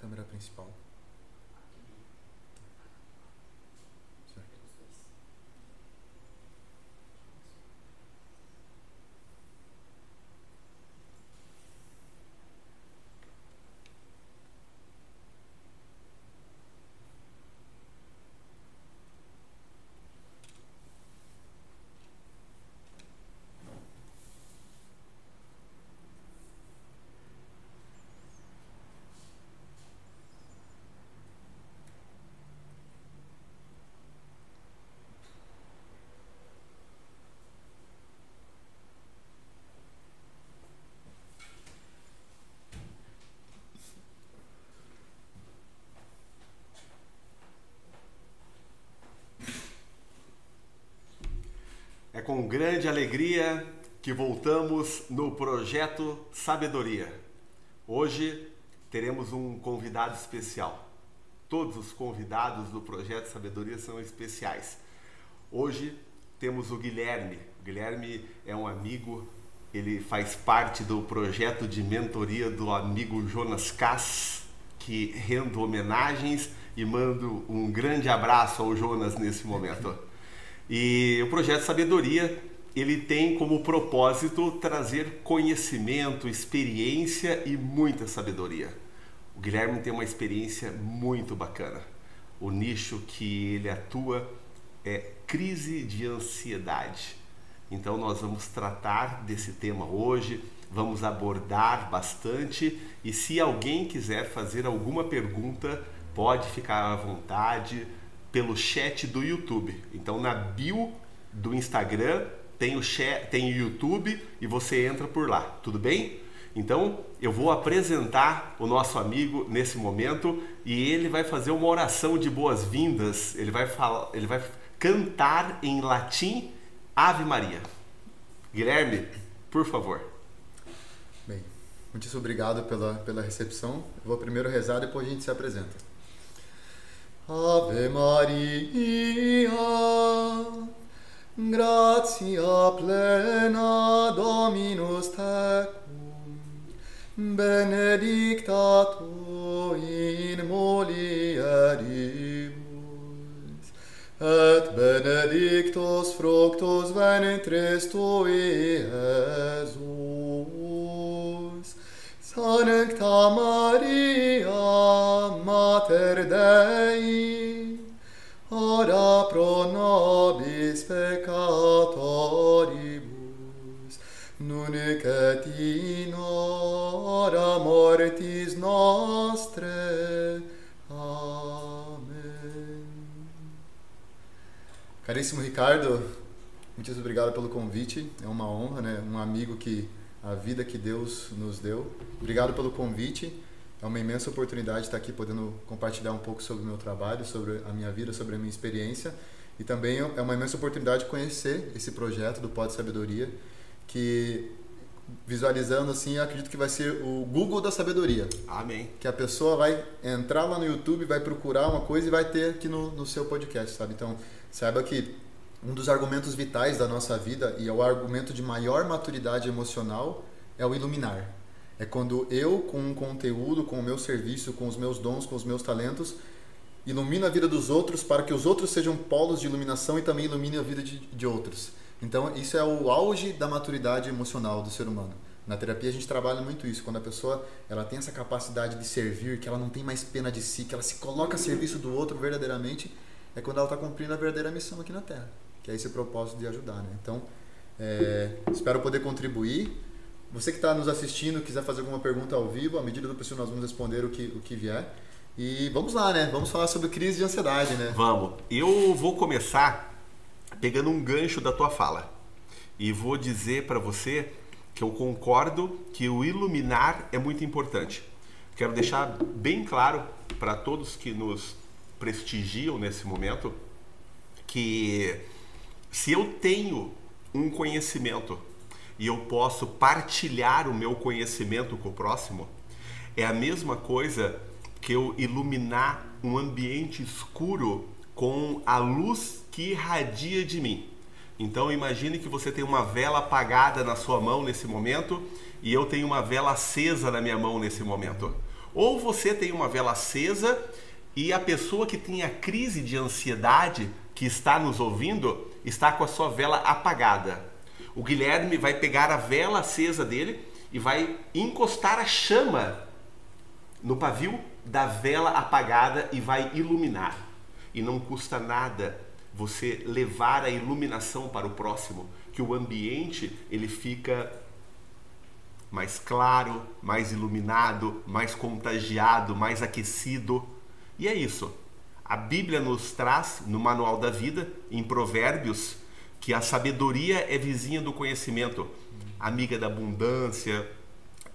câmera principal. É com grande alegria que voltamos no projeto Sabedoria. Hoje teremos um convidado especial. Todos os convidados do projeto Sabedoria são especiais. Hoje temos o Guilherme. O Guilherme é um amigo, ele faz parte do projeto de mentoria do amigo Jonas Cass, que rendo homenagens e mando um grande abraço ao Jonas nesse momento. E o projeto Sabedoria, ele tem como propósito trazer conhecimento, experiência e muita sabedoria. O Guilherme tem uma experiência muito bacana. O nicho que ele atua é crise de ansiedade. Então nós vamos tratar desse tema hoje, vamos abordar bastante e se alguém quiser fazer alguma pergunta, pode ficar à vontade pelo chat do YouTube. Então na bio do Instagram tem o chat, tem o YouTube e você entra por lá, tudo bem? Então eu vou apresentar o nosso amigo nesse momento e ele vai fazer uma oração de boas-vindas. Ele vai falar, ele vai cantar em latim Ave Maria. Guilherme, por favor. Bem, muito obrigado pela, pela recepção. Eu vou primeiro rezar, depois a gente se apresenta. Ave Maria, gratia plena Dominus tecum, benedicta tu in mulieribus, et benedictus fructus ventris tui, Iesus. Sancta Maria, Mater Dei, ora pro nobis peccatoribus, nunc et in hora mortis nostre. Amém. Caríssimo Ricardo, muito obrigado pelo convite. É uma honra, né? Um amigo que a vida que Deus nos deu. Obrigado pelo convite. É uma imensa oportunidade estar aqui podendo compartilhar um pouco sobre o meu trabalho, sobre a minha vida, sobre a minha experiência. E também é uma imensa oportunidade de conhecer esse projeto do Pode Sabedoria, que visualizando assim, acredito que vai ser o Google da sabedoria. Amém. Que a pessoa vai entrar lá no YouTube, vai procurar uma coisa e vai ter aqui no, no seu podcast, sabe? Então, saiba que um dos argumentos vitais da nossa vida e é o argumento de maior maturidade emocional é o iluminar. É quando eu, com um conteúdo, com o meu serviço, com os meus dons, com os meus talentos, ilumino a vida dos outros para que os outros sejam polos de iluminação e também ilumine a vida de, de outros. Então, isso é o auge da maturidade emocional do ser humano. Na terapia a gente trabalha muito isso, quando a pessoa ela tem essa capacidade de servir, que ela não tem mais pena de si, que ela se coloca a serviço do outro verdadeiramente, é quando ela está cumprindo a verdadeira missão aqui na Terra que é esse propósito de ajudar. Né? Então, é, espero poder contribuir. Você que está nos assistindo, quiser fazer alguma pergunta ao vivo, à medida do possível nós vamos responder o que, o que vier. E vamos lá, né? Vamos falar sobre crise de ansiedade, né? Vamos. Eu vou começar pegando um gancho da tua fala e vou dizer para você que eu concordo que o iluminar é muito importante. Quero deixar bem claro para todos que nos prestigiam nesse momento que se eu tenho um conhecimento e eu posso partilhar o meu conhecimento com o próximo, é a mesma coisa que eu iluminar um ambiente escuro com a luz que irradia de mim. Então imagine que você tem uma vela apagada na sua mão nesse momento e eu tenho uma vela acesa na minha mão nesse momento. Ou você tem uma vela acesa e a pessoa que tem a crise de ansiedade que está nos ouvindo está com a sua vela apagada. O Guilherme vai pegar a vela acesa dele e vai encostar a chama no pavio da vela apagada e vai iluminar. E não custa nada você levar a iluminação para o próximo, que o ambiente ele fica mais claro, mais iluminado, mais contagiado, mais aquecido. E é isso. A Bíblia nos traz no Manual da Vida, em Provérbios, que a sabedoria é vizinha do conhecimento, amiga da abundância,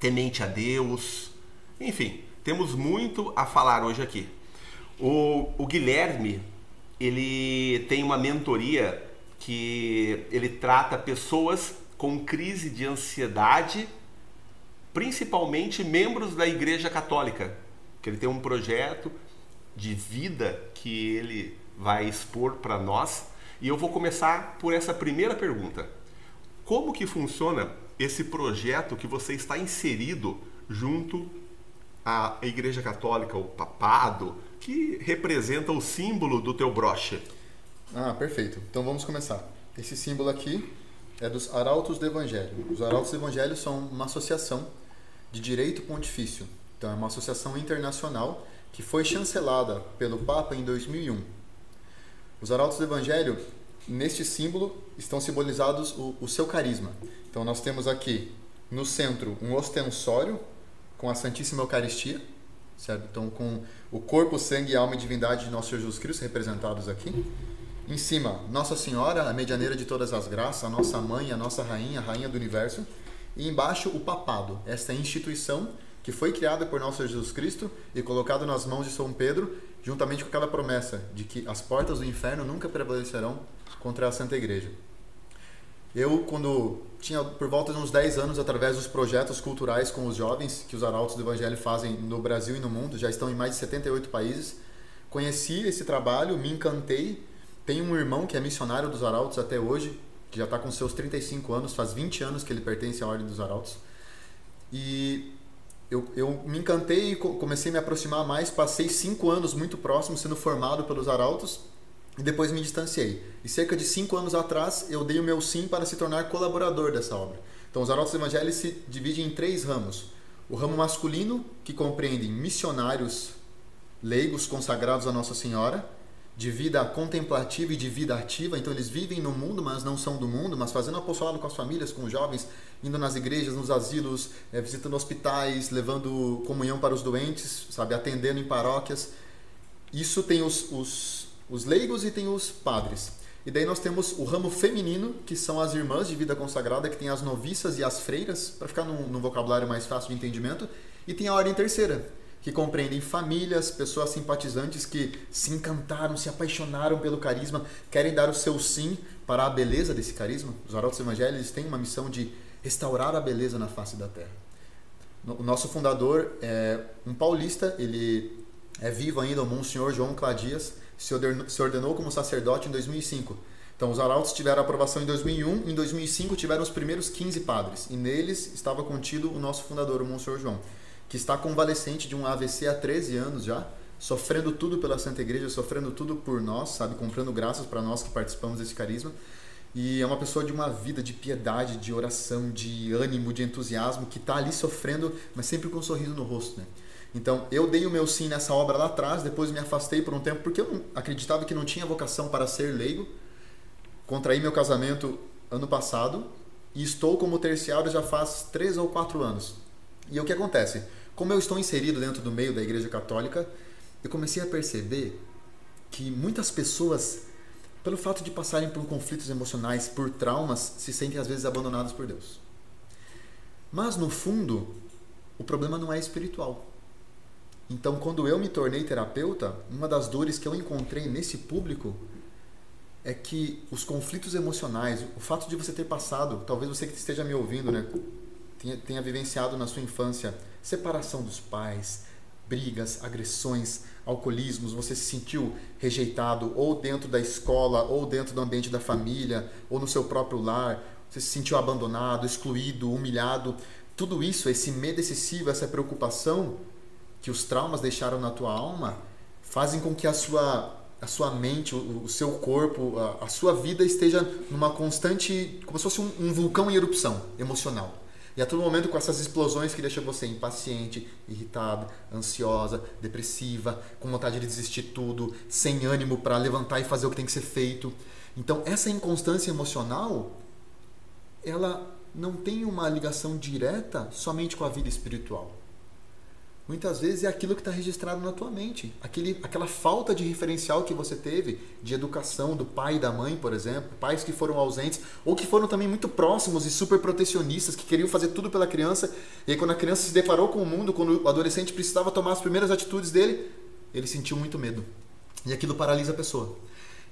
temente a Deus. Enfim, temos muito a falar hoje aqui. O, o Guilherme, ele tem uma mentoria que ele trata pessoas com crise de ansiedade, principalmente membros da Igreja Católica, que ele tem um projeto de vida que ele vai expor para nós. E eu vou começar por essa primeira pergunta. Como que funciona esse projeto que você está inserido junto à Igreja Católica, o papado, que representa o símbolo do teu broche? Ah, perfeito. Então vamos começar. Esse símbolo aqui é dos Arautos do Evangelho. Os Arautos do Evangelho são uma associação de direito pontifício. Então é uma associação internacional que foi chancelada pelo Papa em 2001. Os arautos do Evangelho, neste símbolo, estão simbolizados o, o seu carisma. Então nós temos aqui no centro um ostensório com a Santíssima Eucaristia, certo? Então com o corpo, sangue, alma e divindade de nosso Senhor Jesus Cristo representados aqui. Em cima, Nossa Senhora, a medianeira de todas as graças, a nossa mãe, a nossa rainha, a rainha do universo. E embaixo, o papado, esta instituição que foi criada por nosso Jesus Cristo e colocado nas mãos de São Pedro, juntamente com aquela promessa de que as portas do inferno nunca prevalecerão contra a Santa Igreja. Eu, quando tinha por volta de uns 10 anos, através dos projetos culturais com os jovens que os arautos do Evangelho fazem no Brasil e no mundo, já estão em mais de 78 países, conheci esse trabalho, me encantei. Tenho um irmão que é missionário dos arautos até hoje, que já está com seus 35 anos, faz 20 anos que ele pertence à Ordem dos Arautos. E eu, eu me encantei e comecei a me aproximar mais. Passei cinco anos muito próximo, sendo formado pelos arautos, e depois me distanciei. E cerca de cinco anos atrás, eu dei o meu sim para se tornar colaborador dessa obra. Então, os arautos evangélicos se dividem em três ramos: o ramo masculino, que compreende missionários leigos consagrados a Nossa Senhora, de vida contemplativa e de vida ativa. Então, eles vivem no mundo, mas não são do mundo, mas fazendo apostolado com as famílias, com os jovens, indo nas igrejas, nos asilos, é, visitando hospitais, levando comunhão para os doentes, sabe, atendendo em paróquias. Isso tem os, os, os leigos e tem os padres. E daí nós temos o ramo feminino, que são as irmãs de vida consagrada, que tem as noviças e as freiras, para ficar num, num vocabulário mais fácil de entendimento. E tem a ordem terceira, que compreendem famílias, pessoas simpatizantes que se encantaram, se apaixonaram pelo carisma, querem dar o seu sim para a beleza desse carisma. Os arautos evangélicos têm uma missão de restaurar a beleza na face da terra. O nosso fundador é um paulista, ele é vivo ainda, o Monsenhor João Cladias, se ordenou como sacerdote em 2005. Então, os arautos tiveram aprovação em 2001, em 2005 tiveram os primeiros 15 padres, e neles estava contido o nosso fundador, o Monsenhor João, que está convalescente de um AVC há 13 anos já, sofrendo tudo pela Santa Igreja, sofrendo tudo por nós, sabe, comprando graças para nós que participamos desse carisma. E é uma pessoa de uma vida de piedade, de oração, de ânimo, de entusiasmo, que está ali sofrendo, mas sempre com um sorriso no rosto. Né? Então, eu dei o meu sim nessa obra lá atrás, depois me afastei por um tempo, porque eu acreditava que não tinha vocação para ser leigo. Contraí meu casamento ano passado e estou como terciário já faz três ou quatro anos. E o que acontece? Como eu estou inserido dentro do meio da Igreja Católica, eu comecei a perceber que muitas pessoas pelo fato de passarem por conflitos emocionais, por traumas, se sentem às vezes abandonados por Deus. Mas no fundo, o problema não é espiritual. Então, quando eu me tornei terapeuta, uma das dores que eu encontrei nesse público é que os conflitos emocionais, o fato de você ter passado, talvez você que esteja me ouvindo, né, tenha, tenha vivenciado na sua infância separação dos pais, brigas, agressões, alcoolismos, você se sentiu rejeitado ou dentro da escola, ou dentro do ambiente da família, ou no seu próprio lar, você se sentiu abandonado, excluído, humilhado, tudo isso, esse medo excessivo, essa preocupação que os traumas deixaram na tua alma fazem com que a sua a sua mente, o, seu corpo, a, a, sua vida esteja numa constante, como se fosse um, um, vulcão em erupção emocional. E a todo momento com essas explosões que deixam você impaciente, irritada, ansiosa, depressiva, com vontade de desistir tudo, sem ânimo para levantar e fazer o que tem que ser feito. Então essa inconstância emocional, ela não tem uma ligação direta somente com a vida espiritual muitas vezes é aquilo que está registrado na tua mente. Aquele, aquela falta de referencial que você teve de educação do pai e da mãe, por exemplo, pais que foram ausentes ou que foram também muito próximos e super protecionistas, que queriam fazer tudo pela criança. E aí, quando a criança se deparou com o mundo, quando o adolescente precisava tomar as primeiras atitudes dele, ele sentiu muito medo. E aquilo paralisa a pessoa.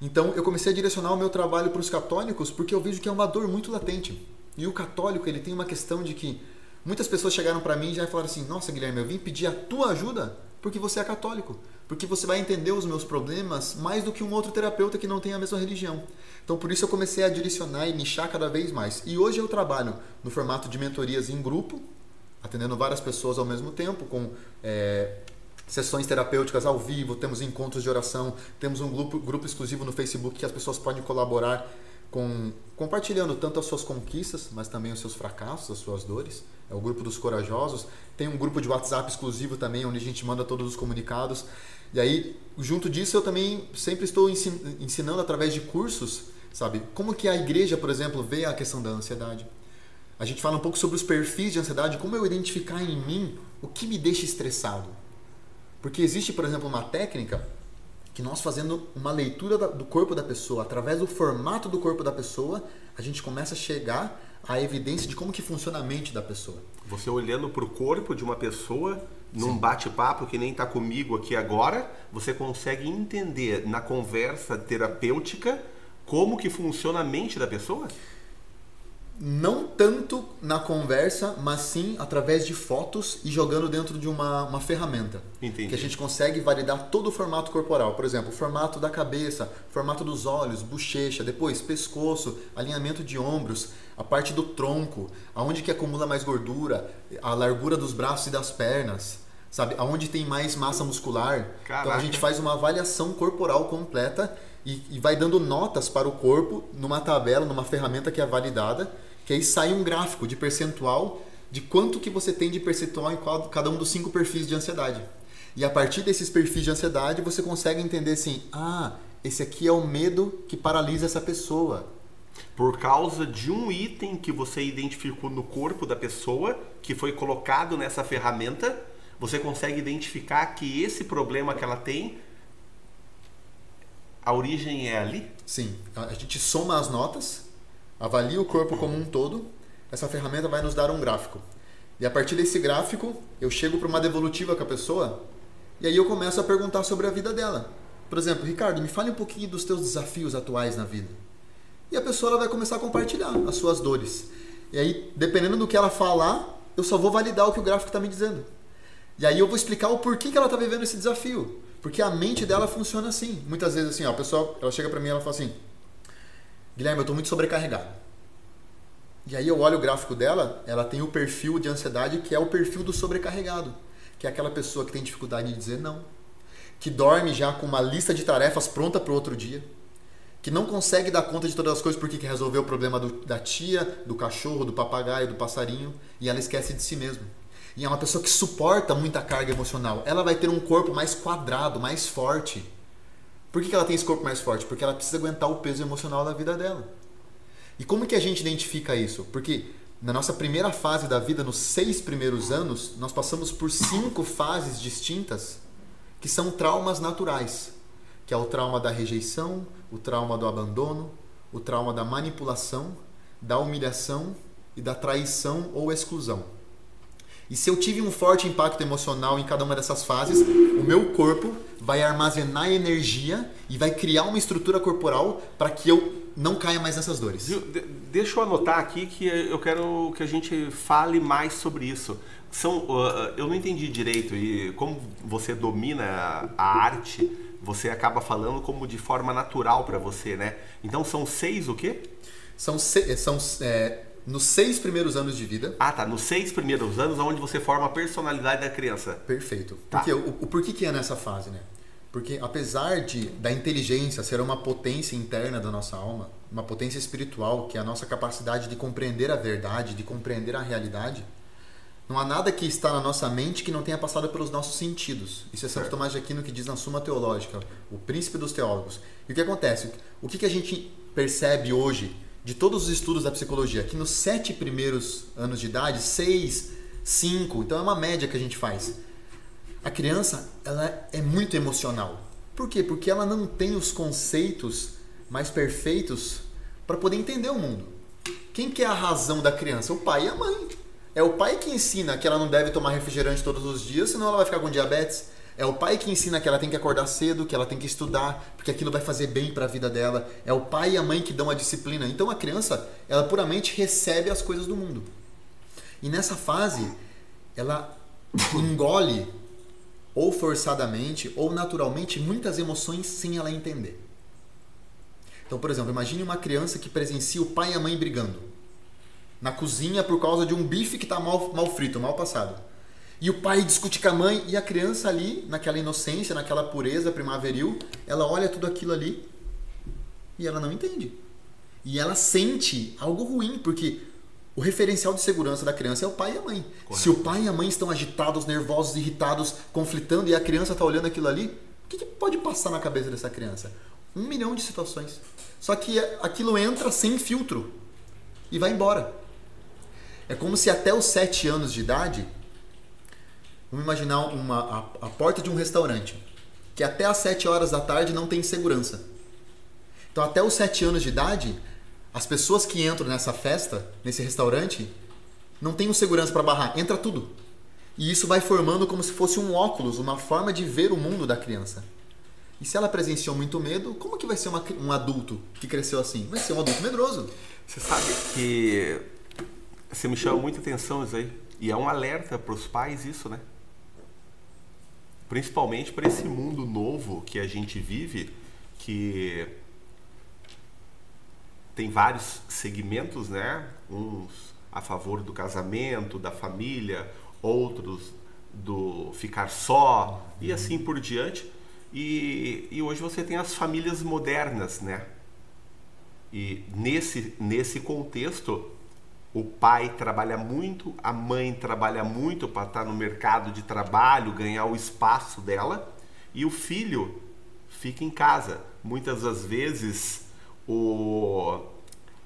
Então, eu comecei a direcionar o meu trabalho para os católicos porque eu vejo que é uma dor muito latente. E o católico, ele tem uma questão de que Muitas pessoas chegaram para mim e já falaram assim: Nossa, Guilherme, eu vim pedir a tua ajuda porque você é católico. Porque você vai entender os meus problemas mais do que um outro terapeuta que não tem a mesma religião. Então, por isso eu comecei a direcionar e nichar cada vez mais. E hoje eu trabalho no formato de mentorias em grupo, atendendo várias pessoas ao mesmo tempo, com é, sessões terapêuticas ao vivo, temos encontros de oração, temos um grupo, grupo exclusivo no Facebook que as pessoas podem colaborar com compartilhando tanto as suas conquistas, mas também os seus fracassos, as suas dores é o grupo dos corajosos. Tem um grupo de WhatsApp exclusivo também, onde a gente manda todos os comunicados. E aí, junto disso, eu também sempre estou ensinando através de cursos, sabe? Como que a igreja, por exemplo, vê a questão da ansiedade. A gente fala um pouco sobre os perfis de ansiedade, como eu identificar em mim o que me deixa estressado. Porque existe, por exemplo, uma técnica que nós fazendo uma leitura do corpo da pessoa, através do formato do corpo da pessoa, a gente começa a chegar à evidência de como que funciona a mente da pessoa. Você olhando para o corpo de uma pessoa, num bate-papo que nem está comigo aqui agora, você consegue entender na conversa terapêutica como que funciona a mente da pessoa? Não tanto na conversa, mas sim através de fotos e jogando dentro de uma, uma ferramenta. Entendi. Que a gente consegue validar todo o formato corporal. Por exemplo, o formato da cabeça, formato dos olhos, bochecha, depois pescoço, alinhamento de ombros, a parte do tronco, aonde que acumula mais gordura, a largura dos braços e das pernas, sabe? Aonde tem mais massa muscular. Caraca. Então a gente faz uma avaliação corporal completa e, e vai dando notas para o corpo numa tabela, numa ferramenta que é validada, que aí sai um gráfico de percentual de quanto que você tem de percentual em cada um dos cinco perfis de ansiedade. E a partir desses perfis de ansiedade, você consegue entender assim: ah, esse aqui é o medo que paralisa essa pessoa. Por causa de um item que você identificou no corpo da pessoa, que foi colocado nessa ferramenta, você consegue identificar que esse problema que ela tem a origem é ali? Sim. A gente soma as notas, avalia o corpo como um todo. Essa ferramenta vai nos dar um gráfico. E a partir desse gráfico, eu chego para uma devolutiva com a pessoa e aí eu começo a perguntar sobre a vida dela. Por exemplo, Ricardo, me fale um pouquinho dos teus desafios atuais na vida. E a pessoa vai começar a compartilhar as suas dores. E aí, dependendo do que ela falar, eu só vou validar o que o gráfico está me dizendo. E aí eu vou explicar o porquê que ela está vivendo esse desafio. Porque a mente dela funciona assim. Muitas vezes assim, ó, a pessoa ela chega para mim e ela fala assim: Guilherme, eu estou muito sobrecarregado. E aí eu olho o gráfico dela, ela tem o perfil de ansiedade que é o perfil do sobrecarregado, que é aquela pessoa que tem dificuldade de dizer não, que dorme já com uma lista de tarefas pronta para o outro dia, que não consegue dar conta de todas as coisas porque quer resolver o problema do, da tia, do cachorro, do papagaio, do passarinho, e ela esquece de si mesma e é uma pessoa que suporta muita carga emocional, ela vai ter um corpo mais quadrado, mais forte. Por que ela tem esse corpo mais forte? Porque ela precisa aguentar o peso emocional da vida dela. E como que a gente identifica isso? Porque na nossa primeira fase da vida, nos seis primeiros anos, nós passamos por cinco fases distintas que são traumas naturais, que é o trauma da rejeição, o trauma do abandono, o trauma da manipulação, da humilhação e da traição ou exclusão. E se eu tive um forte impacto emocional em cada uma dessas fases, o meu corpo vai armazenar energia e vai criar uma estrutura corporal para que eu não caia mais nessas dores. Deixa eu anotar aqui que eu quero que a gente fale mais sobre isso. São, uh, eu não entendi direito e como você domina a arte, você acaba falando como de forma natural para você, né? Então são seis o quê? São, são é, nos seis primeiros anos de vida. Ah, tá. Nos seis primeiros anos, onde você forma a personalidade da criança. Perfeito. Tá. Porque, o, o porquê que é nessa fase, né? Porque apesar de da inteligência ser uma potência interna da nossa alma, uma potência espiritual, que é a nossa capacidade de compreender a verdade, de compreender a realidade, não há nada que está na nossa mente que não tenha passado pelos nossos sentidos. Isso é Santo. Tomás de Aquino que diz na Suma Teológica, o príncipe dos teólogos. E o que acontece? O que, que a gente percebe hoje de todos os estudos da psicologia? Que nos sete primeiros anos de idade, seis, cinco, então é uma média que a gente faz. A criança, ela é muito emocional. Por quê? Porque ela não tem os conceitos mais perfeitos para poder entender o mundo. Quem que é a razão da criança? O pai e a mãe. É o pai que ensina que ela não deve tomar refrigerante todos os dias, senão ela vai ficar com diabetes. É o pai que ensina que ela tem que acordar cedo, que ela tem que estudar, porque aquilo vai fazer bem para a vida dela. É o pai e a mãe que dão a disciplina. Então a criança, ela puramente recebe as coisas do mundo. E nessa fase, ela engole ou forçadamente ou naturalmente muitas emoções sem ela entender. Então, por exemplo, imagine uma criança que presencia o pai e a mãe brigando na cozinha por causa de um bife que está mal, mal frito, mal passado. E o pai discute com a mãe e a criança ali, naquela inocência, naquela pureza primaveril, ela olha tudo aquilo ali e ela não entende. E ela sente algo ruim, porque o referencial de segurança da criança é o pai e a mãe. Correto. Se o pai e a mãe estão agitados, nervosos, irritados, conflitando e a criança está olhando aquilo ali, o que, que pode passar na cabeça dessa criança? Um milhão de situações. Só que aquilo entra sem filtro e vai embora. É como se até os sete anos de idade, vamos imaginar uma, a, a porta de um restaurante, que até às sete horas da tarde não tem segurança. Então, até os sete anos de idade, as pessoas que entram nessa festa, nesse restaurante, não tem um segurança para barrar, entra tudo. E isso vai formando como se fosse um óculos, uma forma de ver o mundo da criança. E se ela presenciou muito medo, como que vai ser uma, um adulto que cresceu assim? Vai ser um adulto medroso. Você sabe que você me chama muita atenção isso aí. E é um alerta para os pais isso, né? Principalmente para esse mundo novo que a gente vive, que tem vários segmentos, né? Uns a favor do casamento, da família, outros do ficar só e assim por diante. E, e hoje você tem as famílias modernas, né? E nesse, nesse contexto, o pai trabalha muito, a mãe trabalha muito para estar no mercado de trabalho, ganhar o espaço dela, e o filho fica em casa. Muitas das vezes o,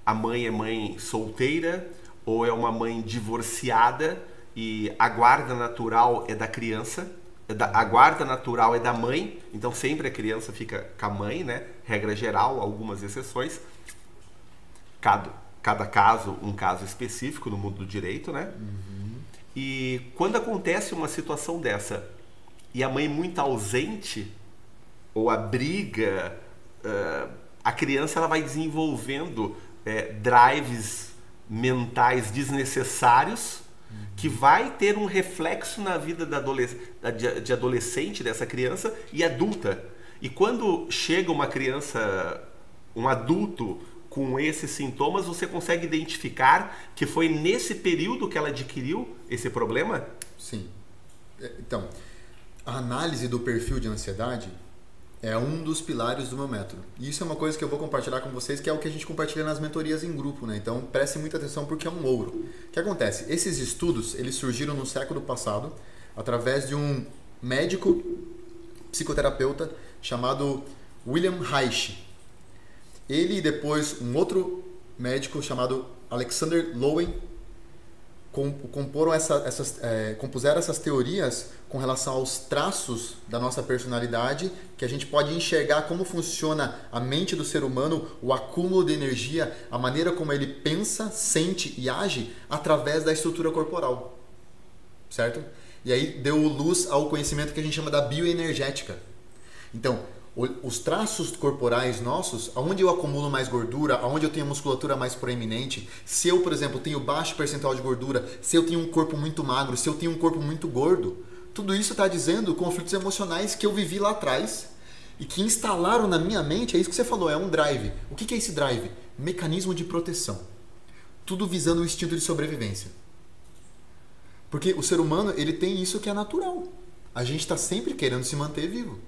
a mãe é mãe solteira ou é uma mãe divorciada e a guarda natural é da criança, é da- a guarda natural é da mãe, então sempre a criança fica com a mãe, né? Regra geral, algumas exceções. Cada, cada caso, um caso específico no mundo do direito, né? E quando acontece uma situação dessa e a mãe muito ausente, ou a briga, eh, a criança ela vai desenvolvendo eh, drives mentais desnecessários que vai ter um reflexo na vida da adoles- da- de, de adolescente dessa criança e adulta. E quando chega uma criança, um adulto com esses sintomas, você consegue identificar que foi nesse período que ela adquiriu esse problema? Sim. É, Então, a análise do perfil de ansiedade é um dos pilares do meu método. E isso é uma coisa que eu vou compartilhar com vocês, que é o que a gente compartilha nas mentorias em grupo, né? Então, preste muita atenção porque é um ouro. O que acontece? Esses estudos, eles surgiram no século passado através de um médico psicoterapeuta chamado William Reich. Ele e depois um outro médico chamado Alexander Lowen comporam essa, essas, é, compuseram essas teorias com relação aos traços da nossa personalidade, que a gente pode enxergar como funciona a mente do ser humano, o acúmulo de energia, a maneira como ele pensa, sente e age através da estrutura corporal. Certo? E aí deu luz ao conhecimento que a gente chama da bioenergética. Então, os traços corporais nossos, aonde eu acumulo mais gordura, aonde eu tenho musculatura mais proeminente, se eu, por exemplo, tenho baixo percentual de gordura, se eu tenho um corpo muito magro, se eu tenho um corpo muito gordo, tudo isso está dizendo conflitos emocionais que eu vivi lá atrás e que instalaram na minha mente, é isso que você falou, é um drive. O que que é esse drive? Mecanismo de proteção. tudo visando o instinto de sobrevivência. Porque o ser humano, ele tem isso que é natural. A gente está sempre querendo se manter vivo.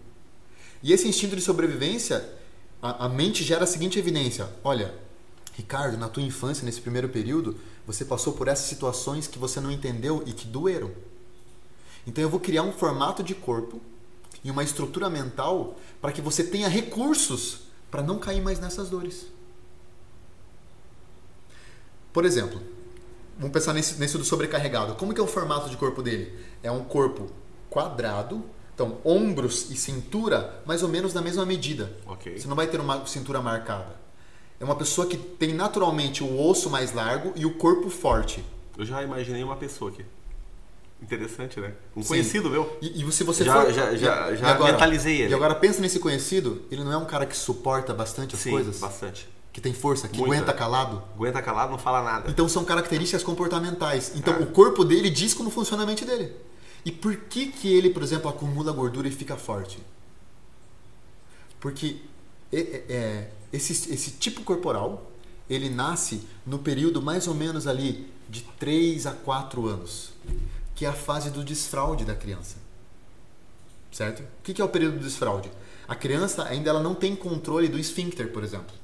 E esse instinto de sobrevivência, a, a mente gera a seguinte evidência: olha, Ricardo, na tua infância, nesse primeiro período, você passou por essas situações que você não entendeu e que doeram. Então eu vou criar um formato de corpo e uma estrutura mental para que você tenha recursos para não cair mais nessas dores. Por exemplo, vamos pensar nesse, nesse do sobrecarregado. Como que é o formato de corpo dele? É um corpo quadrado, então ombros e cintura mais ou menos na mesma medida. Ok. Você não vai ter uma cintura marcada. É uma pessoa que tem naturalmente o osso mais largo e o corpo forte. Eu já imaginei uma pessoa aqui. Interessante, né? Um Sim. conhecido meu. E, e se você Já- for, já- já- já agora- mentalizei ele. E agora pensa nesse conhecido, ele não é um cara que suporta bastante as Sim, coisas, bastante. que tem força, que Muita. aguenta calado. Aguenta calado, não fala nada. Então são características comportamentais. Então Ah. o corpo dele diz como funciona a mente dele. E por que que ele, por exemplo, acumula gordura e fica forte? Porque é- esse, esse tipo corporal, ele nasce no período mais ou menos ali de 3 a 4 anos, que é a fase do desfraude da criança. Certo? O que que é o período do desfraude? A criança ainda ela não tem controle do esfíncter, por exemplo.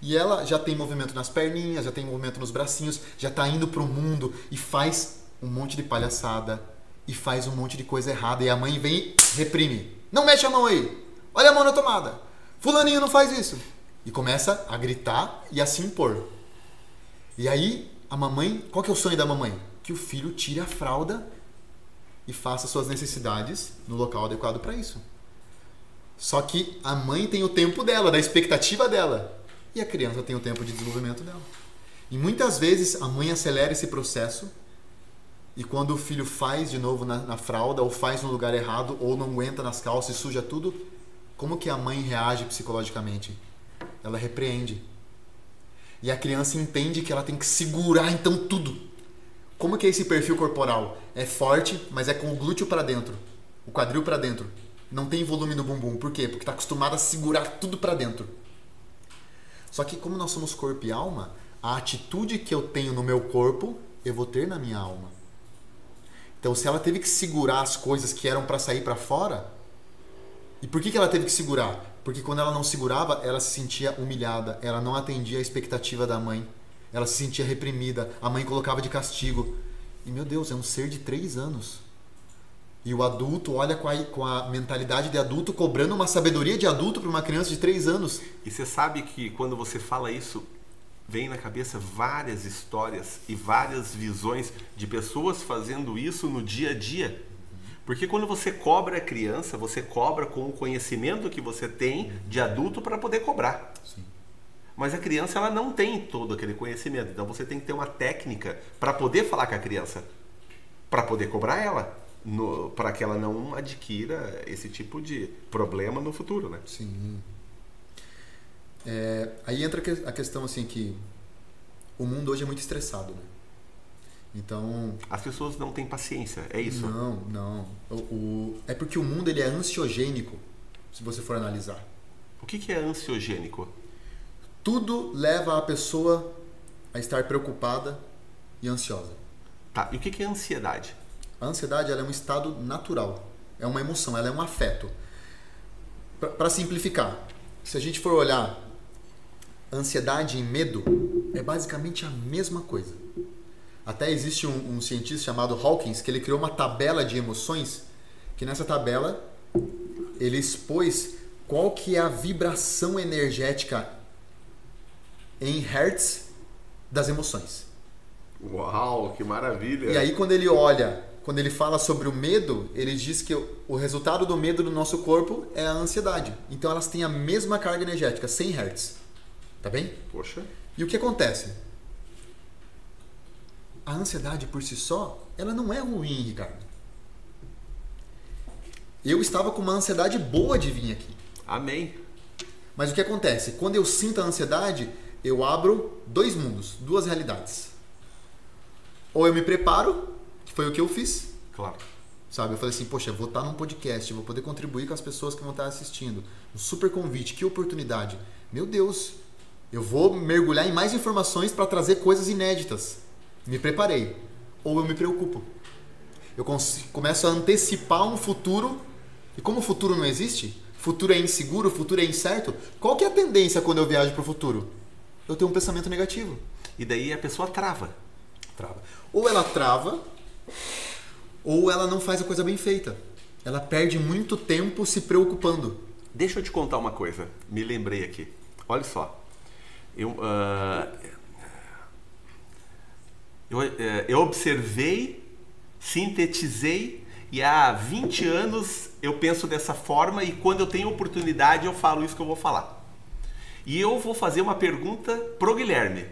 E ela já tem movimento nas perninhas, já tem movimento nos bracinhos, já está indo para o mundo e faz um monte de palhaçada e faz um monte de coisa errada. E a mãe vem e reprime. Não mexe a mão aí! Olha a mão na tomada! Fulaninho não faz isso! E começa a gritar e a se impor. E aí, a mamãe, qual que é o sonho da mamãe? Que o filho tire a fralda e faça suas necessidades no local adequado para isso. Só que a mãe tem o tempo dela, da expectativa dela. E a criança tem o tempo de desenvolvimento dela. E muitas vezes a mãe acelera esse processo e quando o filho faz de novo na, na fralda, ou faz no lugar errado, ou não aguenta nas calças e suja tudo, como que a mãe reage psicologicamente? Ela repreende. E a criança entende que ela tem que segurar então tudo. Como que é esse perfil corporal? É forte, mas é com o glúteo para dentro, o quadril para dentro. Não tem volume no bumbum. Por quê? Porque está acostumado a segurar tudo para dentro. Só que como nós somos corpo e alma, a atitude que eu tenho no meu corpo, eu vou ter na minha alma. Então, se ela teve que segurar as coisas que eram para sair para fora, e por que, que ela teve que segurar? Porque quando ela não segurava, ela se sentia humilhada, ela não atendia a expectativa da mãe, ela se sentia reprimida, a mãe colocava de castigo. E meu Deus, é um ser de três anos. E o adulto olha com a, com a mentalidade de adulto, cobrando uma sabedoria de adulto para uma criança de três anos. E você sabe que quando você fala isso, vem na cabeça várias histórias e várias visões de pessoas fazendo isso no dia a dia. Porque quando você cobra a criança, você cobra com o conhecimento que você tem de adulto para poder cobrar. Sim. Mas a criança ela não tem todo aquele conhecimento. Então você tem que ter uma técnica para poder falar com a criança, para poder cobrar ela, para que ela não adquira esse tipo de problema no futuro, né? Sim. É, aí entra a questão assim que o mundo hoje é muito estressado, né? Então, As pessoas não têm paciência, é isso. não, não. O, o- é porque o mundo ele é ansiogênico, se você for analisar. O que, que é ansiogênico? Tudo leva a pessoa a estar preocupada e ansiosa. Tá, e o que, que é ansiedade? A ansiedade ela é um estado natural, é uma emoção, ela é um afeto. Para simplificar, se a gente for olhar ansiedade e medo, é basicamente a mesma coisa. Até existe um, um cientista chamado Hawkins que ele criou uma tabela de emoções, que nessa tabela ele expôs qual que é a vibração energética em hertz das emoções. Uau, que maravilha! E aí, quando ele olha, quando ele fala sobre o medo, ele diz que o resultado do medo no nosso corpo é a ansiedade. Então, elas têm a mesma carga energética, 100 Hz. Tá bem? Poxa, E o que acontece? A ansiedade por si só, ela não é ruim, Ricardo. Eu estava com uma ansiedade boa de vir aqui. amém. Mas o que acontece? Quando eu sinto a ansiedade, eu abro dois mundos, duas realidades. Ou eu me preparo, que foi o que eu fiz, Claro. sabe? Eu falei assim, poxa, vou estar num podcast, vou poder contribuir com as pessoas que vão estar assistindo. Um super convite, que oportunidade. Meu Deus, Eu vou mergulhar em mais informações para trazer coisas inéditas. Me preparei. Ou eu me preocupo. Eu começo a antecipar um futuro. E como o futuro não existe, futuro é inseguro, futuro é incerto, qual que é a tendência quando eu viajo para o futuro? Eu tenho um pensamento negativo. E daí a pessoa trava. Trava. Ou ela trava, ou ela não faz a coisa bem feita. Ela perde muito tempo se preocupando. Deixa eu te contar uma coisa. Me lembrei aqui. Olha só. Eu, uh, eu, uh, eu observei, sintetizei e há 20 anos eu penso dessa forma e quando eu tenho oportunidade eu falo isso que eu vou falar. E eu vou fazer uma pergunta pro Guilherme.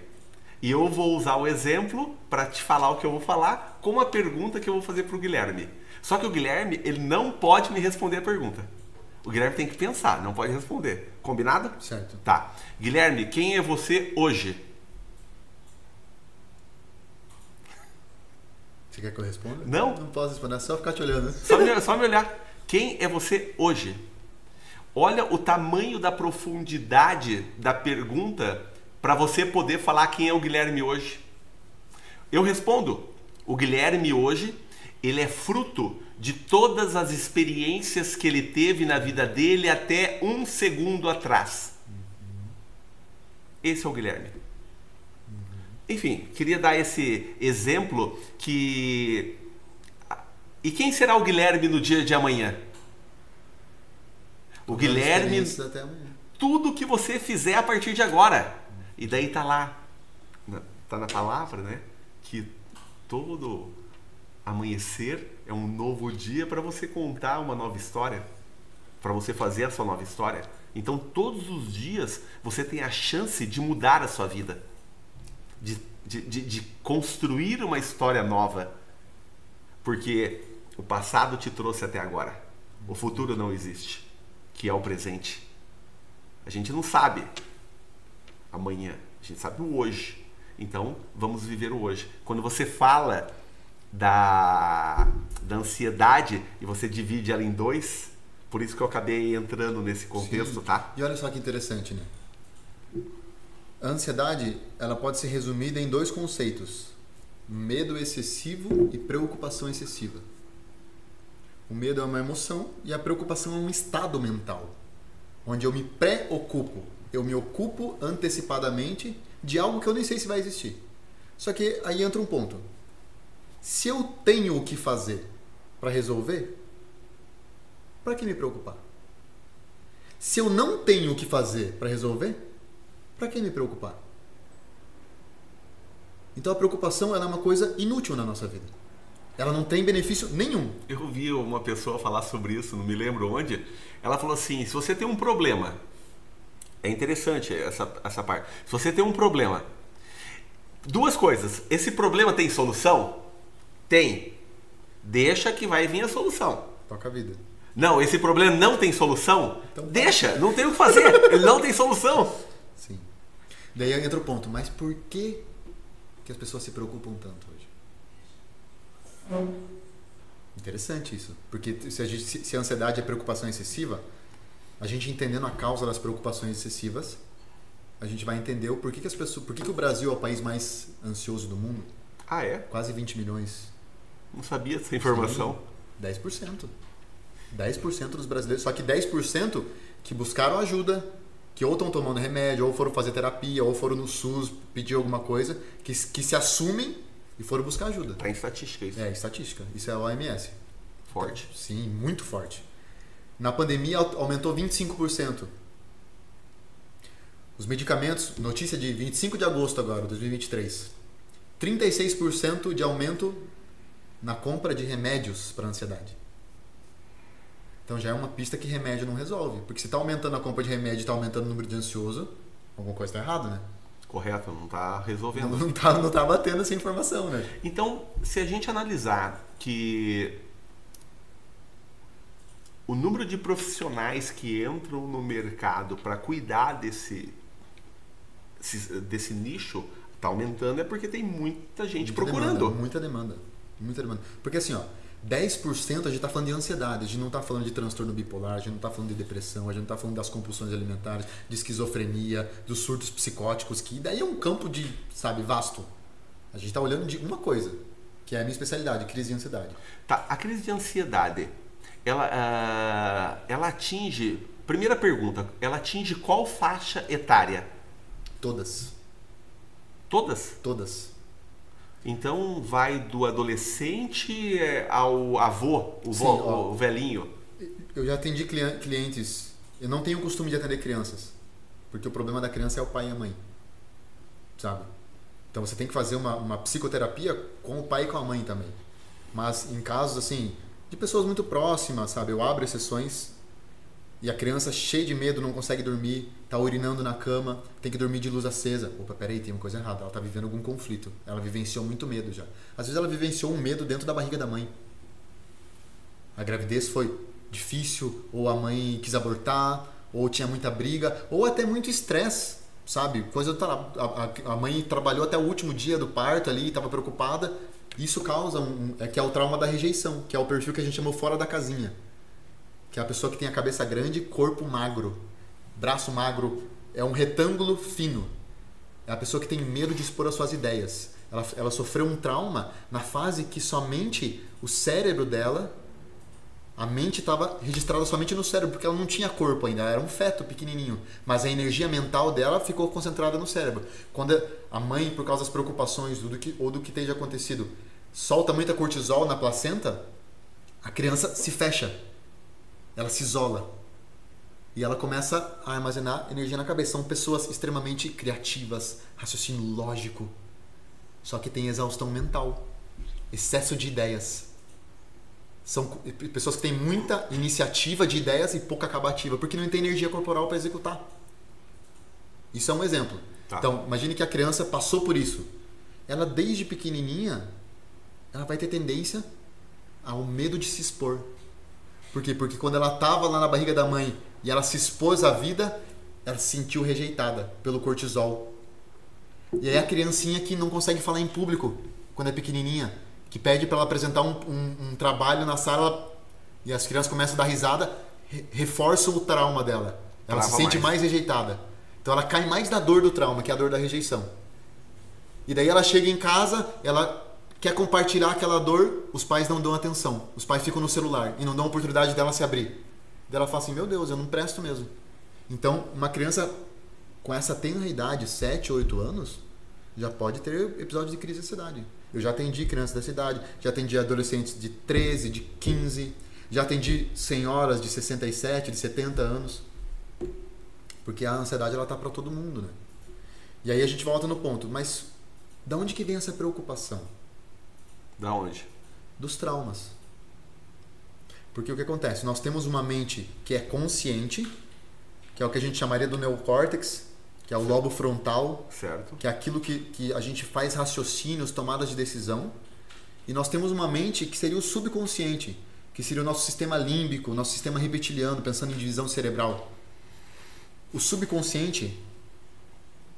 E eu vou usar o exemplo para te falar o que eu vou falar com a pergunta que eu vou fazer pro Guilherme. Só que o Guilherme, ele não pode me responder a pergunta. O Guilherme tem que pensar, não pode responder. Combinado? Certo. Tá. Guilherme, quem é você hoje? Você quer que eu responda? Não. Não posso responder, é só ficar te olhando. Só me, só me olhar. Quem é você hoje? Olha o tamanho da profundidade da pergunta para você poder falar quem é o Guilherme hoje. Eu respondo: o Guilherme hoje, ele é fruto de todas as experiências que ele teve na vida dele até um segundo atrás. Esse é o Guilherme. Enfim, queria dar esse exemplo que. E quem será o Guilherme no dia de amanhã? O Guilherme. Tudo que você fizer a partir de agora. E daí tá lá. Tá na palavra, né? Que todo amanhecer é um novo dia para você contar uma nova história. Para você fazer a sua nova história. Então todos os dias você tem a chance de mudar a sua vida. De, de, de, de construir uma história nova. Porque o passado te trouxe até agora. O futuro não existe que é o presente. A gente não sabe amanhã, a gente sabe o hoje. Então, vamos viver o hoje. Quando você fala da, da ansiedade e você divide ela em dois, por isso que eu acabei entrando nesse contexto, Sim. tá? E olha só que interessante, né? A ansiedade, ela pode ser resumida em dois conceitos: medo excessivo e preocupação excessiva. O medo é uma emoção e a preocupação é um estado mental, onde eu me preocupo, eu me ocupo antecipadamente de algo que eu nem sei se vai existir. Só que aí entra um ponto. Se eu tenho o que fazer para resolver, para que me preocupar? Se eu não tenho o que fazer para resolver, para que me preocupar? Então a preocupação é uma coisa inútil na nossa vida. Ela não tem benefício nenhum. Eu vi uma pessoa falar sobre isso, não me lembro onde. Ela falou assim: se você tem um problema, é interessante essa, essa parte. Se você tem um problema, duas coisas. Esse problema tem solução? Tem. Deixa que vai vir a solução. Toca a vida. Não, esse problema não tem solução? Então, tá. Deixa, não tem o que fazer. Ele não tem solução. Sim. Daí entra o ponto, mas por que, que as pessoas se preocupam tanto? Interessante isso. Porque se a, gente, se a ansiedade é preocupação excessiva, a gente entendendo a causa das preocupações excessivas, a gente vai entender o porquê que as pessoas. Por que o Brasil é o país mais ansioso do mundo? Ah, é? Quase 20 milhões. Não sabia essa informação. Sim, 10%. 10% dos brasileiros. Só que 10% que buscaram ajuda, que ou estão tomando remédio, ou foram fazer terapia, ou foram no SUS pedir alguma coisa, que, que se assumem e foram buscar ajuda. Tá em estatística isso. É, estatística. Isso é a OMS. Forte. Então, sim, muito forte. Na pandemia aumentou 25%. Os medicamentos, notícia de 25 de agosto agora, 2023. 36% de aumento na compra de remédios para ansiedade. Então já é uma pista que remédio não resolve. Porque se está aumentando a compra de remédio e está aumentando o número de ansioso, alguma coisa está errada, né? Correto, não está resolvendo. Não está não tá batendo essa informação, né? Então, se a gente analisar que o número de profissionais que entram no mercado para cuidar desse, desse nicho está aumentando, é porque tem muita gente muita procurando. Demanda, muita demanda. Muita demanda. Porque assim, ó, 10% a gente está falando de ansiedade, a gente não está falando de transtorno bipolar, a gente não está falando de depressão, a gente não está falando das compulsões alimentares, de esquizofrenia, dos surtos psicóticos, que daí é um campo de, sabe, vasto. A gente está olhando de uma coisa, que é a minha especialidade, crise de ansiedade. Tá, a crise de ansiedade, ela, uh, ela atinge, primeira pergunta, ela atinge qual faixa etária? Todas. Todas? Todas. Então vai do adolescente é, ao avô, o, Sim, ó, o velhinho. Eu já atendi clientes. Eu não tenho o costume de atender crianças, porque o problema da criança é o pai e a mãe, sabe? Então você tem que fazer uma, uma psicoterapia com o pai e com a mãe também. Mas em casos assim de pessoas muito próximas, sabe? Eu abro exceções e a criança cheia de medo não consegue dormir, tá urinando na cama, tem que dormir de luz acesa. Opa, peraí, tem uma coisa errada. Ela tá vivendo algum conflito. Ela vivenciou muito medo já. Às vezes ela vivenciou um medo dentro da barriga da mãe. A gravidez foi difícil, ou a mãe quis abortar, ou tinha muita briga, ou até muito estresse, sabe? Coisa do a, a mãe trabalhou até o último dia do parto ali, estava preocupada. Isso causa um, é que é o trauma da rejeição, que é o perfil que a gente chamou fora da casinha que é a pessoa que tem a cabeça grande, corpo magro. Braço magro é um retângulo fino. É a pessoa que tem medo de expor as suas ideias. Ela, ela sofreu um trauma na fase que somente o cérebro dela, a mente estava registrada somente no cérebro, porque ela não tinha corpo ainda, ela era um feto pequenininho. Mas a energia mental dela ficou concentrada no cérebro. Quando a mãe, por causa das preocupações do que, ou do que tenha acontecido, solta muita cortisol na placenta, a criança se fecha ela se isola. E ela começa a armazenar energia na cabeça. São pessoas extremamente criativas, raciocínio lógico. Só que tem exaustão mental, excesso de ideias. São pessoas que têm muita iniciativa de ideias e pouca acabativa, porque não tem energia corporal para executar. Isso é um exemplo. Tá. Então, imagine que a criança passou por isso. Ela, desde pequenininha, ela vai ter tendência ao medo de se expor. Por quê? Porque quando ela estava lá na barriga da mãe e ela se expôs à vida, ela se sentiu rejeitada pelo cortisol. E aí a criancinha que não consegue falar em público quando é pequenininha, que pede para ela apresentar um, um, um, trabalho na sala e as crianças começam a dar risada, re reforça o trauma dela. Ela Trava se sente mais. mais rejeitada. Então ela cai mais na dor do trauma, que é a dor da rejeição. E daí ela chega em casa, ela quer compartilhar aquela dor, os pais não dão atenção. Os pais ficam no celular e não dão oportunidade dela se abrir. Daí ela fala assim: Meu Deus, eu não presto mesmo. Então, uma criança com essa tenra idade, 7, 8 anos, já pode ter episódio de crise de ansiedade. Eu já atendi crianças dessa idade, já atendi adolescentes de 13, de 15, já atendi senhoras de 67, de 70 anos. Porque a ansiedade ela tá para todo mundo, né? E aí a gente volta no ponto, mas da onde que vem essa preocupação? Da onde? Dos traumas. Porque o que acontece? Nós temos uma mente que é consciente, que é o que a gente chamaria do neocórtex, que é o lobo frontal, certo. que é aquilo que, que a gente faz raciocínios, tomadas de decisão. E nós temos uma mente que seria o subconsciente, que seria o nosso sistema límbico, nosso sistema reptiliano, pensando em divisão cerebral. O subconsciente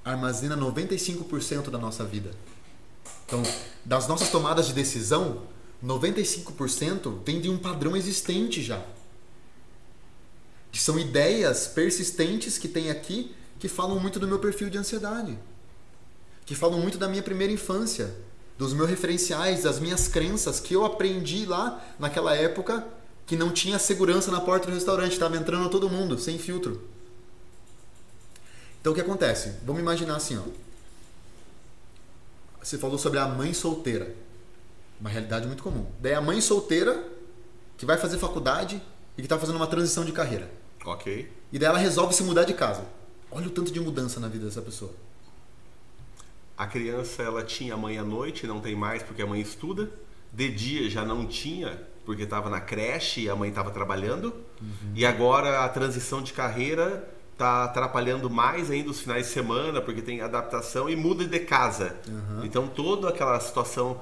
armazena 95% da nossa vida. Então, das nossas tomadas de decisão, 95% vem de um padrão existente já. Que são ideias persistentes que tem aqui que falam muito do meu perfil de ansiedade. Que falam muito da minha primeira infância, dos meus referenciais, das minhas crenças que eu aprendi lá naquela época que não tinha segurança na porta do restaurante, estava entrando todo mundo, sem filtro. Então o que acontece? Vamos imaginar assim, ó você falou sobre a mãe solteira. Uma realidade muito comum. Daí a mãe solteira que vai fazer faculdade e que está fazendo uma transição de carreira. Ok. E daí ela resolve se mudar de casa. Olha o tanto de mudança na vida dessa pessoa. A criança ela tinha mãe à noite, não tem mais porque a mãe estuda. De dia já não tinha porque estava na creche e a mãe estava trabalhando. Uhum. E agora a transição de carreira tá atrapalhando mais ainda os finais de semana, porque tem adaptação e muda de casa. Uhum. Então toda aquela situação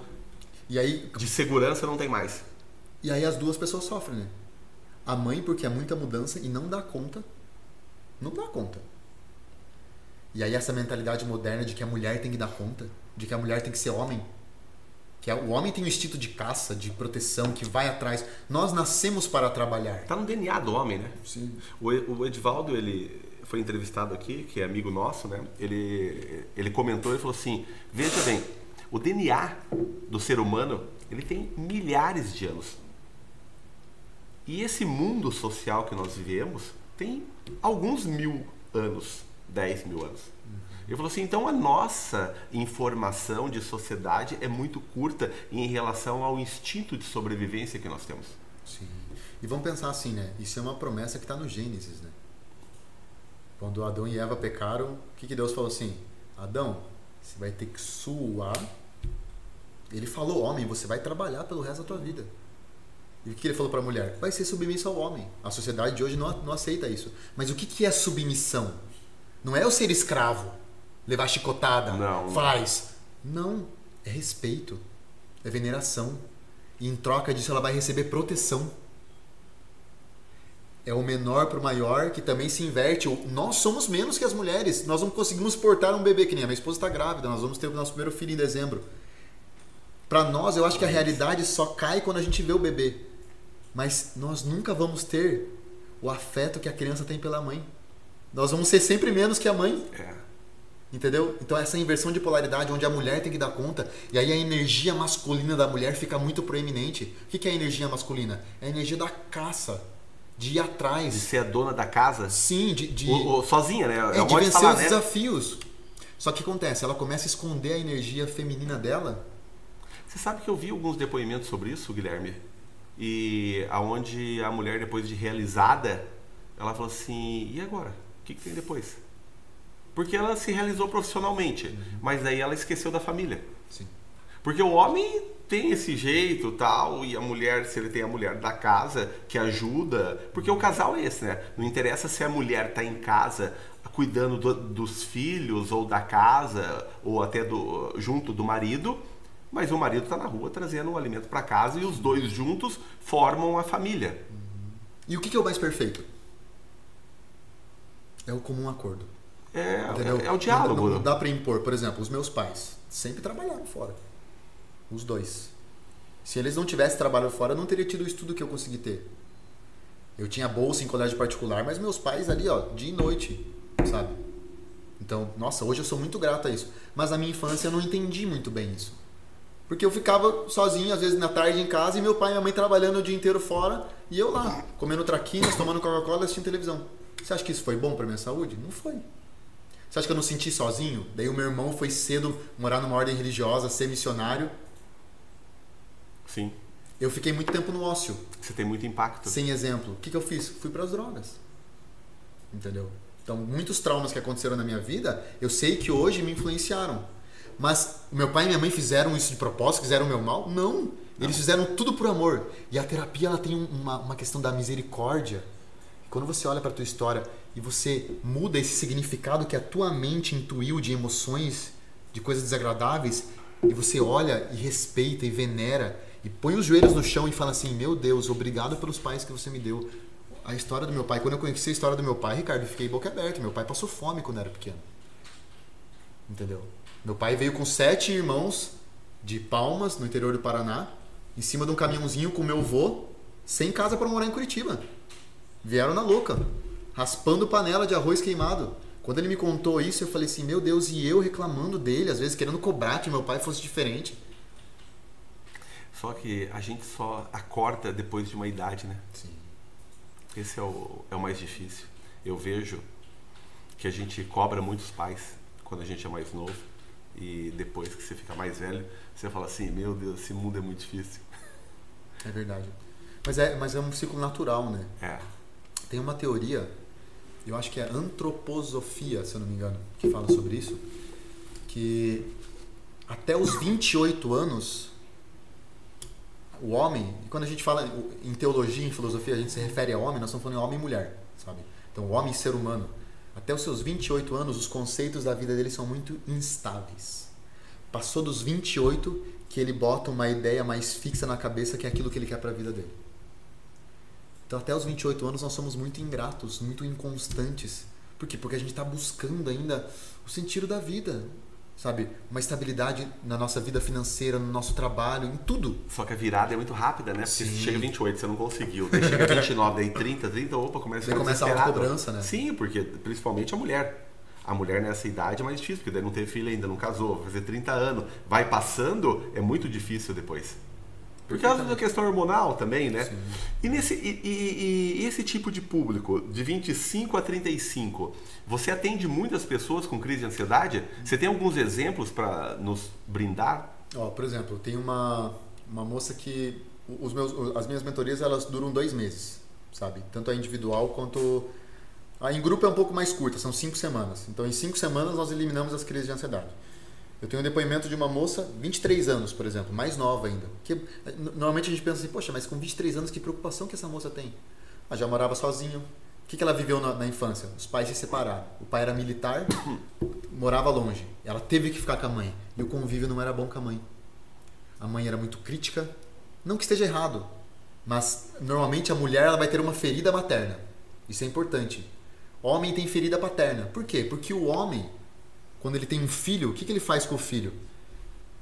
e aí, de segurança não tem mais. E aí as duas pessoas sofrem, né? A mãe porque é muita mudança e não dá conta. Não dá conta. E aí essa mentalidade moderna de que a mulher tem que dar conta, de que a mulher tem que ser homem. Que é, o homem tem o instinto de caça, de proteção, que vai atrás. Nós nascemos para trabalhar. Tá no DNA do homem, né? Sim. O, E- o Edivaldo, ele foi entrevistado aqui, que é amigo nosso, né? Ele, ele comentou, ele falou assim, veja bem, o DNA do ser humano, ele tem milhares de anos. E esse mundo social que nós vivemos tem alguns mil anos, 10 mil anos. Ele falou assim, então a nossa informação de sociedade é muito curta em relação ao instinto de sobrevivência que nós temos. Sim. E vamos pensar assim, né? Isso é uma promessa que está no Gênesis, né? Quando Adão e Eva pecaram, o que, que Deus falou assim? Adão, você vai ter que suar. Ele falou, homem, você vai trabalhar pelo resto da tua vida. E o que ele falou para a mulher? Vai ser submissa ao homem. A sociedade de hoje não, não aceita isso. Mas o que, que é submissão? Não é eu ser escravo, levar chicotada, Não. faz. Não, é respeito, é veneração. E em troca disso ela vai receber proteção. É o menor para o maior que também se inverte. O- Nós somos menos que as mulheres. Nós não conseguimos portar um bebê que nem a minha esposa está grávida. Nós vamos ter o nosso primeiro filho em dezembro. Para nós, eu acho que a realidade só cai quando a gente vê o bebê. Mas nós nunca vamos ter o afeto que a criança tem pela mãe. Nós vamos ser sempre menos que a mãe. É. Entendeu? Então essa inversão de polaridade onde a mulher tem que dar conta e aí a energia masculina da mulher fica muito proeminente. O que é a energia masculina? É a energia da caça, de ir De atrás. ser a dona da casa, Sim, de, de, sozinha, né? é, É, de de vencer falar, os né? desafios. Só que acontece, ela começa a esconder a energia feminina dela. Você sabe que eu vi alguns depoimentos sobre isso, Guilherme? E aonde a mulher, depois de realizada, ela falou assim: e agora? O que, que tem depois? Porque ela se realizou profissionalmente, mas daí ela esqueceu da família. Sim. Porque o homem tem esse jeito tal, e a mulher, se ele tem a mulher da casa que ajuda, porque o casal é esse, né? Não interessa se a mulher tá em casa cuidando do- dos filhos ou da casa ou até do junto do marido, mas o marido tá na rua trazendo um alimento para casa e os dois juntos formam a família. E o que que é o mais perfeito? É o comum acordo. É, é, é o diálogo. Não, não dá pra impor. Por exemplo, os meus pais sempre trabalharam fora. Os dois. Se eles não tivessem trabalhado fora, eu não teria tido o estudo que eu consegui ter. Eu tinha bolsa em colégio particular, mas meus pais ali, ó, dia e noite, sabe? Então, nossa, hoje eu sou muito grato a isso. Mas na minha infância eu não entendi muito bem isso. Porque eu ficava sozinho, às vezes na tarde em casa, e meu pai e minha mãe trabalhando o dia inteiro fora, e eu lá, comendo traquinas, tomando Coca-Cola e assistindo televisão. Você acha que isso foi bom pra minha saúde? Não foi. Você acha que eu não senti sozinho? Daí o meu irmão foi cedo morar numa ordem religiosa, ser missionário. Sim. Eu fiquei muito tempo no ócio, Você tem muito impacto. sem exemplo. O que, que eu fiz? Fui para as drogas. Entendeu? Então, muitos traumas que aconteceram na minha vida, eu sei que hoje me influenciaram. Mas meu pai e minha mãe fizeram isso de propósito, fizeram o meu mal? Não. Eles fizeram tudo por amor. E a terapia ela tem um- uma, uma questão da misericórdia. Quando você olha para tua história e você muda esse significado que a tua mente intuiu de emoções, de coisas desagradáveis, e você olha e respeita e venera e põe os joelhos no chão e fala assim: "Meu Deus, obrigado pelos pais que você me deu". A história do meu pai, quando eu conheci a história do meu pai, Ricardo, eu fiquei boca aberta. Meu pai passou fome quando era pequeno. Entendeu? Meu pai veio com sete irmãos de Palmas, no interior do Paraná, em cima de um caminhãozinho com meu avô, sem casa para morar em Curitiba. Vieram na louca, raspando panela de arroz queimado. Quando ele me contou isso, eu falei assim: Meu Deus, e eu reclamando dele, às vezes querendo cobrar que meu pai fosse diferente. Só que a gente só acorda depois de uma idade, né? Sim. Esse é o, é o mais difícil. Eu vejo que a gente cobra muitos pais quando a gente é mais novo e depois que você fica mais velho, você fala assim: Meu Deus, esse mundo é muito difícil. É verdade. Mas é, mas é um ciclo natural, né? É. Tem uma teoria, eu acho que é antroposofia, se eu não me engano, que fala sobre isso, que até os 28 anos o homem, quando a gente fala em teologia, em filosofia, a gente se refere a homem, nós estamos falando em homem e mulher, sabe? Então, o homem e ser humano. Até os seus 28 anos, os conceitos da vida dele são muito instáveis. Passou dos 28 que ele bota uma ideia mais fixa na cabeça que é aquilo que ele quer para a vida dele. Então, até os 28 anos, nós somos muito ingratos, muito inconstantes. Por quê? Porque a gente está buscando ainda o sentido da vida. Sabe? Uma estabilidade na nossa vida financeira, no nosso trabalho, em tudo. Só que a virada é muito rápida, né? Porque Sim. chega 28, você não conseguiu. Daí chega 29, daí 30, 30, opa, começa a começa a autocobrança, né? Sim, porque principalmente a mulher. A mulher nessa idade é mais difícil, porque daí não teve filho ainda, não casou, vai fazer 30 anos. Vai passando, é muito difícil depois. Por causa da questão hormonal também, né? E, nesse, e, e- e esse tipo de público, de 25 a 35, você atende muitas pessoas com crise de ansiedade? Você tem alguns exemplos para nos brindar? Ó, por exemplo, tem uma, uma moça que os meus, as minhas mentorias elas duram dois meses, sabe? Tanto a individual quanto a em grupo é um pouco mais curta, são cinco semanas. Então, em cinco semanas nós eliminamos as crises de ansiedade. Eu tenho um depoimento de uma moça, 23 anos, por exemplo, mais nova ainda. Que normalmente a gente pensa assim, poxa, mas com 23 anos que preocupação que essa moça tem? Ela já morava sozinha. O que, que ela viveu na, na infância? Os pais se separaram. O pai era militar, morava longe. Ela teve que ficar com a mãe. E o convívio não era bom com a mãe. A mãe era muito crítica. Não que esteja errado, mas normalmente a mulher ela vai ter uma ferida materna. Isso é importante. Homem tem ferida paterna. Por quê? Porque o homem, quando ele tem um filho, o que, que ele faz com o filho?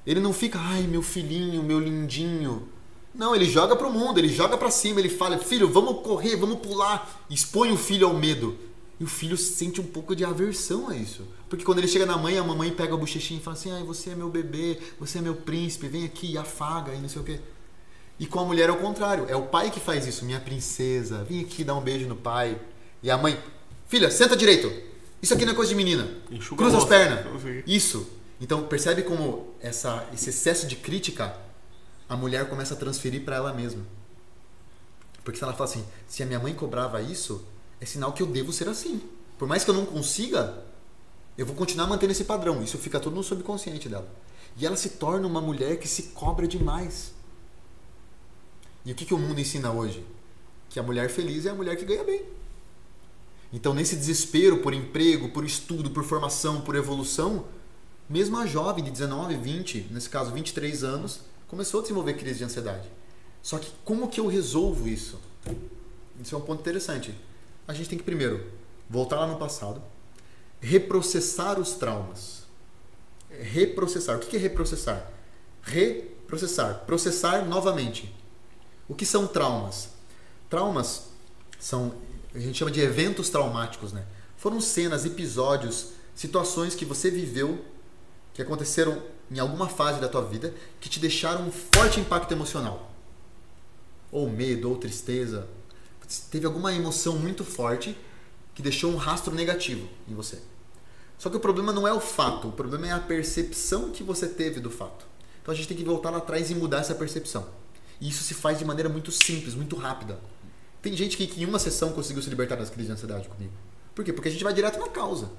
Ele não fica, ai, meu filhinho, meu lindinho. Não, ele joga pro mundo, ele joga pra cima, ele fala, filho, vamos correr, vamos pular. Expõe o filho ao medo. E o filho sente um pouco de aversão a isso. Porque quando ele chega na mãe, a mamãe pega o bochechinho e fala assim, ai, você é meu bebê, você é meu príncipe, vem aqui afaga e não sei o quê. E com a mulher é o contrário, é o pai que faz isso, minha princesa, vem aqui dar um beijo no pai. E a mãe, filha, senta direito. Isso aqui não é coisa de menina. Enxuga Cruza as pernas. Isso. Então percebe como essa, esse excesso de crítica a mulher começa a transferir para ela mesma. Porque se ela fala assim, se a minha mãe cobrava isso, é sinal que eu devo ser assim. Por mais que eu não consiga, eu vou continuar mantendo esse padrão. Isso fica tudo no subconsciente dela. E ela se torna uma mulher que se cobra demais. E o que, que o mundo ensina hoje? Que a mulher feliz é a mulher que ganha bem. Então, nesse desespero por emprego, por estudo, por formação, por evolução, mesmo a jovem de 19, 20, nesse caso 23 anos, começou a desenvolver crise de ansiedade. Só que como que eu resolvo isso? Isso é um ponto interessante. A gente tem que primeiro voltar lá no passado, reprocessar os traumas. Reprocessar. O que é reprocessar? Reprocessar. Processar novamente. O que são traumas? Traumas são, a gente chama de eventos traumáticos, né? Foram cenas, episódios, situações que você viveu, que aconteceram em alguma fase da tua vida, que te deixaram um forte impacto emocional. Ou medo, ou tristeza. Teve alguma emoção muito forte que deixou um rastro negativo em você. Só que o problema não é o fato, o problema é a percepção que você teve do fato. Então a gente tem que voltar lá atrás e mudar essa percepção. E isso se faz de maneira muito simples, muito rápida. Tem gente que, que em uma sessão conseguiu se libertar das crises de ansiedade comigo. Por quê? Porque a gente vai direto na causa.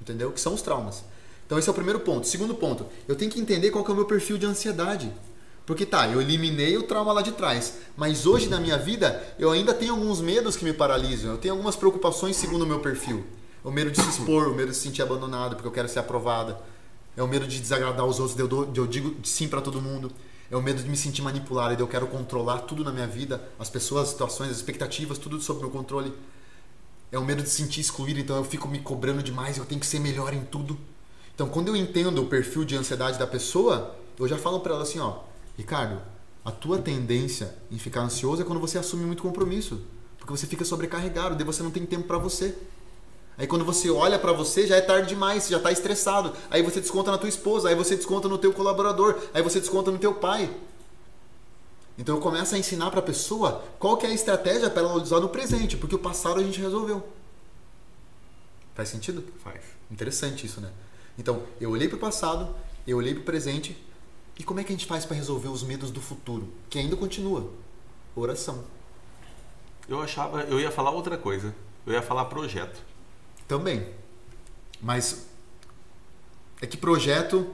Entendeu? Que são os traumas. Então esse é o primeiro ponto. Segundo ponto, eu tenho que entender qual que é o meu perfil de ansiedade. Porque tá, eu eliminei o trauma lá de trás, mas hoje na minha vida eu ainda tenho alguns medos que me paralisam. Eu tenho algumas preocupações segundo o meu perfil. O medo de se expor, o medo de se sentir abandonado porque eu quero ser aprovada. É o medo de desagradar os outros, de eu, digo sim para todo mundo. É o medo de me sentir manipulado, de eu quero controlar tudo na minha vida, as pessoas, as situações, as expectativas, tudo sob meu controle. É o medo de se sentir excluído, então eu fico me cobrando demais, eu tenho que ser melhor em tudo. Então, quando eu entendo o perfil de ansiedade da pessoa, eu já falo para ela assim, ó, Ricardo, a tua tendência em ficar ansioso é quando você assume muito compromisso, porque você fica sobrecarregado, daí você não tem tempo para você. Aí quando você olha pra você, já é tarde demais, você já tá estressado. Aí você desconta na tua esposa, aí você desconta no teu colaborador, aí você desconta no teu pai. Então eu começo a ensinar pra pessoa qual que é a estratégia para ela usar no presente, porque o passado a gente resolveu. Faz sentido? Faz. Interessante isso, né? Então, eu olhei pro passado, eu olhei pro presente, e como é que a gente faz para resolver os medos do futuro, que ainda continua? Oração. Eu achava, eu ia falar outra coisa. Eu ia falar projeto. Também. Mas é que projeto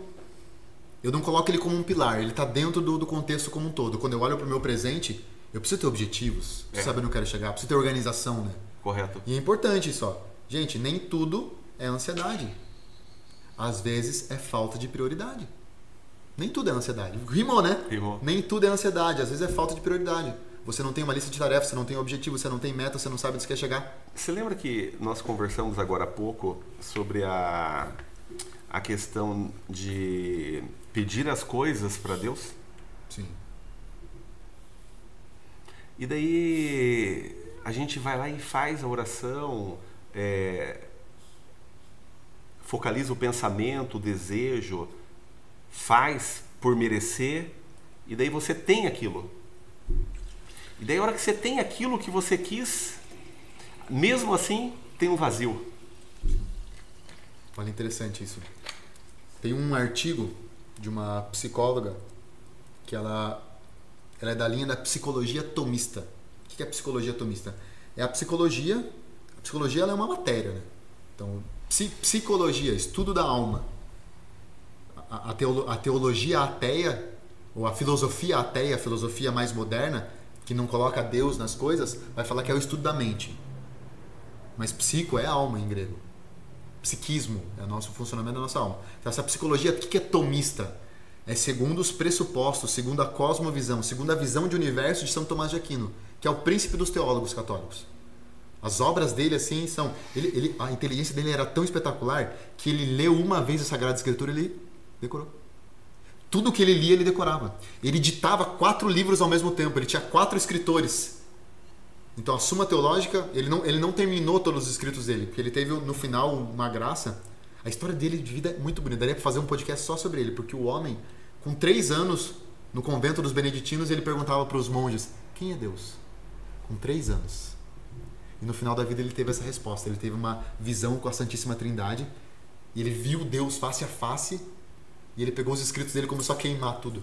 eu não coloco ele como um pilar, ele está dentro do, do contexto como um todo. Quando eu olho para o meu presente, eu preciso ter objetivos, preciso É. saber onde eu quero chegar, preciso ter organização, né? Correto. E é importante isso, ó. Gente, nem tudo é ansiedade. Às vezes é falta de prioridade. Nem tudo é ansiedade. Rimou, né? Rimou. Nem tudo é ansiedade, às vezes é falta de prioridade. Você não tem uma lista de tarefas, você não tem objetivo, você não tem meta, você não sabe onde você quer chegar. Você lembra que nós conversamos agora há pouco sobre a, a questão de pedir as coisas para Deus? Sim. E daí a gente vai lá e faz a oração, é, focaliza o pensamento, o desejo, faz por merecer, e daí você tem aquilo. E daí a hora que você tem aquilo que você quis, mesmo assim tem um vazio. Olha, interessante isso. Tem um artigo de uma psicóloga que ela, ela é da linha da psicologia tomista. O que é psicologia tomista? É a psicologia. A psicologia é uma matéria, né? Então, psicologia, estudo da alma. A, a, teolo, a teologia ateia, ou a filosofia ateia, a filosofia mais moderna, que não coloca Deus nas coisas, vai falar que é o estudo da mente. Mas psico é alma em grego. Psiquismo é o nosso funcionamento da nossa alma. Então, essa psicologia, o que é tomista? É segundo os pressupostos, segundo a cosmovisão, segundo a visão de universo de São Tomás de Aquino, que é o príncipe dos teólogos católicos. As obras dele, assim, são. Ele, ele, a inteligência dele era tão espetacular que ele leu uma vez a Sagrada Escritura e ele decorou. Tudo que ele lia, ele decorava. Ele ditava quatro livros ao mesmo tempo. Ele tinha quatro escritores. Então, a Suma Teológica, ele não, ele não terminou todos os escritos dele, porque ele teve no final uma graça. A história dele de vida é muito bonita. Daria para fazer um podcast só sobre ele, porque o homem, com três anos, no convento dos beneditinos, ele perguntava para os monges: quem é Deus? Com três anos. E no final da vida ele teve essa resposta. Ele teve uma visão com a Santíssima Trindade. E ele viu Deus face a face e ele pegou os escritos dele e começou a queimar tudo.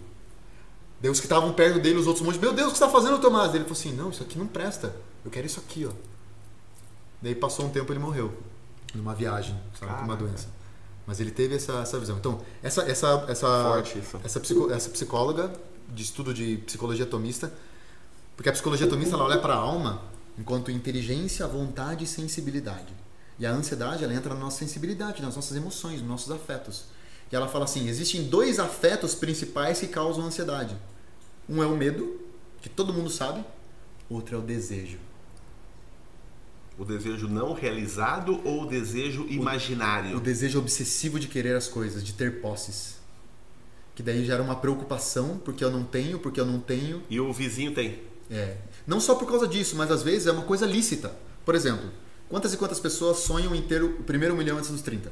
Deus que estavam perto dele, os outros montes, meu Deus, o que você está fazendo, Tomás? Ele falou assim, não, isso aqui não presta. Eu quero isso aqui, ó. Daí passou um tempo ele morreu. Numa viagem, sabe, com uma doença. Mas ele teve essa, essa visão. Então, essa essa essa essa, psico, essa psicóloga de estudo de psicologia atomista, porque a psicologia atomista ela olha para a alma enquanto inteligência, vontade e sensibilidade. E a ansiedade ela entra na nossa sensibilidade, nas nossas emoções, nos nossos afetos. E ela fala assim: existem dois afetos principais que causam ansiedade. Um é o medo, que todo mundo sabe, outro é o desejo. O desejo não realizado ou o desejo imaginário? O, o desejo obsessivo de querer as coisas, de ter posses. Que daí gera uma preocupação, porque eu não tenho, porque eu não tenho. E o vizinho tem. É. Não só por causa disso, mas às vezes é uma coisa lícita. Por exemplo, quantas e quantas pessoas sonham em ter o primeiro milhão antes dos 30?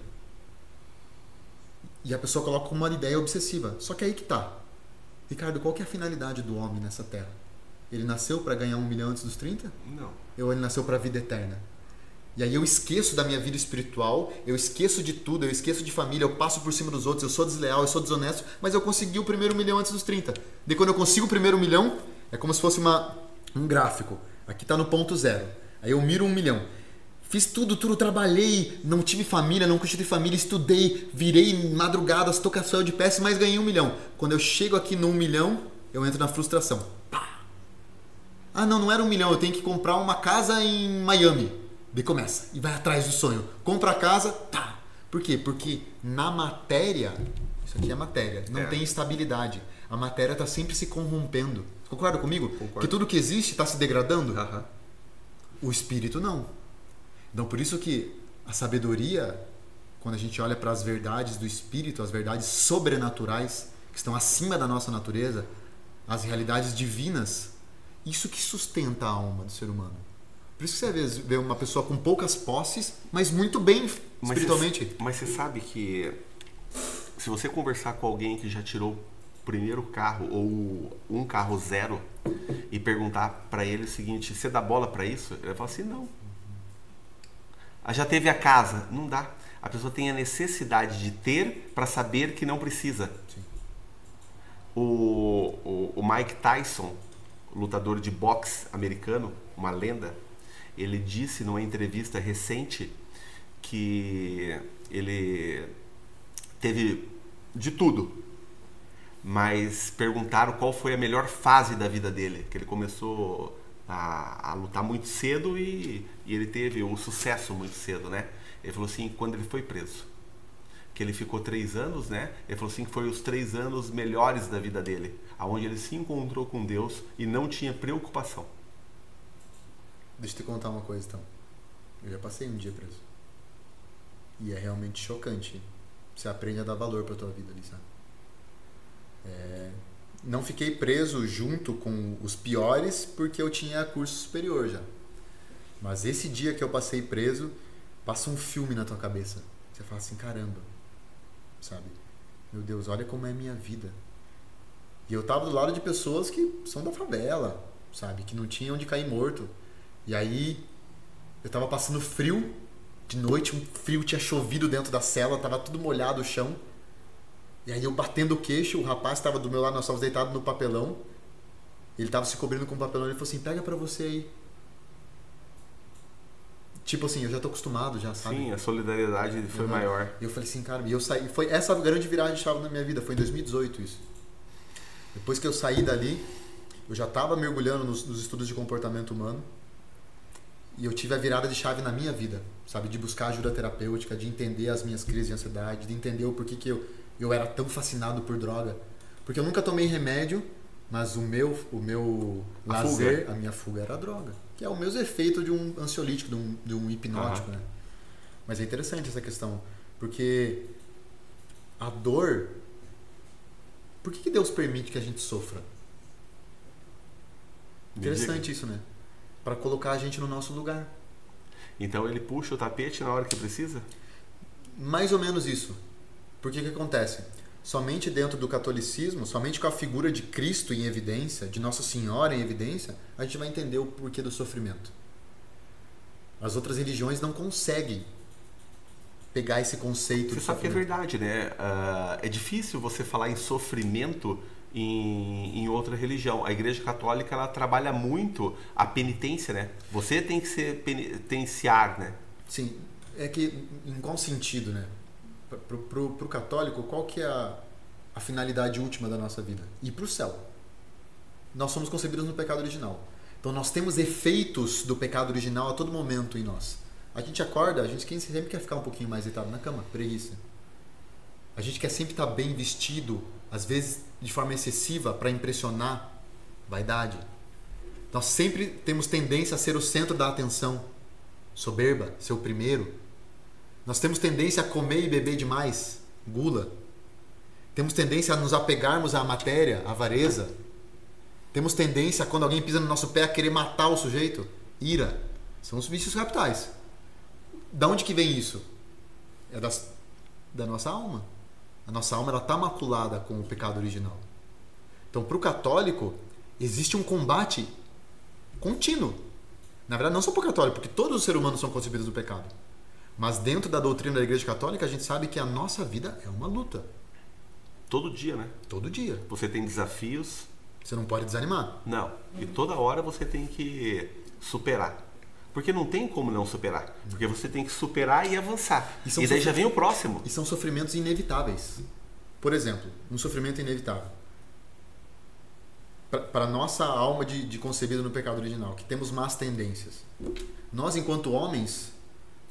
E a pessoa coloca uma ideia obsessiva. Só que aí que tá. Ricardo, qual que é a finalidade do homem nessa terra? Ele nasceu para ganhar um milhão antes dos 30? Não. Ou ele nasceu para a vida eterna? E aí eu esqueço da minha vida espiritual, eu esqueço de tudo, eu esqueço de família, eu passo por cima dos outros, eu sou desleal, eu sou desonesto, mas eu consegui o primeiro milhão antes dos 30. E quando eu consigo o primeiro milhão, é como se fosse uma, um gráfico. Aqui está no ponto zero. Aí eu miro um milhão. Fiz tudo, tudo, trabalhei, não tive família, não de família, estudei, virei madrugadas, tocação de peça, mas ganhei um milhão. Quando eu chego aqui no um milhão, eu entro na frustração. Pá. Ah, não, não era um milhão, eu tenho que comprar uma casa em Miami. E começa, e vai atrás do sonho. Compra a casa, tá. Por quê? Porque na matéria, isso aqui é matéria, não é. tem estabilidade. A matéria está sempre se corrompendo. Concorda comigo? Concordo. Que tudo que existe está se degradando? O espírito não. Então, por isso que a sabedoria, quando a gente olha para as verdades do espírito, as verdades sobrenaturais que estão acima da nossa natureza, as realidades divinas, isso que sustenta a alma do ser humano. Por isso que você às vê uma pessoa com poucas posses, mas muito bem espiritualmente. Mas você, sabe que se você conversar com alguém que já tirou o primeiro carro ou um carro zero e perguntar para ele o seguinte: você dá bola para isso? Ele vai falar assim: não. Ah, já teve a casa. Não dá. A pessoa tem a necessidade de ter para saber que não precisa. O, o, o, Mike Tyson, lutador de boxe americano, uma lenda, ele disse numa entrevista recente que ele teve de tudo, mas perguntaram qual foi a melhor fase da vida dele, que ele começou a, a lutar muito cedo e, e, ele teve um sucesso muito cedo, né? Ele falou assim, quando ele foi preso, que ele ficou três anos, né? Ele falou assim que foi os três anos melhores da vida dele, aonde ele se encontrou com Deus e não tinha preocupação. Deixa eu te contar uma coisa então. Eu já passei um dia preso. E é realmente chocante você aprende a dar valor para tua vida ali, sabe? É, não fiquei preso junto com os piores porque eu tinha curso superior já. Mas esse dia que eu passei preso, passa um filme na tua cabeça. Você fala assim, caramba, sabe? Meu Deus, olha como é a minha vida. E eu tava do lado de pessoas que são da favela, sabe? Que não tinham onde cair morto. E aí eu tava passando frio, de noite, um frio tinha chovido dentro da cela, tava tudo molhado o chão. E aí eu batendo o queixo, o rapaz estava do meu lado, nós estávamos deitados no papelão. Ele estava se cobrindo com o papelão, ele falou assim: "Pega para você aí". Tipo assim, eu já tô acostumado já, sabe? Sim, a solidariedade foi uhum. maior. E eu falei assim, cara, e eu saí, foi essa grande viragem de chave na minha vida, foi em 2018 isso. Depois que eu saí dali, eu já estava mergulhando nos, nos estudos de comportamento humano e eu tive a virada de chave na minha vida, sabe? De buscar ajuda terapêutica, de entender as minhas crises de ansiedade, de entender o porquê que eu, eu era tão fascinado por droga. Porque eu nunca tomei remédio, mas o meu, o meu a lazer, fuga. a minha fuga era a droga. Que é o mesmo efeito de um ansiolítico, de um, de um hipnótico, uhum. né? Mas é interessante essa questão, porque a dor. Por que, que Deus permite que a gente sofra? Interessante isso, né? Para colocar a gente no nosso lugar. Então ele puxa o tapete na hora que precisa? Mais ou menos isso. Porque o que acontece? Somente dentro do catolicismo, somente com a figura de Cristo em evidência, de Nossa Senhora em evidência, a gente vai entender o porquê do sofrimento. As outras religiões não conseguem pegar esse conceito. Você sabe que é verdade, né? Uh, é difícil você falar em sofrimento em, em outra religião. A Igreja Católica ela trabalha muito a penitência, né? Você tem que ser penitenciar, né? Sim. É que em qual sentido, né? Para o católico, qual que é a, a finalidade última da nossa vida? Ir para o céu. Nós somos concebidos no pecado original. Então nós temos efeitos do pecado original a todo momento em nós. A gente acorda, a gente sempre quer ficar um pouquinho mais deitado na cama, preguiça. A gente quer sempre estar bem vestido, às vezes de forma excessiva para impressionar, vaidade. Nós sempre temos tendência a ser o centro da atenção, soberba, ser o primeiro. Nós temos tendência a comer e beber demais, gula. Temos tendência a nos apegarmos à matéria, à avareza. Temos tendência, quando alguém pisa no nosso pé, a querer matar o sujeito, ira. São os vícios capitais. Da onde que vem isso? É das, da nossa alma. A nossa alma está maculada com o pecado original. Então, para o católico, existe um combate contínuo. Na verdade, não só para o católico, porque todos os seres humanos são concebidos do pecado. Mas dentro da doutrina da Igreja Católica, a gente sabe que a nossa vida é uma luta. Todo dia, né? Todo dia. Você tem desafios. Você não pode desanimar. Não. E toda hora você tem que superar. Porque não tem como não superar. Porque você tem que superar e avançar. E, e daí já vem o próximo. E são sofrimentos inevitáveis. Por exemplo, um sofrimento inevitável. Para a nossa alma de, de concebida no pecado original, que temos más tendências. Nós, enquanto homens,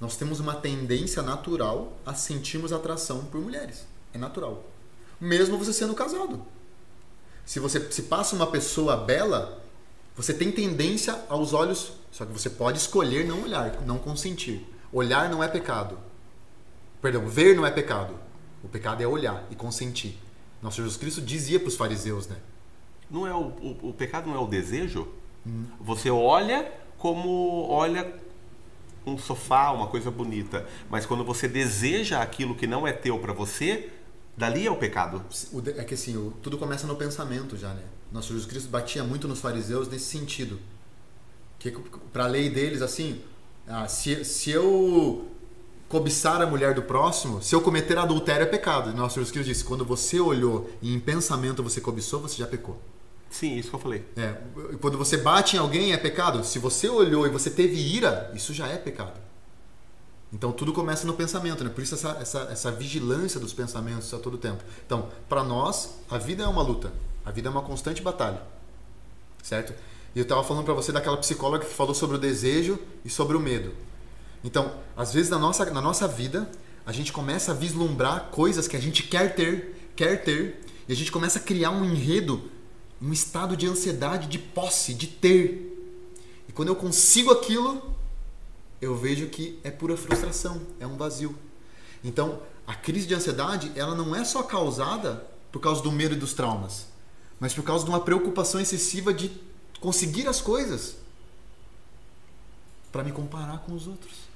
nós temos uma tendência natural a sentirmos atração por mulheres. É natural. Mesmo você sendo casado. Se você se passa uma pessoa bela, você tem tendência aos olhos só que você pode escolher não olhar, não consentir. Olhar não é pecado. Perdão, ver não é pecado. O pecado é olhar e consentir. Nosso Jesus Cristo dizia para os fariseus, né? Não é o, o, o, pecado não é o desejo? Hum. Você olha como olha um sofá, uma coisa bonita, mas quando você deseja aquilo que não é teu para você, dali é o pecado. É que assim, tudo começa no pensamento já, né? Nosso Jesus Cristo batia muito nos fariseus nesse sentido que para a lei deles assim, ah, se, se eu cobiçar a mulher do próximo, se eu cometer adultério é pecado. Nosso Jesus Cristo disse: quando você olhou e em pensamento você cobiçou, você já pecou. Sim, isso que eu falei. É, quando você bate em alguém é pecado. Se você olhou e você teve ira, isso já é pecado. Então tudo começa no pensamento, né? Por isso essa, essa, essa vigilância dos pensamentos a todo tempo. Então, para nós, a vida é uma luta. A vida é uma constante batalha. Certo? E eu estava falando para você daquela psicóloga que falou sobre o desejo e sobre o medo. Então, às vezes na nossa, na nossa vida, a gente começa a vislumbrar coisas que a gente quer ter, quer ter, e a gente começa a criar um enredo, um estado de ansiedade, de posse, de ter. E quando eu consigo aquilo, eu vejo que é pura frustração, é um vazio. Então, a crise de ansiedade, ela não é só causada por causa do medo e dos traumas, mas por causa de uma preocupação excessiva de conseguir as coisas para me comparar com os outros.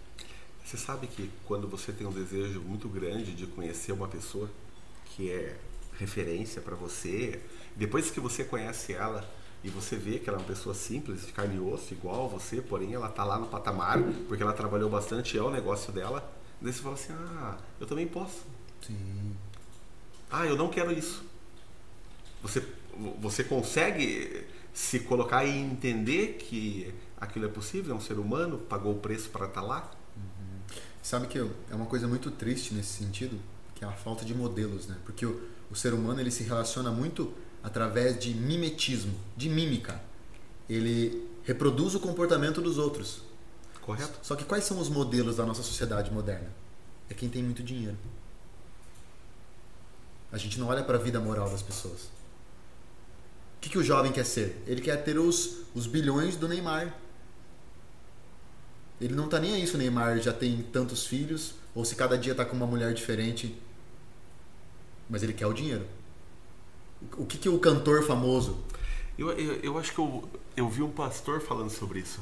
Você sabe que quando você tem um desejo muito grande de conhecer uma pessoa que é referência para você, depois que você conhece ela e você vê que ela é uma pessoa simples, de carne e osso, igual a você, porém ela tá lá no patamar, porque ela trabalhou bastante, é o negócio dela, daí você fala assim: "Ah, eu também posso". Sim. Ah, eu não quero isso. Você você consegue se colocar e entender que aquilo é possível, é um ser humano, pagou o preço para estar lá? Sabe que é uma coisa muito triste nesse sentido, que é a falta de modelos, né? Porque o, o ser humano ele se relaciona muito através de mimetismo, de mímica. Ele reproduz o comportamento dos outros. Correto? Só que quais são os modelos da nossa sociedade moderna? É quem tem muito dinheiro. A gente não olha para a vida moral das pessoas. O que, que o jovem quer ser? Ele quer ter os, os bilhões do Neymar. Ele não tá nem aí se o Neymar já tem tantos filhos ou se cada dia tá com uma mulher diferente. Mas ele quer o dinheiro. O que, que o cantor famoso? Eu, eu, eu acho que eu, eu vi um pastor falando sobre isso.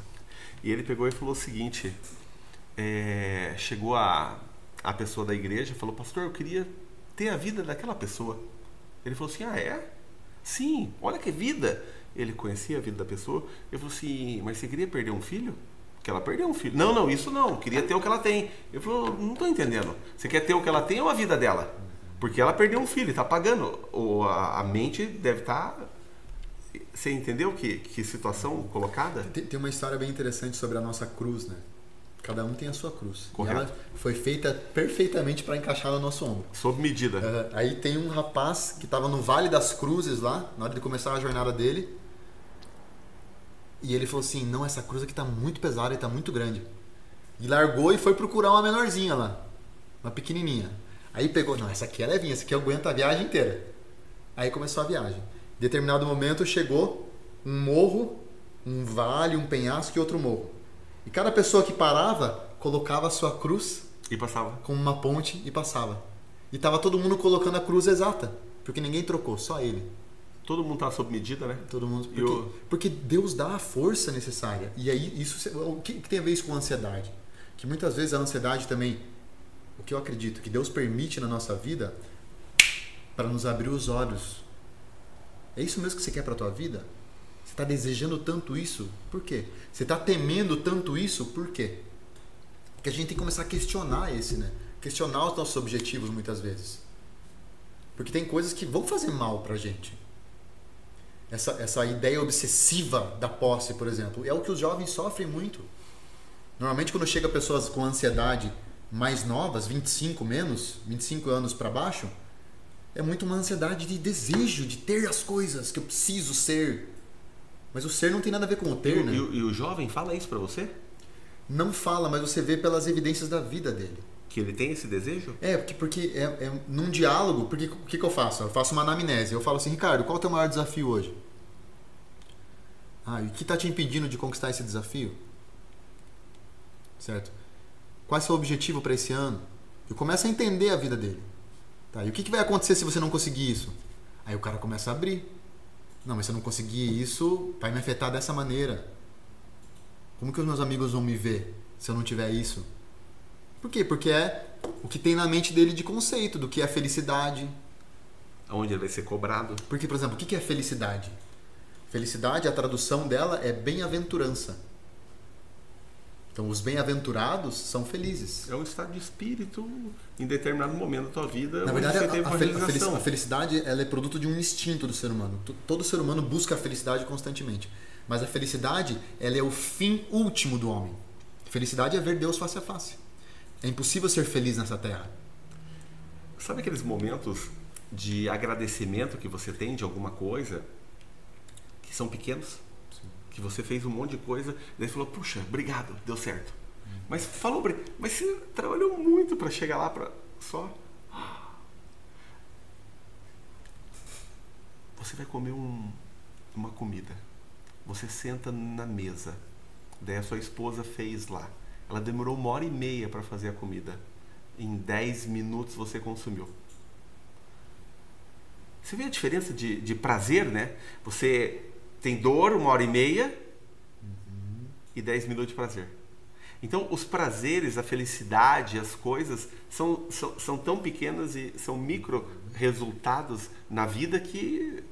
E ele pegou e falou o seguinte: é, chegou a, a pessoa da igreja e falou, pastor, eu queria ter a vida daquela pessoa. Ele falou assim: ah, é? Sim, olha que vida. Ele conhecia a vida da pessoa. Ele falou assim: mas você queria perder um filho? Que ela perdeu um filho. Não, não, isso não. Queria ter o que ela tem. Ele falou: não estou entendendo. Você quer ter o que ela tem ou a vida dela? Porque ela perdeu um filho, está pagando. Ou a, a mente deve estar. Tá... Você entendeu que, que situação colocada? Tem, tem uma história bem interessante sobre a nossa cruz, né? Cada um tem a sua cruz. Correto. E ela foi feita perfeitamente para encaixar no nosso ombro. Sob medida. Uh, aí tem um rapaz que estava no Vale das Cruzes lá, na hora de começar a jornada dele. E ele falou assim: Não, essa cruz aqui está muito pesada e está muito grande. E largou e foi procurar uma menorzinha lá, uma pequenininha. Aí pegou: Não, essa aqui é levinha, essa aqui aguenta a viagem inteira. Aí começou a viagem. Em determinado momento chegou um morro, um vale, um penhasco e outro morro. E cada pessoa que parava colocava a sua cruz e passava com uma ponte e passava. E tava todo mundo colocando a cruz exata, porque ninguém trocou, só ele. Todo mundo tá sob medida, né? Todo mundo. Porque, eu... porque Deus dá a força necessária. E aí, isso. O que, que tem a ver isso com ansiedade? Que muitas vezes a ansiedade também. O que eu acredito que Deus permite na nossa vida para nos abrir os olhos. É isso mesmo que você quer para tua vida? Você está desejando tanto isso? Por quê? Você está temendo tanto isso? Por quê? Porque a gente tem que começar a questionar esse, né? Questionar os nossos objetivos muitas vezes. Porque tem coisas que vão fazer mal pra gente. Essa, essa ideia obsessiva da posse, por exemplo, é o que os jovens sofrem muito. Normalmente, quando chega pessoas com ansiedade mais novas, 25 menos, 25 anos para baixo, é muito uma ansiedade de desejo, de ter as coisas que eu preciso ser, mas o ser não tem nada a ver com o ter, e, né? E, e o jovem fala isso para você? Não fala, mas você vê pelas evidências da vida dele. Que ele tem esse desejo? É, porque, porque é, é num diálogo, porque o que, que eu faço? Eu faço uma anamnese. Eu falo assim, Ricardo, qual é o teu maior desafio hoje? Ah, e o que está te impedindo de conquistar esse desafio? Certo? Qual é o seu objetivo para esse ano? Eu começo a entender a vida dele. Tá, e o que, que vai acontecer se você não conseguir isso? Aí o cara começa a abrir. Não, mas se eu não conseguir isso, vai me afetar dessa maneira. Como que os meus amigos vão me ver se eu não tiver isso? Por quê? Porque é o que tem na mente dele de conceito do que é felicidade. Onde ele vai ser cobrado. Porque, por exemplo, o que é felicidade? Felicidade, a tradução dela é bem-aventurança. Então, os bem-aventurados são felizes. É um estado de espírito em determinado momento da tua vida. Na verdade, a, a, felicidade ela é produto de um instinto do ser humano. Todo ser humano busca a felicidade constantemente. Mas a felicidade ela é o fim último do homem. Felicidade é ver Deus face a face. É impossível ser feliz nessa terra. Sabe aqueles momentos de agradecimento que você tem de alguma coisa que são pequenos? Que você fez um monte de coisa, daí falou, puxa, obrigado, deu certo. Mas falou, mas você trabalhou muito para chegar lá para só. Você vai comer um, uma comida. Você senta na mesa. Daí a sua esposa fez lá. Ela demorou uma hora e meia para fazer a comida. em 10 minutos você consumiu. Você vê a diferença de, de prazer, né? Você tem dor uma hora e meia uhum. e 10 minutos de prazer. Então, os prazeres, a felicidade, as coisas são, são, são tão pequenas e são micro resultados na vida que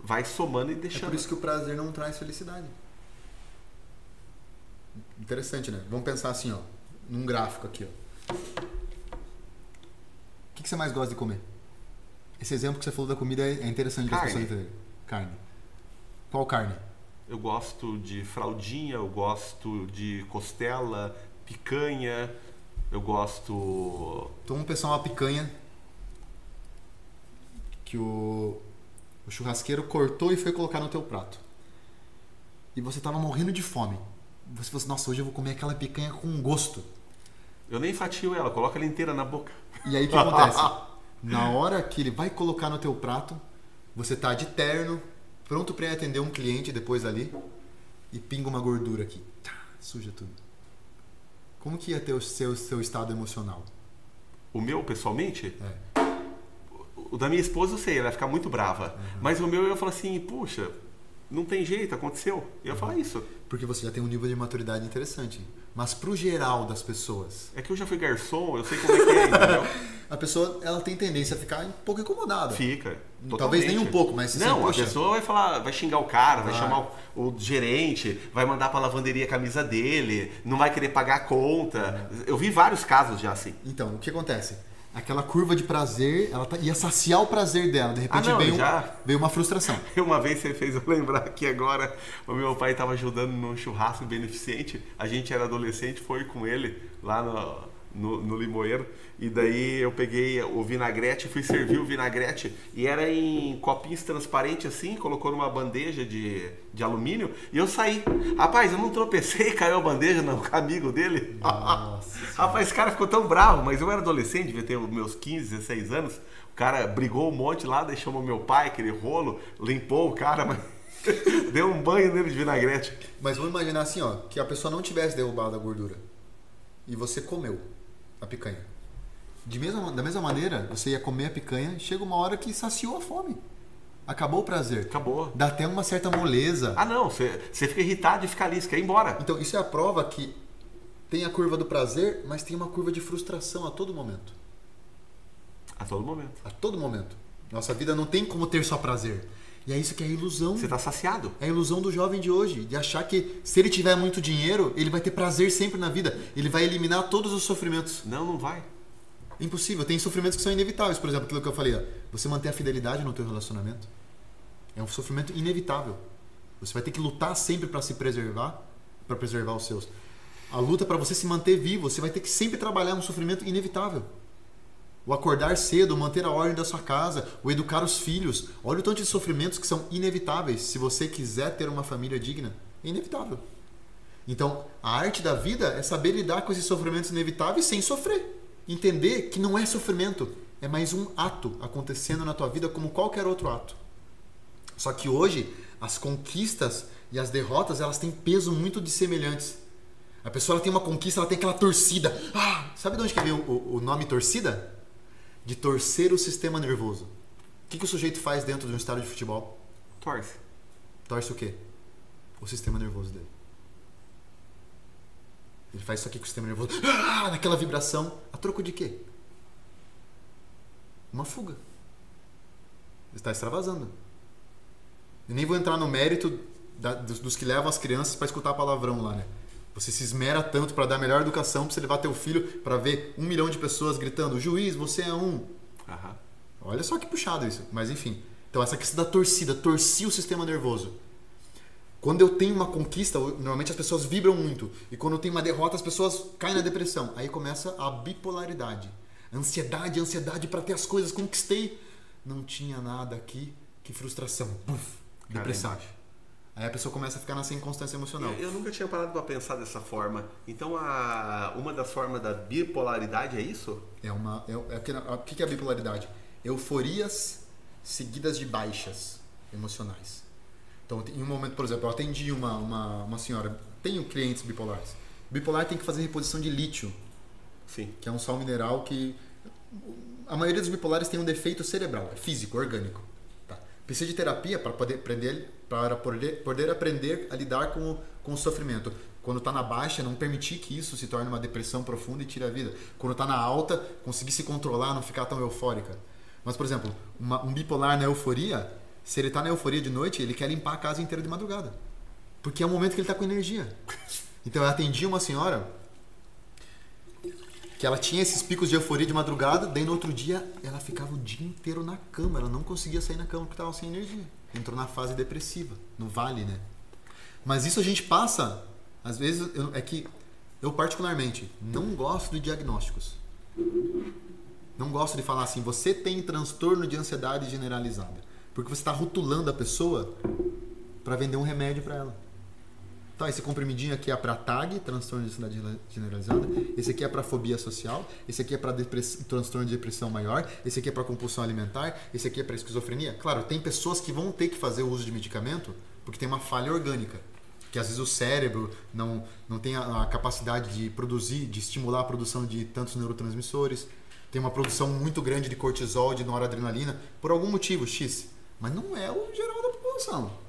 vai somando e deixando. É por isso que o prazer não traz felicidade. Interessante, né? Vamos pensar assim, ó, num gráfico aqui, ó. O que, que você mais gosta de comer? Esse exemplo que você falou da comida é interessante para as pessoas entenderem. Carne. Qual carne? Eu gosto de fraldinha, eu gosto de costela, picanha, eu gosto. Então vamos pensar uma picanha que o, o churrasqueiro cortou e foi colocar no teu prato. E você estava morrendo de fome. Você falou assim, nossa, hoje eu vou comer aquela picanha com gosto. Eu nem fatio ela, coloca ela inteira na boca. E aí o que acontece? na hora que ele vai colocar no teu prato, você tá de terno, pronto para atender um cliente depois ali e pinga uma gordura aqui. Tá, suja tudo. Como que ia ter o seu, seu estado emocional? O meu, pessoalmente? É. O da minha esposa eu sei, ela vai ficar muito brava. Uhum. Mas o meu eu falo assim, puxa, não tem jeito, aconteceu. Eu ia uhum. falar isso. Porque você já tem um nível de maturidade interessante. Mas pro geral das pessoas. É que eu já fui garçom, eu sei como é que é, entendeu? a pessoa ela tem tendência a ficar um pouco incomodada. Fica. Totalmente. Talvez nem um pouco, mas Não, assim, a pessoa vai falar, vai xingar o cara, vai chamar o, o, gerente, vai mandar pra lavanderia a camisa dele, não vai querer pagar a conta. Eu vi vários casos já assim. Então, o que acontece? Aquela curva de prazer, ela tá, ia saciar o prazer dela. De repente ah, não, veio, já... veio uma frustração. Uma vez você fez eu lembrar que agora o meu pai estava ajudando num churrasco beneficente. A gente era adolescente, foi com ele lá no, no, no limoeiro. E daí eu peguei o vinagrete, fui servir o vinagrete e era em copinhos transparentes assim, colocou numa bandeja de, de alumínio e eu saí. Rapaz, eu não tropecei, caiu a bandeja no amigo dele. Rapaz, esse cara ficou tão bravo, mas eu era adolescente, devia ter meus 15, 16 anos. O cara brigou um monte lá, deixou meu pai, aquele rolo, limpou o cara, mas deu um banho nele de vinagrete. Mas vamos imaginar assim, ó, que a pessoa não tivesse derrubado a gordura e você comeu a picanha. De mesma, da mesma maneira, você ia comer a picanha, chega uma hora que saciou a fome. Acabou o prazer. Acabou. Dá até uma certa moleza. Ah, não. Você, você fica irritado de ficar ali, você quer ir embora. Então, isso é a prova que tem a curva do prazer, mas tem uma curva de frustração a todo momento. A todo momento. A todo momento. Nossa vida não tem como ter só prazer. E é isso que é a ilusão. Você está saciado. É a ilusão do jovem de hoje, de achar que se ele tiver muito dinheiro, ele vai ter prazer sempre na vida. Ele vai eliminar todos os sofrimentos. Não, não vai. Impossível. Tem sofrimentos que são inevitáveis. Por exemplo, aquilo que eu falei, você manter a fidelidade no teu relacionamento é um sofrimento inevitável. Você vai ter que lutar sempre para se preservar, para preservar os seus. A luta para você se manter vivo, você vai ter que sempre trabalhar um sofrimento inevitável o acordar cedo, o manter a ordem da sua casa, o educar os filhos. Olha o tanto de sofrimentos que são inevitáveis se você quiser ter uma família digna. É inevitável. Então, a arte da vida é saber lidar com esses sofrimentos inevitáveis sem sofrer. Entender que não é sofrimento, é mais um ato acontecendo na tua vida como qualquer outro ato. Só que hoje, as conquistas e as derrotas, elas têm peso muito de semelhantes. A pessoa tem uma conquista, ela tem aquela torcida. Ah, sabe de onde que vem o, o nome torcida? De torcer o sistema nervoso. O que, que o sujeito faz dentro de um estádio de futebol? Torce. Torce o quê? O sistema nervoso dele. Ele faz isso aqui com o sistema nervoso. Ah, naquela vibração. A troco de quê? Uma fuga. Ele está extravasando. E nem vou entrar no mérito da, dos, dos, que levam as crianças para escutar palavrão lá, né? Você se esmera tanto para dar a melhor educação para você levar teu filho para ver um milhão de pessoas gritando: juiz, você é um. Uhum. Olha só que puxado isso. Mas enfim. Então, essa questão da torcida, torci o sistema nervoso. Quando eu tenho uma conquista, normalmente as pessoas vibram muito. E quando eu tenho uma derrota, as pessoas caem na depressão. Aí começa a bipolaridade. Ansiedade, ansiedade para ter as coisas. Conquistei. Não tinha nada aqui. Que frustração. Buf, depressão. Aí a pessoa começa a ficar nessa inconstância emocional. Eu, eu nunca tinha parado para pensar dessa forma. Então, a, uma das formas da bipolaridade é isso? É uma. É, é, o que é a bipolaridade? Euforias seguidas de baixas emocionais. Então, em um momento, por exemplo, eu atendi uma, uma, uma senhora, tenho clientes bipolares. bipolar tem que fazer reposição de lítio Sim. que é um sal mineral que a maioria dos bipolares tem um defeito cerebral, é físico, orgânico. Precisa de terapia para poder aprender, para poder, poder aprender a lidar com o, com o sofrimento. Quando está na baixa, não permitir que isso se torne uma depressão profunda e tire a vida. Quando está na alta, conseguir se controlar, não ficar tão eufórica. Mas, por exemplo, uma, um bipolar na euforia, se ele está na euforia de noite, ele quer limpar a casa inteira de madrugada. Porque é o momento que ele está com energia. Então eu atendi uma senhora que ela tinha esses picos de euforia de madrugada, daí no outro dia ela ficava o dia inteiro na cama, ela não conseguia sair na cama porque estava sem energia. Entrou na fase depressiva, no vale, né? Mas isso a gente passa, às vezes, eu, é que eu particularmente não gosto de diagnósticos. Não gosto de falar assim, você tem transtorno de ansiedade generalizada. Porque você está rotulando a pessoa para vender um remédio para ela. Tá, esse comprimidinho aqui é para TAG, transtorno de ansiedade generalizada. Esse aqui é para fobia social. Esse aqui é para transtorno de depressão maior. Esse aqui é para compulsão alimentar. Esse aqui é para esquizofrenia. Claro, tem pessoas que vão ter que fazer o uso de medicamento porque tem uma falha orgânica. Que às vezes o cérebro não, não tem a, a capacidade de produzir, de estimular a produção de tantos neurotransmissores. Tem uma produção muito grande de cortisol, de noradrenalina, por algum motivo X. Mas não é o geral da população.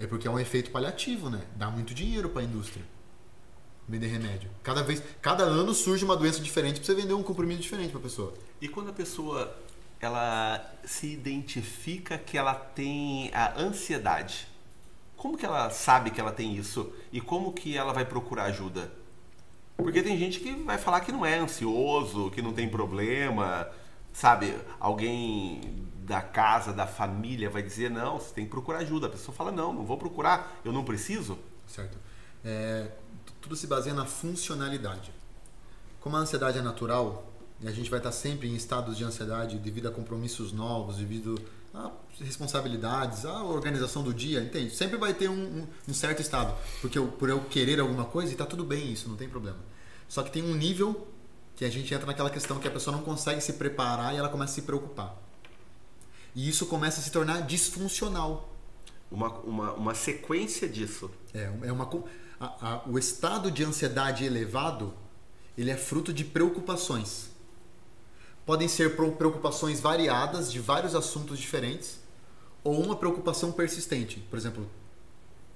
É porque é um efeito paliativo, né? Dá muito dinheiro para a indústria vender remédio. Cada vez, cada ano surge uma doença diferente para você vender um comprimido diferente para a pessoa. E quando a pessoa ela se identifica que ela tem a ansiedade, como que ela sabe que ela tem isso e como que ela vai procurar ajuda? Porque tem gente que vai falar que não é ansioso, que não tem problema, sabe? Alguém da casa, da família, vai dizer não, você tem que procurar ajuda. A pessoa fala não, não vou procurar, eu não preciso. Certo. É, tudo se baseia na funcionalidade. Como a ansiedade é natural, e a gente vai estar sempre em estados de ansiedade devido a compromissos novos, devido a responsabilidades, a organização do dia, entende? Sempre vai ter um, um, um certo estado, porque eu, por eu querer alguma coisa, e está tudo bem isso, não tem problema. Só que tem um nível que a gente entra naquela questão que a pessoa não consegue se preparar e ela começa a se preocupar. E isso começa a se tornar disfuncional. Uma, uma, uma sequência disso. É, é uma, a, a, o estado de ansiedade elevado ele é fruto de preocupações. Podem ser preocupações variadas de vários assuntos diferentes ou uma preocupação persistente. Por exemplo,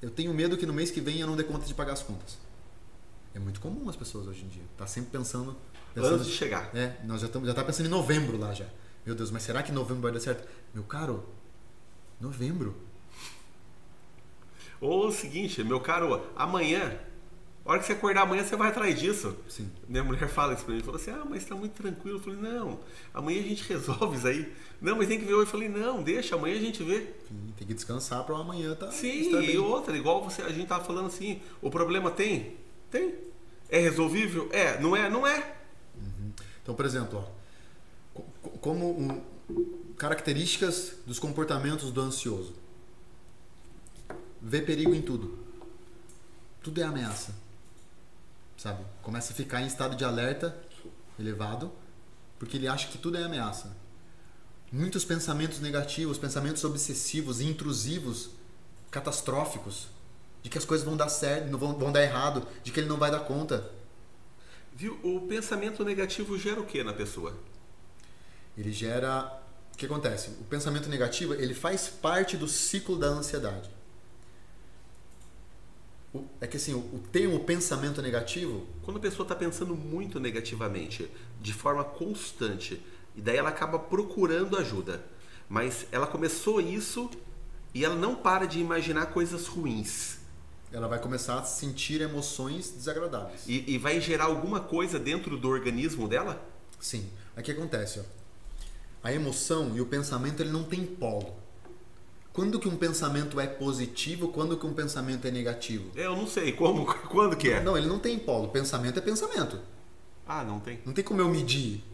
eu tenho medo que no mês que vem eu não dê conta de pagar as contas. É muito comum as pessoas hoje em dia. Tá sempre pensando, pensando antes de chegar. É, nós já estamos já tá pensando em novembro lá já. Meu Deus, mas será que novembro vai dar certo? Meu caro, novembro. Ou o seguinte, meu caro, amanhã, a hora que você acordar amanhã, você vai atrás disso. Sim. Minha mulher fala isso pra mim, falou assim, ah, mas tá muito tranquilo. Eu falei, não, amanhã a gente resolve isso aí. Não, mas tem que ver hoje. Eu falei, não, deixa, amanhã a gente vê. Sim, tem que descansar para amanhã tá. Sim, e outra, igual você, a gente tava falando assim, o problema tem? Tem. É resolvível? É. Não é? Não é. Uhum. Então, por exemplo, ó, como um, características dos comportamentos do ansioso. Vê perigo em tudo. Tudo é ameaça. Sabe? Começa a ficar em estado de alerta elevado, porque ele acha que tudo é ameaça. Muitos pensamentos negativos, pensamentos obsessivos, intrusivos, catastróficos, de que as coisas vão dar certo, vão, vão dar errado, de que ele não vai dar conta. Viu? O pensamento negativo gera o que na pessoa? Ele gera o que acontece? O pensamento negativo ele faz parte do ciclo da ansiedade. O, é que assim o, o termo pensamento negativo quando a pessoa está pensando muito negativamente de forma constante e daí ela acaba procurando ajuda. Mas ela começou isso e ela não para de imaginar coisas ruins. Ela vai começar a sentir emoções desagradáveis. E, e vai gerar alguma coisa dentro do organismo dela? Sim. O que acontece ó a emoção e o pensamento ele não tem polo. Quando que um pensamento é positivo, quando que um pensamento é negativo? Eu não sei, como, quando que é? Não, ele não tem polo. Pensamento é pensamento. Ah, não tem. Não tem como eu medir.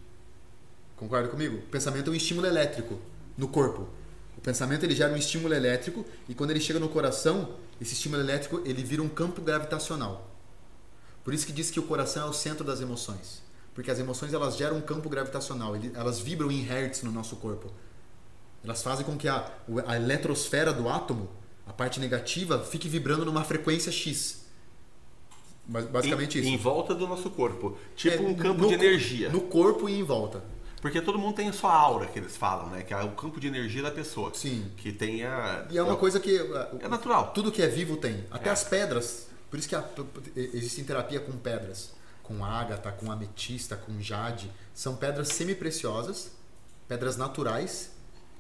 Concorda comigo? Pensamento é um estímulo elétrico no corpo. O pensamento ele gera um estímulo elétrico e quando ele chega no coração, esse estímulo elétrico ele vira um campo gravitacional. Por isso que diz que o coração é o centro das emoções porque as emoções elas geram um campo gravitacional, elas vibram em hertz no nosso corpo. Elas fazem com que a, a eletrosfera do átomo, a parte negativa, fique vibrando numa frequência X. Basicamente em, isso. Em volta do nosso corpo. Tipo É, um campo no de energia. No corpo e em volta. Porque todo mundo tem a sua aura, que eles falam, né? Que é o campo de energia da pessoa. Sim. Que tem a. E é uma coisa que. É natural. Tudo que é vivo tem. Até É. as pedras. Por isso que a- existe terapia com pedras. Com ágata, com ametista, com jade. São pedras semi-preciosas, pedras naturais.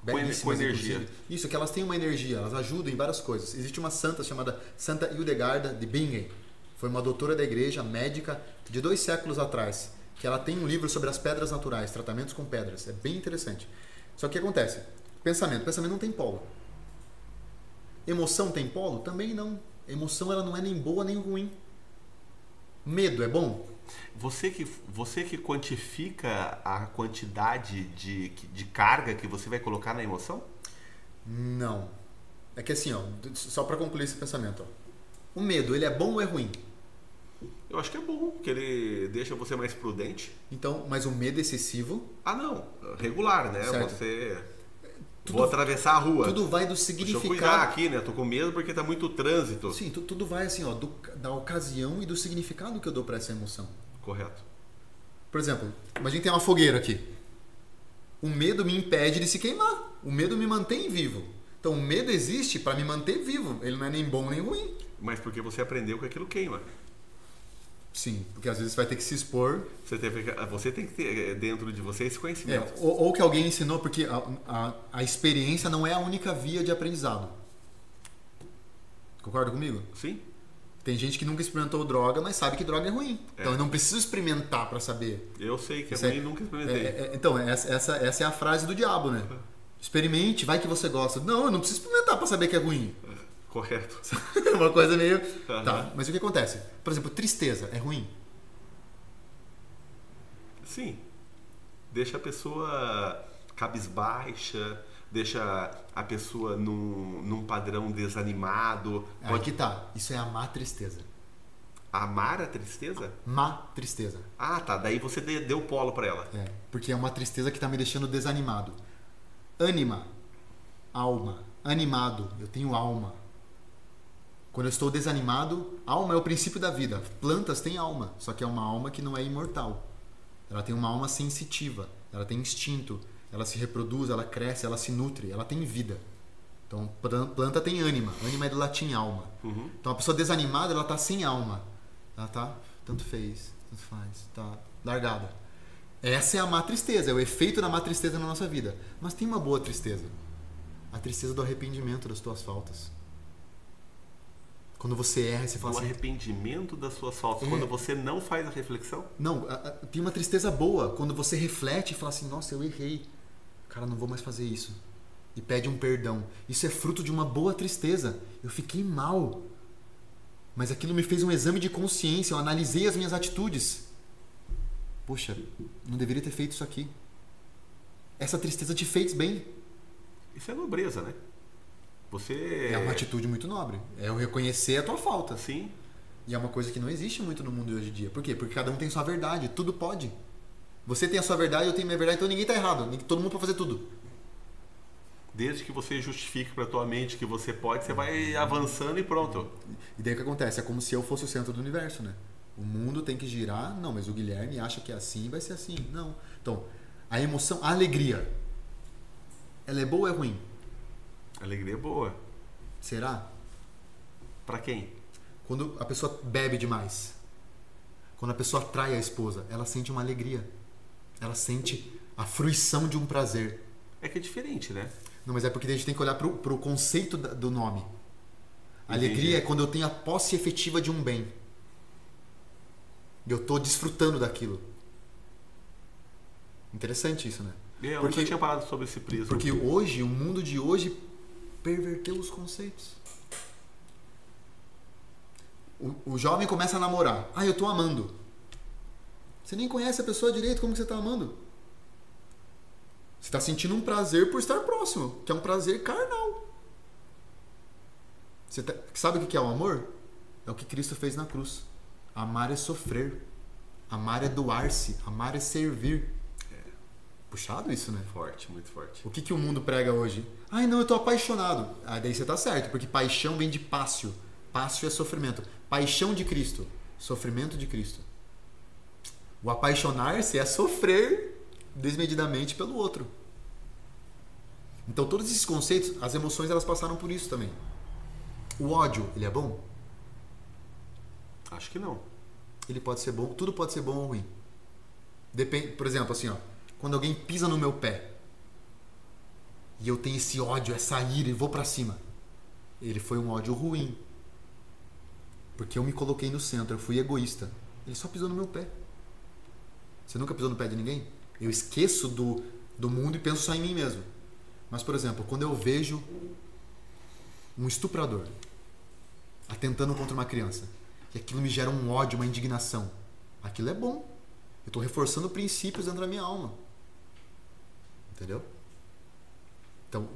Belíssimas, com energia. inclusive. Isso, que elas têm uma energia, elas ajudam em várias coisas. Existe uma santa chamada Santa Hildegarda de Bingen. Foi uma doutora da igreja, médica, de dois séculos atrás. Que ela tem um livro sobre as pedras naturais, tratamentos com pedras. É bem interessante. Só que o que acontece? Pensamento. Pensamento não tem polo. Emoção tem polo? Também não. Emoção ela não é nem boa nem ruim. Medo é bom? Você que, você que quantifica a quantidade de, de carga que você vai colocar na emoção? Não. É que assim, ó, só para concluir esse pensamento, ó. O medo, ele é bom ou é ruim? Eu acho que é bom, que ele deixa você mais prudente. Então, mas o medo excessivo, Ah, não. Regular, né? Certo. Você. Tudo- Vou atravessar a rua. tudo vai do Deixa eu significado. cuidar aqui, né? Tô com medo porque tá muito trânsito. Sim, tu- tudo vai assim, ó, do- da ocasião e do significado que eu dou para essa emoção. Correto. Por exemplo, imagina que tem uma fogueira aqui. O medo me impede de se queimar. O medo me mantém vivo. Então, o medo existe para me manter vivo. Ele não é nem bom nem ruim. Mas porque você aprendeu que aquilo queima. Sim, porque às vezes você vai ter que se expor. Você, teve, que- você tem que ter eh, dentro de você esse É, conhecimento. ou, ou que alguém ensinou, porque a, a, a experiência não é a única via de aprendizado. Concorda comigo? Sim? Tem gente que nunca experimentou droga, mas sabe que droga é ruim. É. Então eu não preciso experimentar para saber. Eu sei que é Isso é- ruim e nunca É, experimentei. é, então, essa, essa, essa é a frase do diabo, né? Experimente, vai que você gosta. Não, eu não preciso experimentar para saber que é ruim. Correto. Uma coisa meio. Aham. Tá, mas o que acontece? Por exemplo, tristeza é ruim? Sim. Deixa a pessoa cabisbaixa, deixa a pessoa num, num padrão desanimado. Aí Pode que tá. Isso é a má tristeza. amar a tristeza? Má tristeza. Ah, tá. Daí você de- deu polo pra ela. É, porque é uma tristeza que tá me deixando desanimado. Ânima, alma, animado, eu tenho alma. Quando eu estou desanimado, alma é o princípio da vida. Plantas têm alma, só que é uma alma que não é imortal. Ela tem uma alma sensitiva, ela tem instinto, ela se reproduz, ela cresce, ela se nutre, ela tem vida. Então, plan- planta tem ânima. Ânima é do latim alma. Uhum. Então, a pessoa desanimada, ela tá sem alma. Ela tá, tanto fez, tanto faz, tá largada. Essa é a má tristeza, é o efeito da má tristeza na nossa vida. Mas tem uma boa tristeza. A tristeza do arrependimento das tuas faltas. Quando você erra, você fala O assim, arrependimento das suas faltas, É. quando você não faz a reflexão. Não, a- a- tem uma tristeza boa quando você reflete e fala assim: Nossa, eu errei. Cara, não vou mais fazer isso. E pede um perdão. Isso é fruto de uma boa tristeza. Eu fiquei mal. Mas aquilo me fez um exame de consciência. Eu analisei as minhas atitudes. Poxa, não deveria ter feito isso aqui. Essa tristeza te fez bem. Isso é nobreza, né? Você. É uma atitude muito nobre. É eu reconhecer a tua falta. Sim. E é uma coisa que não existe muito no mundo hoje em dia. Por quê? Porque cada um tem sua verdade, tudo pode. Você tem a sua verdade, eu tenho a minha verdade, então ninguém tá errado. Todo mundo pode fazer tudo. Desde que você justifique pra tua mente que você pode, você vai avançando e pronto. E daí o que acontece? É como se eu fosse o centro do universo, né? O mundo tem que girar, não, mas o Guilherme acha que é assim, vai ser assim. Não. Então, a emoção, a alegria, ela é boa ou é ruim? Alegria é boa. Será? Pra quem? Quando a pessoa bebe demais, quando a pessoa trai a esposa, ela sente uma alegria. Ela sente a fruição de um prazer. É que é diferente, né? Não, mas é porque a gente tem que olhar pro, pro conceito do nome. Entendi. alegria é quando eu tenho a posse efetiva de um bem. E eu tô desfrutando daquilo. Interessante isso, né? Eu Porque- tinha parado sobre esse prisma. Porque hoje, o mundo de hoje perverteu os conceitos. O, o jovem começa a namorar. Ah, eu tô amando. Você nem conhece a pessoa direito, como que você tá amando? Você tá sentindo um prazer por estar próximo, que é um prazer carnal. Você tá- sabe o que é o amor? É o que Cristo fez na cruz. Amar é sofrer. Amar é doar-se. Amar é servir. Puxado isso, né? Forte, muito forte. O que, que o mundo prega hoje? Ai, não, eu tô apaixonado. Ah, daí você tá certo, porque paixão vem de pácio. Pácio é sofrimento. Paixão de Cristo. Sofrimento de Cristo. O apaixonar-se é sofrer desmedidamente pelo outro. Então todos esses conceitos, as emoções elas passaram por isso também. O ódio, ele é bom? Acho que não. Ele pode ser bom, tudo pode ser bom ou ruim. Depende, por exemplo, assim, ó, quando alguém pisa no meu pé e eu tenho esse ódio, essa ira e vou para cima, ele foi um ódio ruim. Porque eu me coloquei no centro, eu fui egoísta. Ele só pisou no meu pé. Você nunca pisou no pé de ninguém? Eu esqueço do, do mundo e penso só em mim mesmo. Mas, por exemplo, quando eu vejo um estuprador atentando contra uma criança e aquilo me gera um ódio, uma indignação, aquilo é bom. Eu estou reforçando princípios dentro da minha alma. Entendeu? Então,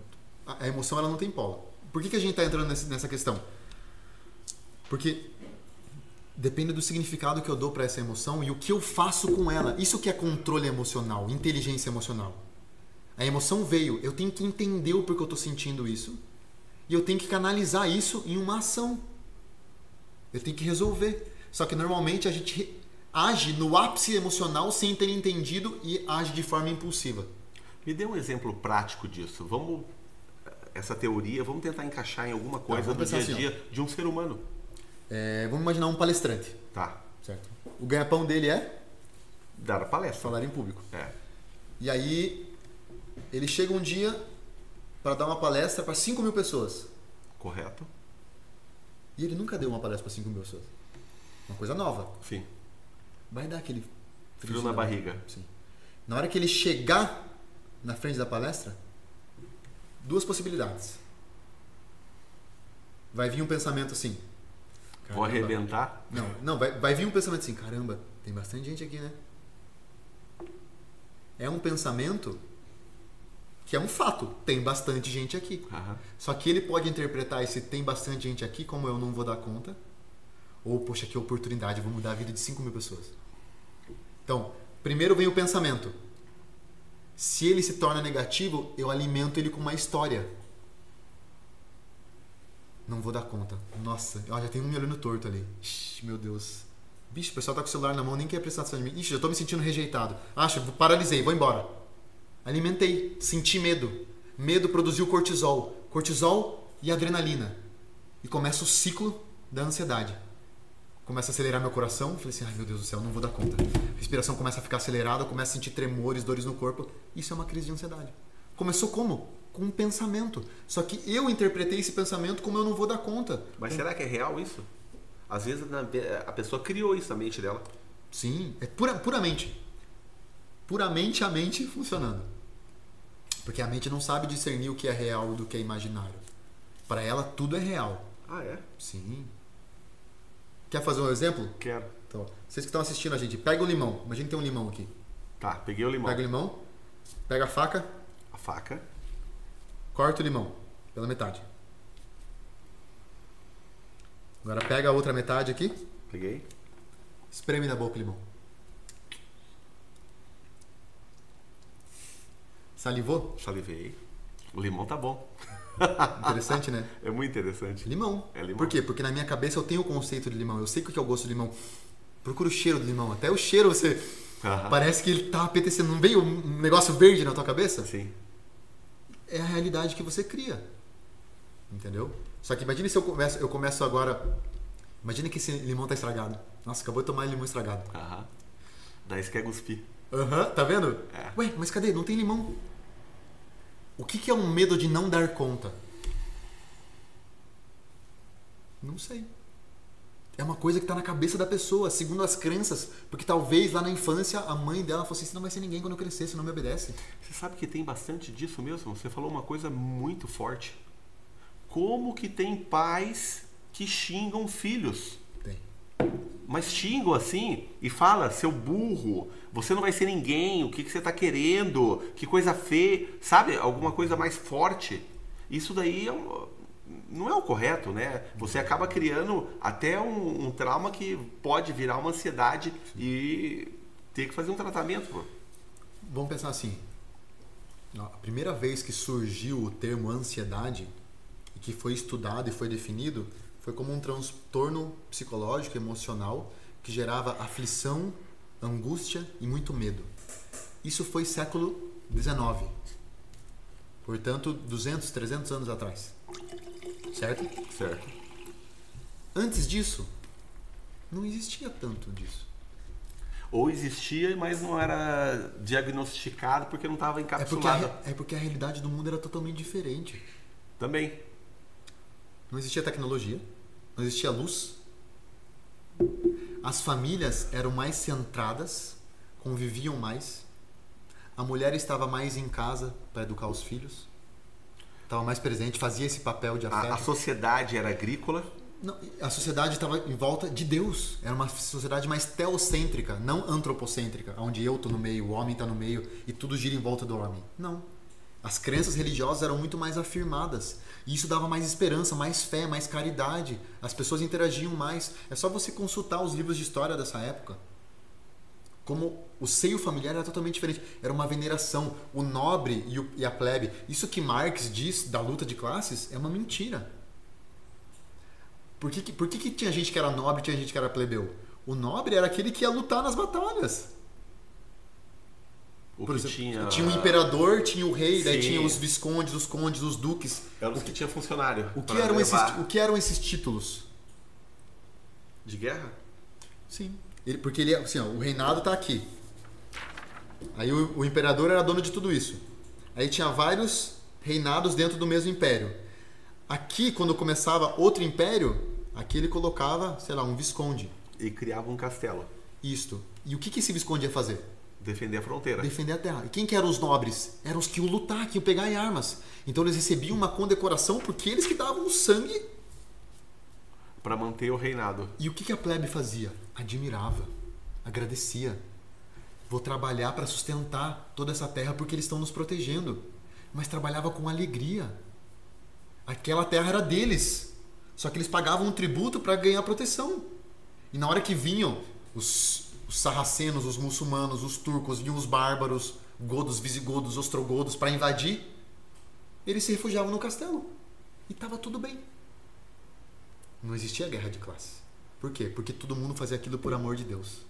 a emoção ela não tem polo. Por que, que a gente está entrando nessa questão? Porque depende do significado que eu dou para essa emoção e o que eu faço com ela. Isso que é controle emocional, inteligência emocional. A emoção veio, eu tenho que entender o porquê eu estou sentindo isso e eu tenho que canalizar isso em uma ação. Eu tenho que resolver. Só que normalmente a gente age no ápice emocional sem ter entendido e age de forma impulsiva. Me dê um exemplo prático disso. Vamos essa teoria, vamos tentar encaixar em alguma coisa tá, do dia a assim, dia de um ser humano. É, vamos imaginar um palestrante. Tá. Certo. O ganha-pão dele é dar a palestra, falar em público. É. E aí ele chega um dia para dar uma palestra para 5 mil pessoas. Correto. E ele nunca deu uma palestra para 5 mil pessoas. Uma coisa nova. Sim. Vai dar aquele frio, frio na barriga. Sim. Na hora que ele chegar na frente da palestra, duas possibilidades. Vai vir um pensamento assim. Vou arrebentar? Não, não vai, vai vir um pensamento assim: caramba, tem bastante gente aqui, né? É um pensamento que é um fato, tem bastante gente aqui. Uhum. Só que ele pode interpretar esse tem bastante gente aqui como eu não vou dar conta, ou poxa, que oportunidade, vou mudar a vida de 5 mil pessoas. Então, primeiro vem o pensamento. Se ele se torna negativo, eu alimento ele com uma história. Não vou dar conta. Nossa, ó, já tem um me olhando torto ali. Ixi, meu Deus. Bicho, o pessoal tá com o celular na mão, nem quer prestar atenção em mim. Ixi, já tô me sentindo rejeitado. Acho, paralisei, vou embora. Alimentei, senti medo. Medo produziu cortisol. Cortisol e adrenalina. E começa o ciclo da ansiedade. Começa a acelerar meu coração. Falei assim: ai meu Deus do céu, não vou dar conta. A respiração começa a ficar acelerada, eu começo a sentir tremores, dores no corpo. Isso é uma crise de ansiedade. Começou como? Com um pensamento. Só que eu interpretei esse pensamento como eu não vou dar conta. Mas será que é real isso? Às vezes a pessoa criou isso na mente dela. Sim, é pura, puramente. Puramente a mente funcionando. Porque a mente não sabe discernir o que é real do que é imaginário. Para ela, tudo é real. Ah, é? Sim. Quer fazer um exemplo? Quero. Então, vocês que estão assistindo a gente, pega o limão. Imagina que tem um limão aqui. Tá, peguei o limão. Pega o limão, pega a faca. A faca. Corta o limão pela metade. Agora pega a outra metade aqui. Peguei. Espreme na boca o limão. Salivou? Salivei. O limão tá bom. Interessante, né? É muito interessante. Limão. É limão. Por quê? Porque na minha cabeça eu tenho o conceito de limão. Eu sei o que é o gosto de limão. Procura o cheiro do limão. Até o cheiro você. Parece que ele tá apetecendo. Não veio um negócio verde na tua cabeça? Sim. É a realidade que você cria. Entendeu? Só que imagine se eu começo, eu começo agora. Imagina que esse limão tá estragado. Nossa, acabou de tomar limão estragado. Aham. Daí você quer cuspir. Aham, tá vendo? É. Ué, mas cadê? Não tem limão. O que, que é um medo de não dar conta? Não sei. É uma coisa que está na cabeça da pessoa, segundo as crenças. Porque talvez lá na infância a mãe dela fosse assim: não vai ser ninguém quando eu crescer, se não me obedece. Você sabe que tem bastante disso mesmo? Você falou uma coisa muito forte. Como que tem pais que xingam filhos? Tem. Mas xingam assim e fala, seu burro, você não vai ser ninguém, o que, que você está querendo, que coisa feia, sabe? Alguma coisa mais forte. Isso daí é um, não é o correto, né? Você acaba criando até um, um, trauma que pode virar uma ansiedade e ter que fazer um tratamento. Pô. Vamos pensar assim. A primeira vez que surgiu o termo ansiedade, e que foi estudado e foi definido, foi como um transtorno psicológico, emocional, que gerava aflição, angústia e muito medo. Isso foi século XIX. Portanto, 200, 300 anos atrás. Certo? Certo. Antes disso, não existia tanto disso. Ou existia, mas não era diagnosticado porque não estava É porque, a, encapsulado. é porque a realidade do mundo era totalmente diferente. Também. Não existia tecnologia, não existia luz. As famílias eram mais centradas, conviviam mais. A mulher estava mais em casa para educar os filhos. Estava mais presente, fazia esse papel de afeto. A, a sociedade era agrícola. Não, a sociedade estava em volta de Deus. Era uma sociedade mais teocêntrica, não antropocêntrica, onde eu estou no meio, o homem está no meio e tudo gira em volta do homem. Não. As crenças religiosas eram muito mais afirmadas. E isso dava mais esperança, mais fé, mais caridade. As pessoas interagiam mais. É só você consultar os livros de história dessa época. Como o seio familiar era totalmente diferente. Era uma veneração. O nobre e, o- e a plebe. Isso que Marx diz da luta de classes é uma mentira. Por que, por que, que tinha gente que era nobre e tinha gente que era plebeu? O nobre era aquele que ia lutar nas batalhas. O Por que exemplo, tinha. o tinha tinha o rei, daí Sim. tinha os viscondes, os condes, os duques. Era os que tinha funcionário. O que, eram esses, o que eram esses títulos? De guerra? Sim. Ele- porque ele, assim, ó, o reinado está aqui. Aí o, o imperador era dono de tudo isso. Aí tinha vários reinados dentro do mesmo império. Aqui, quando começava outro império, aqui ele colocava, sei lá, um visconde. E criava um castelo. Isto. E o que, que esse visconde ia fazer? Defender a fronteira. Defender a terra. E quem que eram os nobres? Eram os que iam lutar, que iam pegar em armas. Então eles recebiam uma condecoração porque eles que davam o sangue. Para manter o reinado. E o que, que a plebe fazia? Admirava, agradecia. Vou trabalhar para sustentar toda essa terra porque eles estão nos protegendo. Mas trabalhava com alegria. Aquela terra era deles. Só que eles pagavam um tributo para ganhar proteção. E na hora que vinham os, os sarracenos, os muçulmanos, os turcos, vinham os bárbaros, godos, visigodos, ostrogodos para invadir, eles se refugiavam no castelo. E estava tudo bem. Não existia guerra de classe. Por quê? Porque todo mundo fazia aquilo por amor de Deus.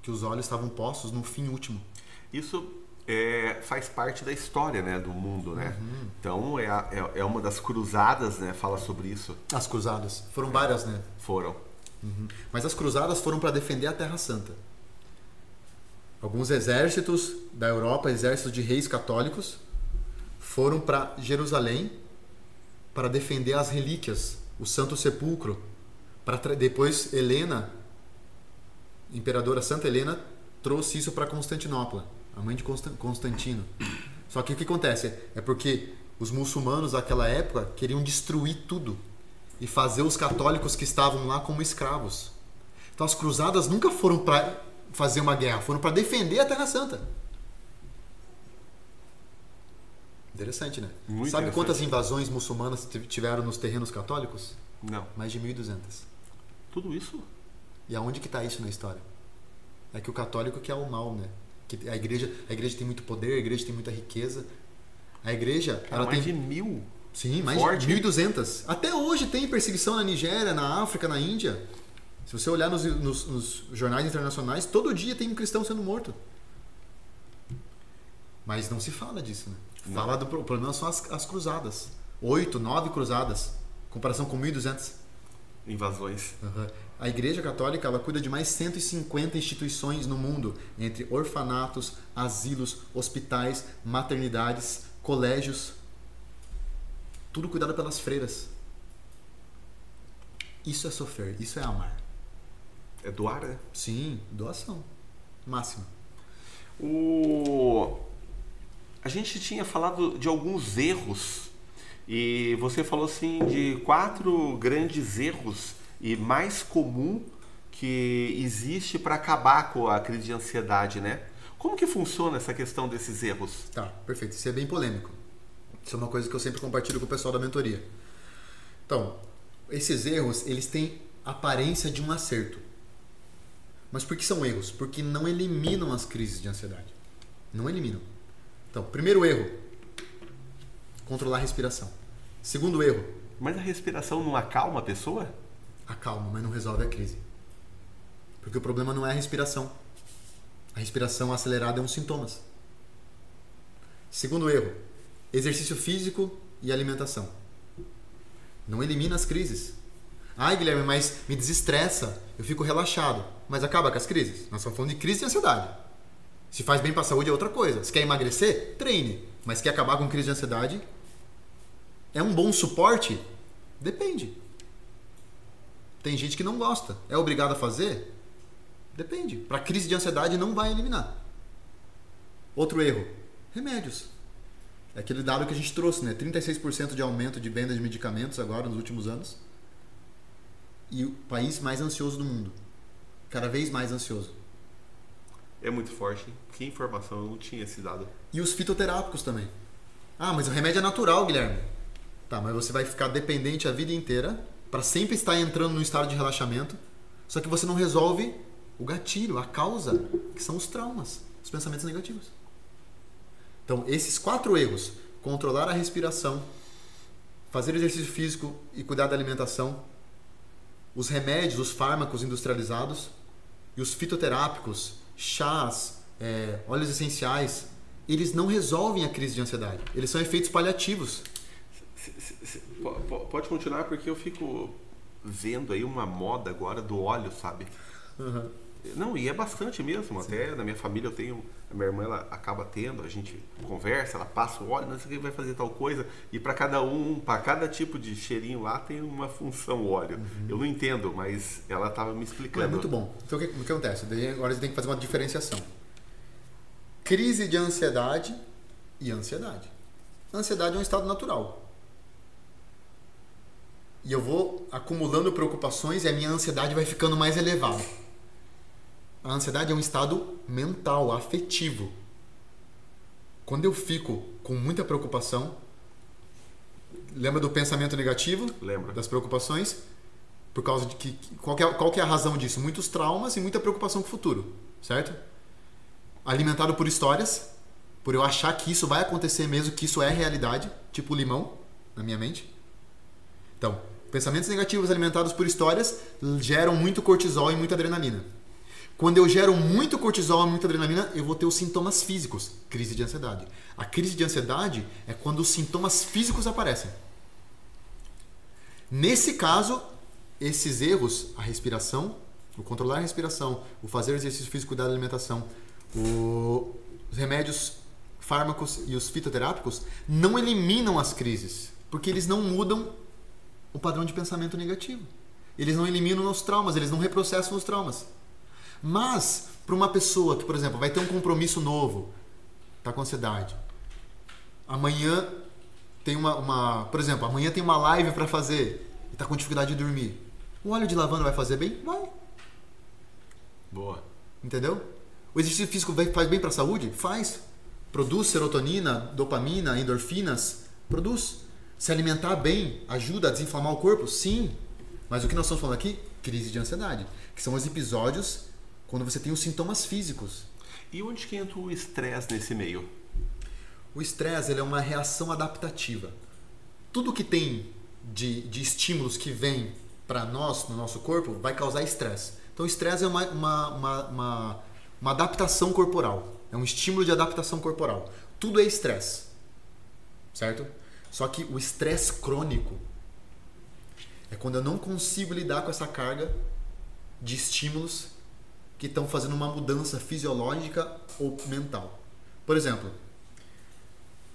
Que os olhos estavam postos no fim último. Isso é, faz parte da história né, do mundo, né? Uhum. Então é, é, é uma das cruzadas, né? Fala sobre isso. As cruzadas. Foram várias, né? Foram. Mas as cruzadas foram para defender a Terra Santa. Alguns exércitos da Europa, exércitos de reis católicos, foram para Jerusalém para defender as relíquias, o Santo Sepulcro. Para depois Helena, imperadora Santa Helena, trouxe isso para Constantinopla, a mãe de Constan- Constantino. Só que o que acontece é porque os muçulmanos daquela época queriam destruir tudo e fazer os católicos que estavam lá como escravos. Então as cruzadas nunca foram para fazer uma guerra, foram para defender a Terra Santa. Interessante, né? Muito Sabe interessante. quantas invasões muçulmanas tiv- tiveram nos terrenos católicos? Não. Mais de 1.200. Tudo isso? E aonde que está isso na história? É que o católico que é o mal, né? Que a igreja, a igreja tem muito poder, a igreja tem muita riqueza. A igreja, Cara, ela mais tem de mil. Sim, mais Forte. de 1.200. Até hoje tem perseguição na Nigéria, na África, na Índia. Se você olhar nos, nos- nos jornais internacionais, todo dia tem um cristão sendo morto. Mas não se fala disso, né? Não. Fala do problema são as, as cruzadas. Oito, nove cruzadas. Comparação com 1.200. Invasões. Uhum. A Igreja Católica ela cuida de mais 150 instituições no mundo, entre orfanatos, asilos, hospitais, maternidades, colégios. Tudo cuidado pelas freiras. Isso é sofrer, isso é amar. É doar, né? Sim, doação. Máxima. O... A gente tinha falado de alguns erros e você falou assim de quatro grandes erros e mais comum que existe para acabar com a crise de ansiedade, né? Como que funciona essa questão desses erros? Tá, perfeito. Isso é bem polêmico. Isso é uma coisa que eu sempre compartilho com o pessoal da mentoria. Então, esses erros, eles têm aparência de um acerto. Mas por que são erros? Porque não eliminam as crises de ansiedade. Não eliminam. Então, primeiro erro, controlar a respiração. Segundo erro, Mas a respiração não acalma a pessoa? acalma, mas não resolve a crise. Porque o problema não é a respiração. A respiração acelerada é um sintomas. Segundo erro, exercício físico e alimentação. Não elimina as crises. Ai, Guilherme, mas me desestressa, eu fico relaxado. Mas acaba com as crises. Nós estamos falando de crise e ansiedade. Se faz bem para a saúde é outra coisa. Se quer emagrecer, treine. Mas quer acabar com crise de ansiedade? É um bom suporte? Depende. Tem gente que não gosta. É obrigado a fazer? Depende. Para crise de ansiedade não vai eliminar. Outro erro: remédios. É aquele dado que a gente trouxe, né? 36% de aumento de venda de medicamentos agora nos últimos anos. E o país mais ansioso do mundo. Cada vez mais ansioso. É muito forte. Que informação, eu não tinha esse dado. E os fitoterápicos também. Ah, mas o remédio é natural, Guilherme. Tá, mas você vai ficar dependente a vida inteira para sempre estar entrando no estado de relaxamento. Só que você não resolve o gatilho, a causa, que são os traumas, os pensamentos negativos. Então, esses quatro erros: controlar a respiração, fazer exercício físico e cuidar da alimentação, os remédios, os fármacos industrializados e os fitoterápicos, chás, é, óleos essenciais, eles não resolvem a crise de ansiedade. Eles são efeitos paliativos. Pode continuar porque eu fico vendo aí uma moda agora do óleo, sabe? Uhum. Não, e é bastante mesmo. Sim. Até na minha família eu tenho. A minha irmã ela acaba tendo, a gente conversa, ela passa o óleo, não sei o que vai fazer tal coisa. E para cada um, para cada tipo de cheirinho lá tem uma função óleo. Uhum. Eu não entendo, mas ela estava me explicando. É muito bom. Então o que, o que acontece? Daí agora você tem que fazer uma diferenciação. Crise de ansiedade e ansiedade. ansiedade é um estado natural. E eu vou acumulando preocupações e a minha ansiedade vai ficando mais elevada. A ansiedade é um estado mental, afetivo. Quando eu fico com muita preocupação, lembra do pensamento negativo? Lembra. Das preocupações? Por causa de que. Qual que, é, qual que é a razão disso? Muitos traumas e muita preocupação com o futuro, certo? Alimentado por histórias, por eu achar que isso vai acontecer mesmo, que isso é realidade, tipo limão na minha mente. Então, pensamentos negativos alimentados por histórias geram muito cortisol e muita adrenalina. Quando eu gero muito cortisol muita adrenalina, eu vou ter os sintomas físicos, crise de ansiedade. A crise de ansiedade é quando os sintomas físicos aparecem. Nesse caso, esses erros, a respiração, o controlar a respiração, o fazer exercício físico, cuidar da alimentação, o, os remédios, fármacos e os fitoterápicos não eliminam as crises, porque eles não mudam o padrão de pensamento negativo. Eles não eliminam os traumas, eles não reprocessam os traumas. Mas, para uma pessoa que, por exemplo, vai ter um compromisso novo, está com ansiedade, amanhã tem uma, uma, Por exemplo, amanhã tem uma live para fazer e está com dificuldade de dormir. O óleo de lavanda vai fazer bem? Vai. Boa. Entendeu? O exercício físico faz bem para a saúde? Faz. Produz serotonina, dopamina, endorfinas? Produz. Se alimentar bem ajuda a desinflamar o corpo? Sim. Mas o que nós estamos falando aqui? Crise de ansiedade. Que são os episódios quando você tem os sintomas físicos. E onde que entra o estresse nesse meio? O estresse é uma reação adaptativa. Tudo que tem de, de estímulos que vem para nós, no nosso corpo, vai causar estresse. Então, estresse é uma, uma, uma, uma, uma adaptação corporal. É um estímulo de adaptação corporal. Tudo é estresse. Certo? Só que o estresse crônico é quando eu não consigo lidar com essa carga de estímulos que estão fazendo uma mudança fisiológica ou mental. Por exemplo,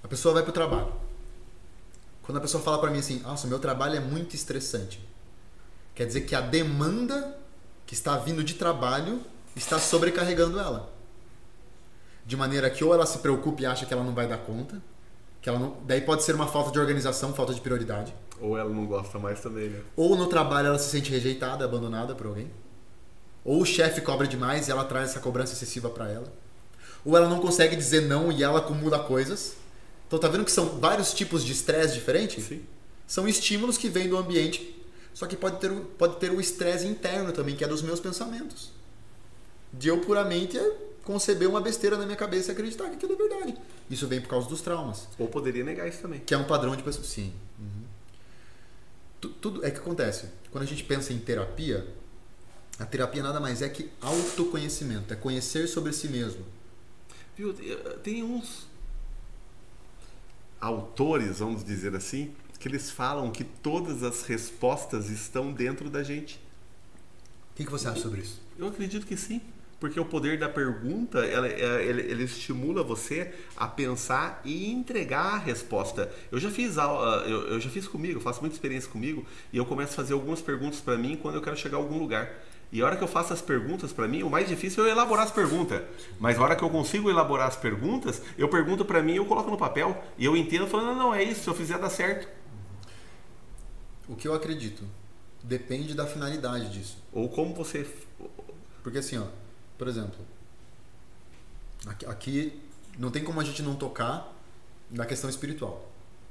a pessoa vai para o trabalho. Quando a pessoa fala para mim assim, nossa, meu trabalho é muito estressante, quer dizer que a demanda que está vindo de trabalho está sobrecarregando ela. De maneira que ou ela se preocupa e acha que ela não vai dar conta, que ela não, daí pode ser uma falta de organização, falta de prioridade. Ou ela não gosta mais também, né? Ou no trabalho ela se sente rejeitada, abandonada por alguém. Ou o chefe cobra demais e ela traz essa cobrança excessiva para ela. Ou ela não consegue dizer não e ela acumula coisas. Então tá vendo que são vários tipos de estresse diferentes? Sim. São estímulos que vêm do ambiente. Só que pode ter, pode ter o estresse interno também, que é dos meus pensamentos. De eu puramente conceber uma besteira na minha cabeça e acreditar que aquilo é verdade. Isso vem por causa dos traumas. Ou poderia negar isso também. Que é um padrão de pessoa. Sim. Uhum. tudo é que acontece. Quando a gente pensa em terapia, a terapia nada mais é que autoconhecimento, é conhecer sobre si mesmo. Viu? Tem uns autores, vamos dizer assim, que eles falam que todas as respostas estão dentro da gente. O que, que você acha sobre isso? Eu acredito que sim. Porque o poder da pergunta, ela, é, ele, ele, estimula você a pensar e entregar a resposta. Eu já fiz eu, eu já fiz comigo, faço muita experiência comigo, e eu começo a fazer algumas perguntas para mim quando eu quero chegar a algum lugar. E a hora que eu faço as perguntas para mim, o mais difícil é eu elaborar as perguntas. Mas a hora que eu consigo elaborar as perguntas, eu pergunto para mim, eu coloco no papel e eu entendo falando, não, não, é isso, se eu fizer dá certo. O que eu acredito depende da finalidade disso. Ou como você Porque assim, ó, por exemplo, aqui, aqui não tem como a gente não tocar na questão espiritual.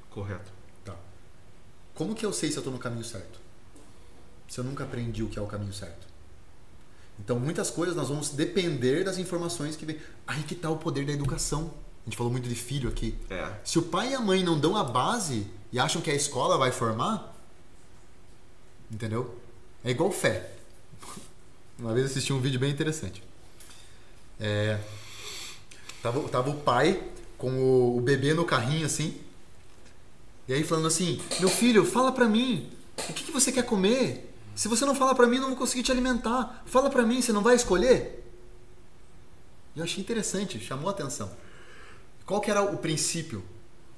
Correto. Tá. Como que eu sei se eu estou no caminho certo? Se eu nunca aprendi o que é o caminho certo. Então, muitas coisas nós vamos depender das informações que vem. Aí que está o poder da educação. A gente falou muito de filho aqui. É. Se o pai e a mãe não dão a base e acham que a escola vai formar, entendeu? É igual fé. Uma vez assisti um vídeo bem interessante. É, tava, tava o pai com o, o bebê no carrinho assim. E aí falando assim: Meu filho, fala pra mim, o que, que você quer comer? Se você não falar pra mim, eu não vou conseguir te alimentar. Fala pra mim, você não vai escolher? Eu achei interessante, chamou a atenção. Qual que era o princípio?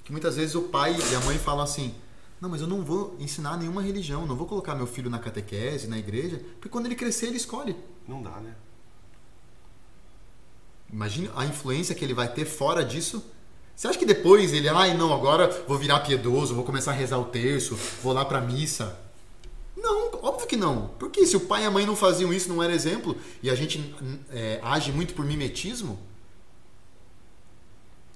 Que muitas vezes o pai e a mãe falam assim: Não, mas eu não vou ensinar nenhuma religião, não vou colocar meu filho na catequese, na igreja, porque quando ele crescer, ele escolhe. Não dá, né? Imagine a influência que ele vai ter fora disso. Você acha que depois ele, ai não, agora vou virar piedoso, vou começar a rezar o terço, vou lá pra missa? Não, óbvio que não. Porque se o pai e a mãe não faziam isso, não era exemplo, e a gente é, age muito por mimetismo,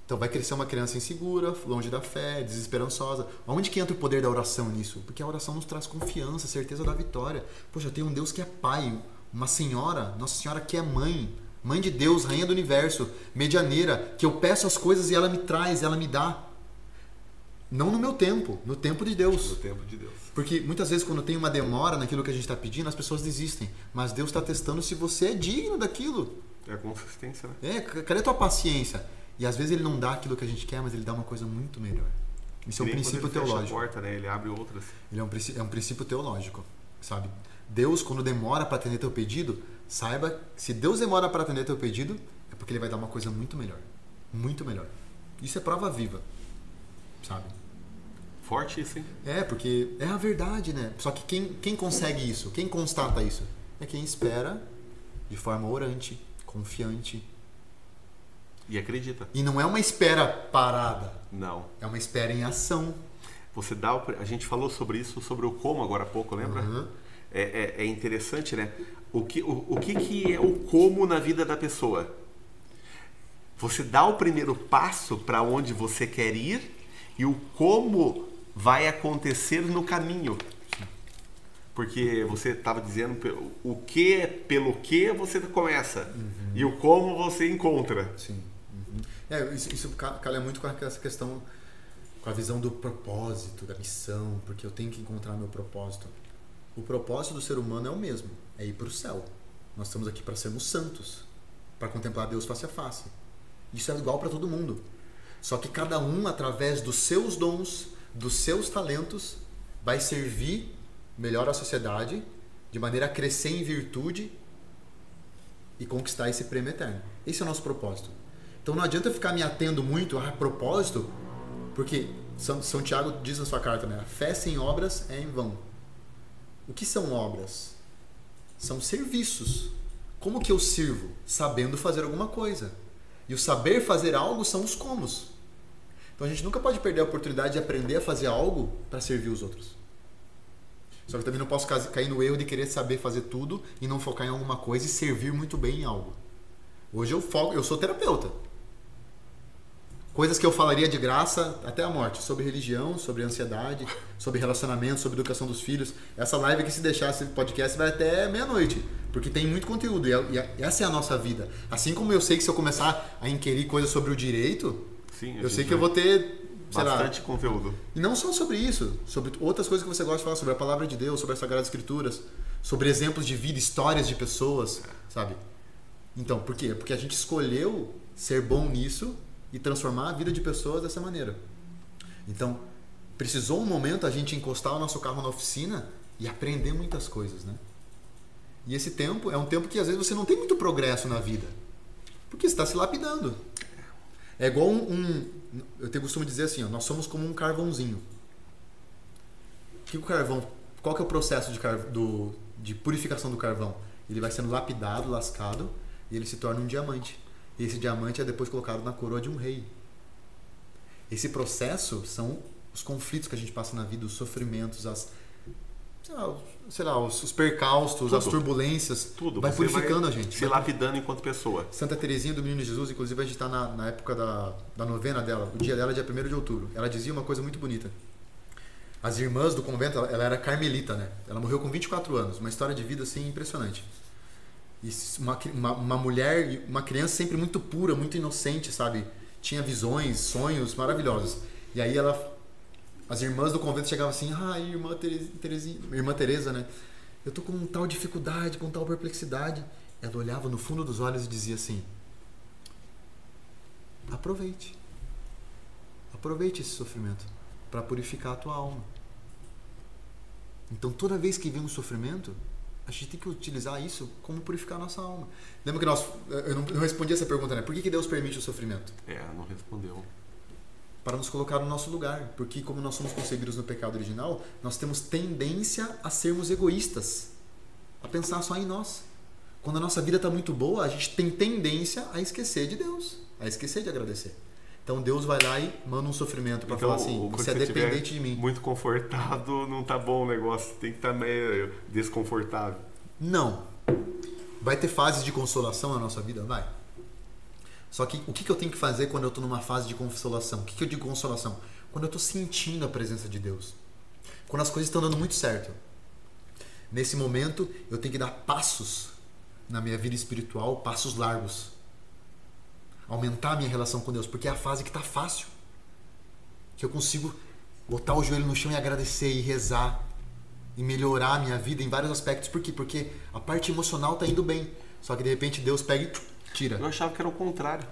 então vai crescer uma criança insegura, longe da fé, desesperançosa. Onde que entra o poder da oração nisso? Porque a oração nos traz confiança, certeza da vitória. Poxa, tenho um Deus que é pai, uma senhora, Nossa Senhora que é mãe, Mãe de Deus, Rainha do Universo, medianeira, que eu peço as coisas e ela me traz, ela me dá. Não no meu tempo, no tempo de Deus. No tempo de Deus. Porque muitas vezes quando tem uma demora naquilo que a gente está pedindo, as pessoas desistem. Mas Deus está testando se você é digno daquilo. É consistência, né? É, cadê a tua paciência? E às vezes ele não dá aquilo que a gente quer, mas ele dá uma coisa muito melhor. Isso é um princípio ele teológico. A porta, né? Ele abre outras. Ele é um, é um princípio teológico, sabe? Deus, quando demora para atender teu pedido, saiba que se Deus demora para atender teu pedido, é porque ele vai dar uma coisa muito melhor. Muito melhor. Isso é prova viva. Sabe? Forte isso, hein? É, porque é a verdade, né? Só que quem, quem consegue isso? Quem constata isso? É quem espera de forma orante, confiante. E acredita. E não é uma espera parada. Não. É uma espera em ação. Você dá o, a gente falou sobre isso, sobre o como agora há pouco, lembra? Uhum. É, é, é, interessante, né? O que, o, o que, que é o como na vida da pessoa? Você dá o primeiro passo para onde você quer ir e o como vai acontecer no caminho. Porque você estava dizendo o que pelo que você começa uhum. e o como você encontra. Sim. Uhum. É, isso, isso calha muito com essa questão, com a visão do propósito, da missão, porque eu tenho que encontrar meu propósito. O propósito do ser humano é o mesmo é ir para o céu. Nós estamos aqui para sermos santos, para contemplar Deus face a face. Isso é igual para todo mundo. Só que cada um, através dos seus dons, dos seus talentos, vai servir melhor a sociedade, de maneira a crescer em virtude e conquistar esse prêmio eterno. Esse é o nosso propósito. Então não adianta ficar me atendo muito a propósito, porque São, São Tiago diz na sua carta, né? A fé sem obras é em vão. O que são obras? são serviços. Como que eu sirvo? Sabendo fazer alguma coisa. E o saber fazer algo são os comos. Então a gente nunca pode perder a oportunidade de aprender a fazer algo para servir os outros. Só que também não posso cair no erro de querer saber fazer tudo e não focar em alguma coisa e servir muito bem em algo. Hoje eu foco, eu sou terapeuta. Coisas que eu falaria de graça até a morte, sobre religião, sobre ansiedade, sobre relacionamento, sobre educação dos filhos. Essa live aqui, se deixar esse podcast, vai até meia-noite, porque tem muito conteúdo e essa é a nossa vida. Assim como eu sei que se eu começar a inquirir coisas sobre o direito, Sim, eu sei que eu vou ter sei lá, Bastante conteúdo. E não só sobre isso, sobre outras coisas que você gosta de falar, sobre a palavra de Deus, sobre as Sagradas Escrituras, sobre exemplos de vida, histórias de pessoas, sabe? Então, por quê? Porque a gente escolheu ser bom nisso e transformar a vida de pessoas dessa maneira. Então, precisou um momento a gente encostar o nosso carro na oficina e aprender muitas coisas, né? E esse tempo é um tempo que às vezes você não tem muito progresso na vida, porque você está se lapidando. É igual um, um eu te costumo dizer assim, ó, nós somos como um carvãozinho. Que o carvão? Qual que é o processo de, car, do, de purificação do carvão? Ele vai sendo lapidado, lascado e ele se torna um diamante. E esse diamante é depois colocado na coroa de um rei. Esse processo são os conflitos que a gente passa na vida, os sofrimentos, as lá, sei lá os, os percalços, Tudo. as turbulências. Tudo. Vai Você purificando a gente. Se vai lapidando enquanto pessoa. Santa Teresinha do Menino Jesus, inclusive a gente está na, na época da, da novena dela, o dia dela é dia 1 de outubro. Ela dizia uma coisa muito bonita. As irmãs do convento, ela, ela era carmelita, né? Ela morreu com 24 anos, uma história de vida assim impressionante. E uma, uma, uma mulher, uma criança sempre muito pura, muito inocente, sabe? Tinha visões, sonhos maravilhosos. E aí ela as irmãs do convento chegavam assim, ah, irmã Teresa, Teresinha, irmã Teresa, né? Eu tô com tal dificuldade, com tal perplexidade. Ela olhava no fundo dos olhos e dizia assim: aproveite. Aproveite esse sofrimento para purificar a tua alma. Então, toda vez que vem um sofrimento, a gente tem que utilizar isso como purificar a nossa alma. Lembra que nós. Eu não, não respondi essa pergunta, né? Por que, que Deus permite o sofrimento? É, não respondeu. Para nos colocar no nosso lugar. Porque, como nós somos concebidos no pecado original, nós temos tendência a sermos egoístas, a pensar só em nós. Quando a nossa vida está muito boa, a gente tem tendência a esquecer de Deus, a esquecer de agradecer. Então Deus vai lá e manda um sofrimento para Então, falar assim: você é dependente de mim. Muito confortado, não tá bom o negócio. Tem que estar meio desconfortável. Não. Vai ter fases de consolação na nossa vida? Vai. Só que o que que eu tenho que fazer quando eu estou numa fase de consolação? O que, que eu digo consolação? Quando eu estou sentindo a presença de Deus. Quando as coisas estão dando muito certo. Nesse momento, eu tenho que dar passos na minha vida espiritual, passos largos. Aumentar a minha relação com Deus, porque é a fase que está fácil. Que eu consigo botar o joelho no chão e agradecer e rezar e melhorar a minha vida em vários aspectos. Por quê? Porque a parte emocional tá indo bem. Só que de repente Deus pega e tira. Eu achava que era o contrário.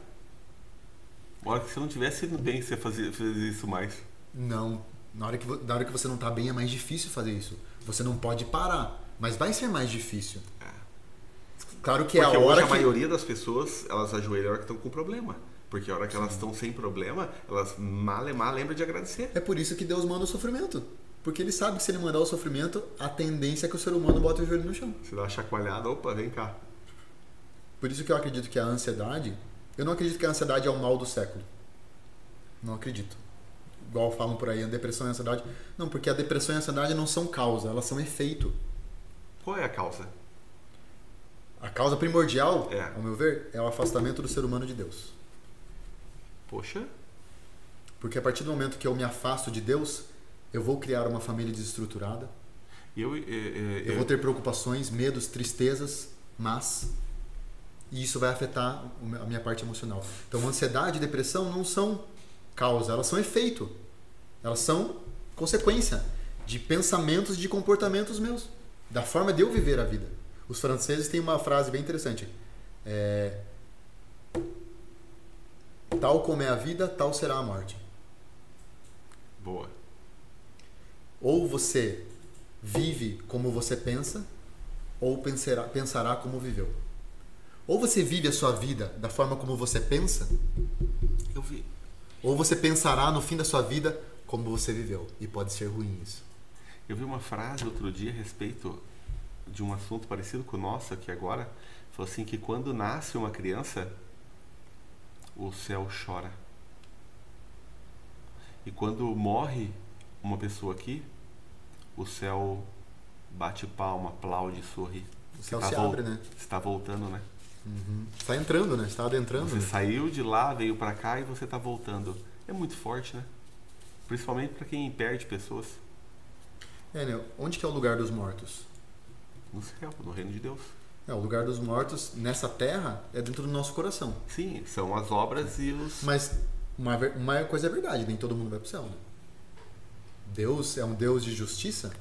Uma hora que você não tivesse indo bem, você fazia, fazia isso mais. Não. Na hora, que, na hora que você não tá bem é mais difícil fazer isso. Você não pode parar. Mas vai ser mais difícil. Claro que é Porque a hoje hora a que... maioria das pessoas, elas ajoelham a hora que estão com problema. Porque a hora que elas estão sem problema, elas mal e mal lembram de agradecer. É por isso que Deus manda o sofrimento. Porque ele sabe que se ele mandar o sofrimento, a tendência é que o ser humano bota o joelho no chão. Você dá uma chacoalhada, opa, vem cá. Por isso que eu acredito que a ansiedade... Eu não acredito que a ansiedade é o mal do século. Não acredito. Igual falam por aí, a depressão e a ansiedade. Não, porque a depressão e a ansiedade não são causa, elas são efeito. Qual é a causa? A causa primordial, É. ao meu ver, é o afastamento do ser humano de Deus. Poxa, Porque a partir do momento que eu me afasto de Deus, eu vou criar uma família desestruturada, eu, eh, eh, eu vou ter preocupações, medos, tristezas, mas e isso vai afetar a minha parte emocional. Então, ansiedade e depressão não são causa, elas são efeito. Elas são consequência de pensamentos, de comportamentos meus, da forma de eu viver a vida. Os franceses têm uma frase bem interessante. É, tal como é a vida, tal será a morte. boa. Ou você vive como você pensa, ou pensará, pensará como viveu. Ou você vive a sua vida da forma como você pensa, Eu vi. ou você pensará no fim da sua vida como você viveu. E pode ser ruim isso. Eu vi uma frase outro dia a respeito de um assunto parecido com o nosso aqui agora. Falou assim que quando nasce uma criança, o céu chora. E quando morre uma pessoa aqui, o céu bate palma, aplaude, sorri. O céu Tá se abre, né? Está voltando, né? Está entrando, né? Está adentrando. Você né? saiu de lá, veio pra cá e você tá voltando. É muito forte, né? Principalmente para quem perde pessoas É, né? Onde que é o lugar dos mortos? no céu, no reino de Deus. É, o lugar dos mortos nessa terra é dentro do nosso coração. Sim, são as obras e os Mas uma, uma coisa é verdade, nem todo mundo vai pro céu. Né? Deus é um Deus de justiça.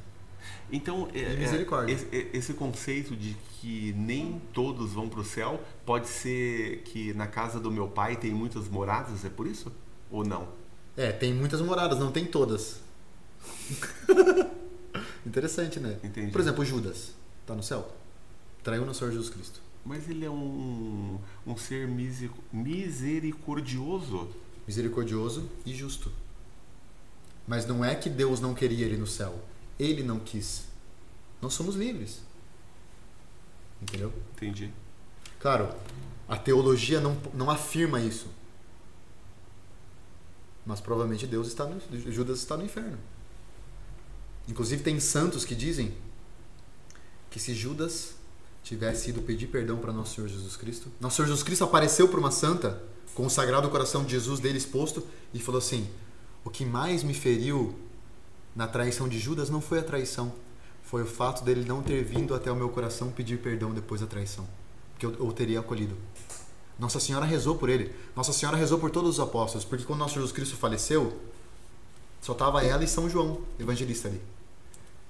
Então, é, misericórdia. Esse, esse, conceito de que nem todos vão para o céu, pode ser que na casa do meu pai tem muitas moradas, é por isso? Ou não? É, tem muitas moradas, não tem todas. Interessante, né? Entendi. Por exemplo, Judas está no céu. Traiu no Senhor Jesus Cristo. Mas ele é um, um ser misericordioso. Misericordioso e justo. Mas não é que Deus não queria ele no céu. Ele não quis. Nós somos livres. Entendeu? Entendi. Claro, a teologia não, não afirma isso. Mas provavelmente Deus está no, Judas está no inferno. Inclusive tem santos que dizem que se Judas tivesse ido pedir perdão para nosso Senhor Jesus Cristo, nosso Senhor Jesus Cristo apareceu para uma santa com o sagrado coração de Jesus dele exposto e falou assim: "O que mais me feriu na traição de Judas não foi a traição, foi o fato dele não ter vindo até o meu coração pedir perdão depois da traição, que eu, eu teria acolhido." Nossa Senhora rezou por ele. Nossa Senhora rezou por todos os apóstolos, porque quando nosso Jesus Cristo faleceu, só estava ela e São João, evangelista ali.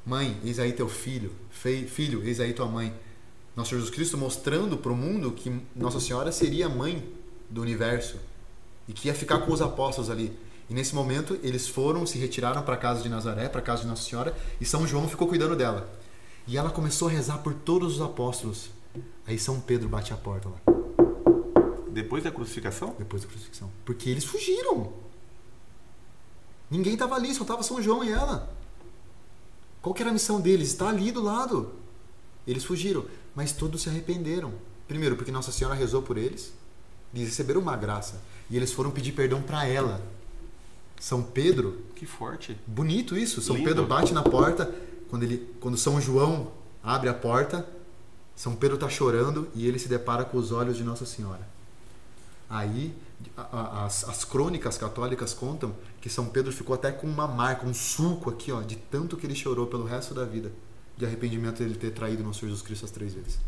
Mãe, eis aí teu filho. Filho, eis aí tua mãe. Nosso Jesus Cristo mostrando para o mundo que Nossa Senhora seria a mãe do universo e que ia ficar com os apóstolos ali. E nesse momento eles foram, se retiraram para a casa de Nazaré, para a casa de Nossa Senhora, e São João ficou cuidando dela. E ela começou a rezar por todos os apóstolos. Aí São Pedro bate a porta lá. Depois da crucificação? Depois da crucificação. Porque eles fugiram. Ninguém estava ali, só estava São João e ela. Qual que era a missão deles? Está ali do lado. Eles fugiram, mas todos se arrependeram. Primeiro, porque Nossa Senhora rezou por eles, eles receberam uma graça e eles foram pedir perdão para ela. São Pedro, que forte. Bonito isso. São Lindo. Pedro bate na porta, quando ele, quando São João abre a porta, São Pedro está chorando e ele se depara com os olhos de Nossa Senhora. Aí as, as crônicas católicas contam que São Pedro ficou até com uma marca, um sulco aqui, ó, de tanto que ele chorou pelo resto da vida, de arrependimento dele ter traído nosso Jesus Cristo as três vezes.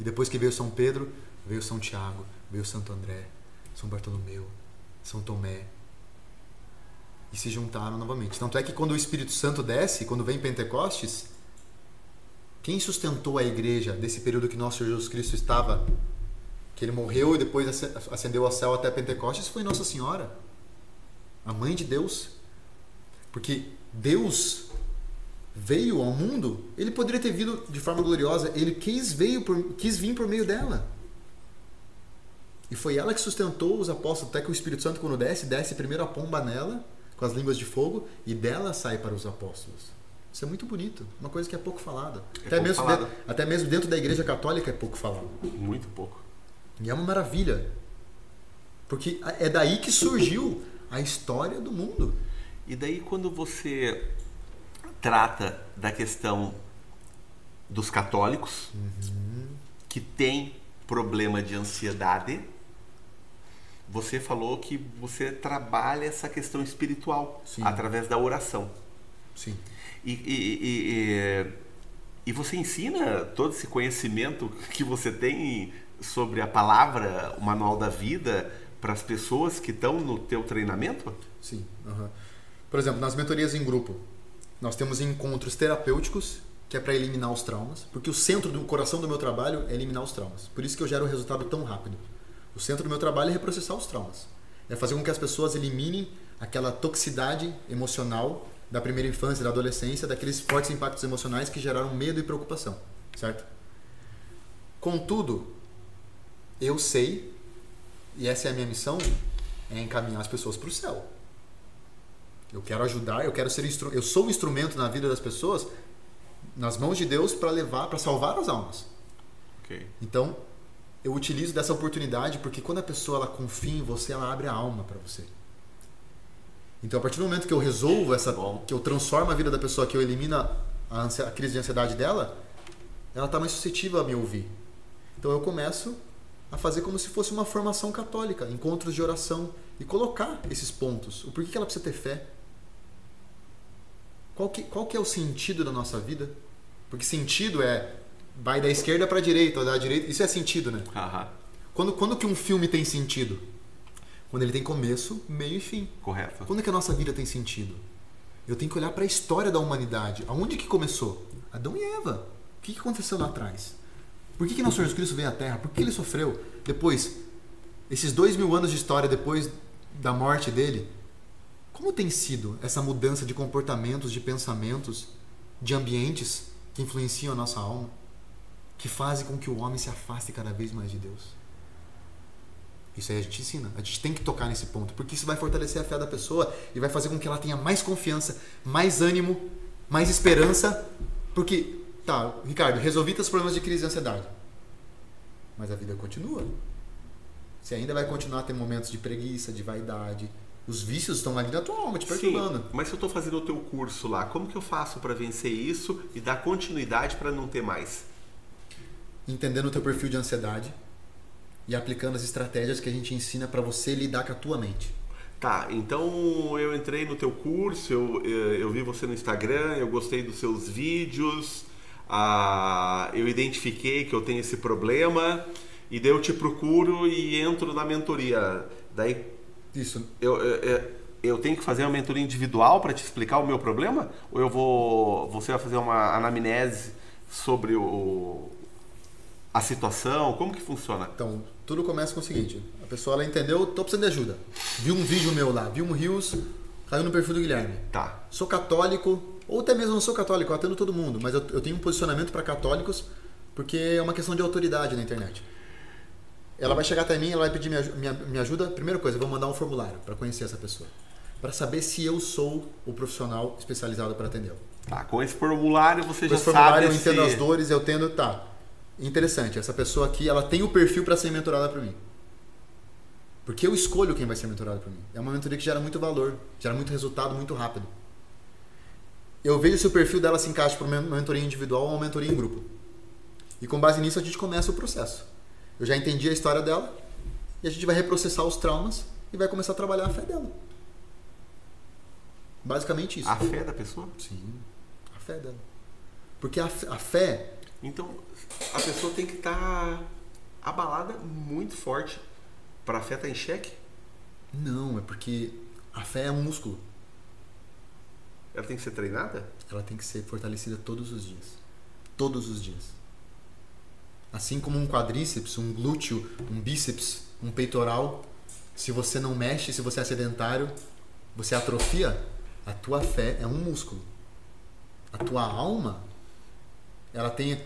E depois que veio São Pedro, veio São Tiago, veio Santo André, São Bartolomeu, São Tomé. E se juntaram novamente. Tanto é que quando o Espírito Santo desce, quando vem Pentecostes, quem sustentou a igreja desse período que nosso Jesus Cristo estava que ele morreu e depois ascendeu ao céu até Pentecostes, foi Nossa Senhora, a mãe de Deus. Porque Deus veio ao mundo, ele poderia ter vindo de forma gloriosa, ele quis, veio por, quis vir por meio dela. E foi ela que sustentou os apóstolos, até que o Espírito Santo, quando desce, desce primeiro a pomba nela, com as línguas de fogo, e dela sai para os apóstolos. Isso é muito bonito, uma coisa que é pouco falada. É até, pouco mesmo falado. Dentro, até mesmo dentro da igreja católica é pouco falado. Muito pouco. E é uma maravilha. Porque é daí que surgiu a história do mundo. E daí quando você trata da questão dos católicos uhum. que tem problema de ansiedade, você falou que você trabalha essa questão espiritual Sim. através da oração. Sim. E, e, e, e, você ensina todo esse conhecimento que você tem sobre a palavra, o manual da vida, para as pessoas que estão no teu treinamento? Sim. Uhum. Por exemplo, nas mentorias em grupo, nós temos encontros terapêuticos, que é para eliminar os traumas, porque o centro do coração do meu trabalho é eliminar os traumas. Por isso que eu gero um resultado tão rápido. O centro do meu trabalho é reprocessar os traumas. É fazer com que as pessoas eliminem aquela toxicidade emocional da primeira infância, da adolescência, daqueles fortes impactos emocionais que geraram medo e preocupação, certo? Contudo, eu sei, e essa é a minha missão, é encaminhar as pessoas para o céu. Eu quero ajudar, eu quero ser instru eu sou um instrumento na vida das pessoas nas mãos de Deus para levar, para salvar as almas. Okay. Então, eu utilizo dessa oportunidade porque quando a pessoa ela confia em você, ela abre a alma para você. Então, a partir do momento que eu resolvo essa, Bom. que eu transformo a vida da pessoa, que eu elimino a, a crise de ansiedade dela, ela está mais suscetível a me ouvir. Então, eu começo a fazer como se fosse uma formação católica, encontros de oração e colocar esses pontos. O porquê que ela precisa ter fé? Qual que, qual que é o sentido da nossa vida? Porque sentido é vai da esquerda para a direita, ou da direita. Isso é sentido, né? Quando, quando que um filme tem sentido? Quando ele tem começo, meio e fim. Correto. Quando é que a nossa vida tem sentido? Eu tenho que olhar para a história da humanidade. Aonde que começou? Adão e Eva. O que, que aconteceu lá atrás? Por que, que nosso Jesus Cristo veio à Terra? Por que ele sofreu? Depois, esses dois mil anos de história depois da morte dele, como tem sido essa mudança de comportamentos, de pensamentos, de ambientes que influenciam a nossa alma, que fazem com que o homem se afaste cada vez mais de Deus? Isso aí a gente ensina. A gente tem que tocar nesse ponto, porque isso vai fortalecer a fé da pessoa e vai fazer com que ela tenha mais confiança, mais ânimo, mais esperança. Porque, tá, Ricardo, resolvi teus problemas de crise e ansiedade. Mas a vida continua. Você ainda vai continuar a ter momentos de preguiça, de vaidade. Os vícios estão ali na tua alma, te perturbando. Sim, mas se eu estou fazendo o teu curso lá, como que eu faço para vencer isso e dar continuidade para não ter mais? Entendendo o teu perfil de ansiedade e aplicando as estratégias que a gente ensina para você lidar com a tua mente. Tá, então eu entrei no teu curso, eu, eu vi você no Instagram, eu gostei dos seus vídeos, ah, eu identifiquei que eu tenho esse problema e daí eu te procuro e entro na mentoria. Daí Isso. eu, eu, eu tenho que fazer uma mentoria individual para te explicar o meu problema? Ou eu vou, você vai fazer uma anamnese sobre o, a situação? Como que funciona? Então, tudo começa com o seguinte: a pessoa ela entendeu, tô precisando de ajuda. Viu um vídeo meu lá, viu um Rios, caiu no perfil do Guilherme. Tá. Sou católico, ou até mesmo não sou católico, eu atendo todo mundo, mas eu, eu tenho um posicionamento para católicos porque é uma questão de autoridade na internet. Ela vai chegar até mim, ela vai pedir minha, minha, minha ajuda. Primeira coisa, eu vou mandar um formulário para conhecer essa pessoa, para saber se eu sou o profissional especializado para atendê-la. Tá, com esse formulário você Com já esse formulário sabe eu entendo se... as dores, eu tendo, tá. Interessante, essa pessoa aqui, ela tem o perfil para ser mentorada por mim. Porque eu escolho quem vai ser mentorado por mim. É uma mentoria que gera muito valor, gera muito resultado muito rápido. Eu vejo se o perfil dela se encaixa para uma mentoria individual ou uma mentoria em grupo. E com base nisso a gente começa o processo. Eu já entendi a história dela e a gente vai reprocessar os traumas e vai começar a trabalhar a fé dela. Basicamente isso. A fé da pessoa? Sim, a fé dela. Porque a, a fé Então, a pessoa tem que estar abalada muito forte para a fé estar em xeque. Não, é porque a fé é um músculo. Ela tem que ser treinada? Ela tem que ser fortalecida todos os dias. Todos os dias. Assim como um quadríceps, um glúteo, um bíceps, um peitoral, se você não mexe, se você é sedentário, você atrofia, a tua fé é um músculo. A tua alma, ela tem.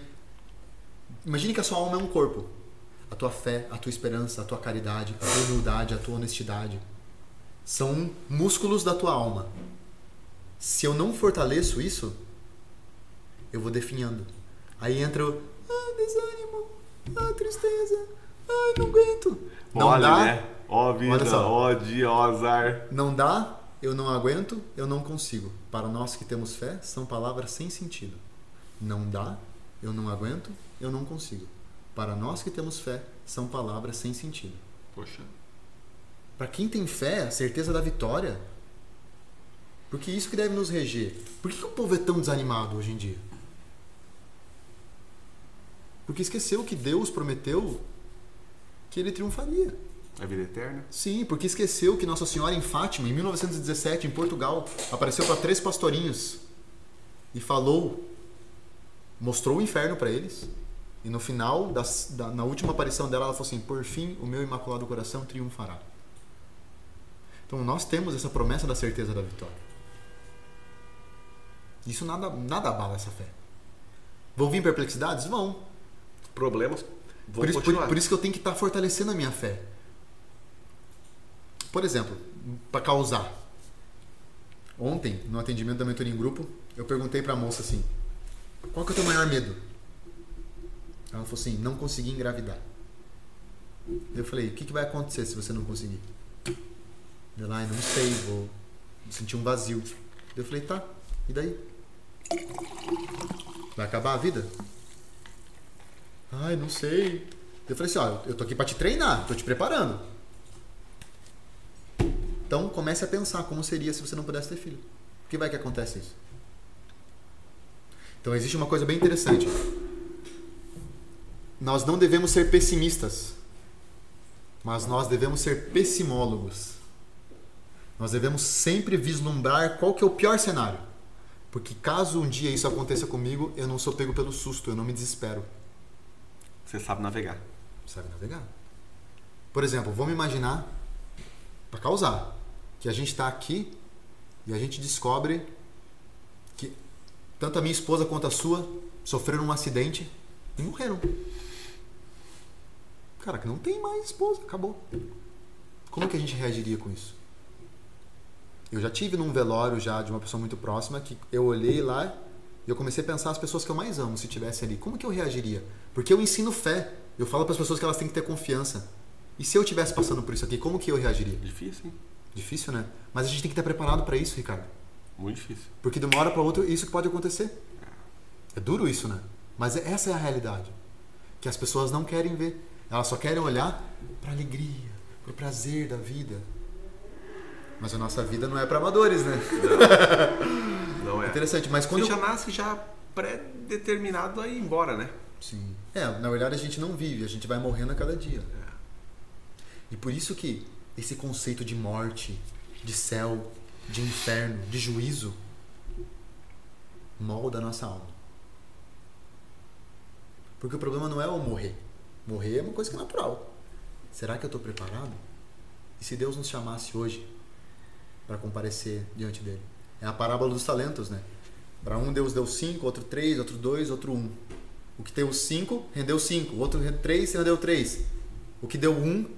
Imagine que a sua alma é um corpo. A tua fé, a tua esperança, a tua caridade, a tua humildade, a tua honestidade são músculos da tua alma. Se eu não fortaleço isso, eu vou definhando. Aí entra o ah, desânimo, ah, tristeza, ai, não aguento. Não Olha, dá, né? Ó vida, ó dia, ó azar. não dá, eu não aguento, eu não consigo. Para nós que temos fé, são palavras sem sentido. Não dá, eu não aguento, eu não consigo. Para nós que temos fé, são palavras sem sentido. Poxa. Para quem tem fé, a certeza da vitória. Porque isso que deve nos reger. Por que, o povo é tão desanimado hoje em dia? Porque esqueceu que Deus prometeu que ele triunfaria. A vida eterna? Sim, porque esqueceu que Nossa Senhora em Fátima, em 1917, em Portugal, apareceu para três pastorinhos e falou, mostrou o inferno para eles. E no final, das- da, na última aparição dela, ela falou assim: Por fim, o meu imaculado coração triunfará. Então nós temos essa promessa da certeza da vitória. Isso nada, nada abala essa fé. Vão vir perplexidades? Vão. Problemas vão Por isso, por, por isso que eu tenho que estar fortalecendo a minha fé. Por exemplo, para causar. Ontem, no atendimento da mentoria em grupo, eu perguntei para a moça assim: qual que é o teu maior medo? Ela falou assim: não conseguir engravidar. Eu falei: o que, que vai acontecer se você não conseguir? Ela, ai, não sei, vou sentir um vazio. Eu falei: tá, e daí? Vai acabar a vida? Ai, não sei. Eu falei assim, ó, eu tô aqui pra te treinar, tô te preparando. Então comece a pensar como seria se você não pudesse ter filho. O que vai que acontece isso? Então existe uma coisa bem interessante. Nós não devemos ser pessimistas. mas nós devemos ser pessimólogos. Nós devemos sempre vislumbrar qual que é o pior cenário. Porque caso um dia isso aconteça comigo, eu não sou pego pelo susto, eu não me desespero. Você sabe navegar. Sabe navegar. Por exemplo, vamos imaginar, para causar, que a gente está aqui e a gente descobre que tanto a minha esposa quanto a sua sofreram um acidente e morreram. Cara, que não tem mais esposa, acabou. Como que a gente reagiria com isso? Eu já tive num velório já de uma pessoa muito próxima que eu olhei lá e eu comecei a pensar as pessoas que eu mais amo se tivesse ali. Como que eu reagiria? Porque eu ensino fé. Eu falo para as pessoas que elas têm que ter confiança. E se eu estivesse passando por isso aqui, como que eu reagiria? Difícil, hein? Difícil, né? Mas a gente tem que estar preparado para isso, Ricardo. Muito difícil. Porque de uma hora para outra isso que pode acontecer. É duro isso, né? Mas essa é a realidade. Que as pessoas não querem ver. Elas só querem olhar para alegria, para o prazer da vida. Mas a nossa vida não é para amadores, né? Não, não é. Interessante, mas quando já nasce já pré-determinado a ir embora, né? Sim. É, na verdade a gente não vive, a gente vai morrendo a cada dia. É. E por isso que esse conceito de morte, de céu, de inferno, de juízo molda a nossa alma. Porque o problema não é o morrer. Morrer é uma coisa que é natural. Será que eu estou preparado? E se Deus nos chamasse hoje para comparecer diante dele? É a parábola dos talentos, né? Para um Deus deu cinco, outro três, outro dois, outro um. O que deu cinco rendeu cinco, o outro três rendeu três. O que deu um,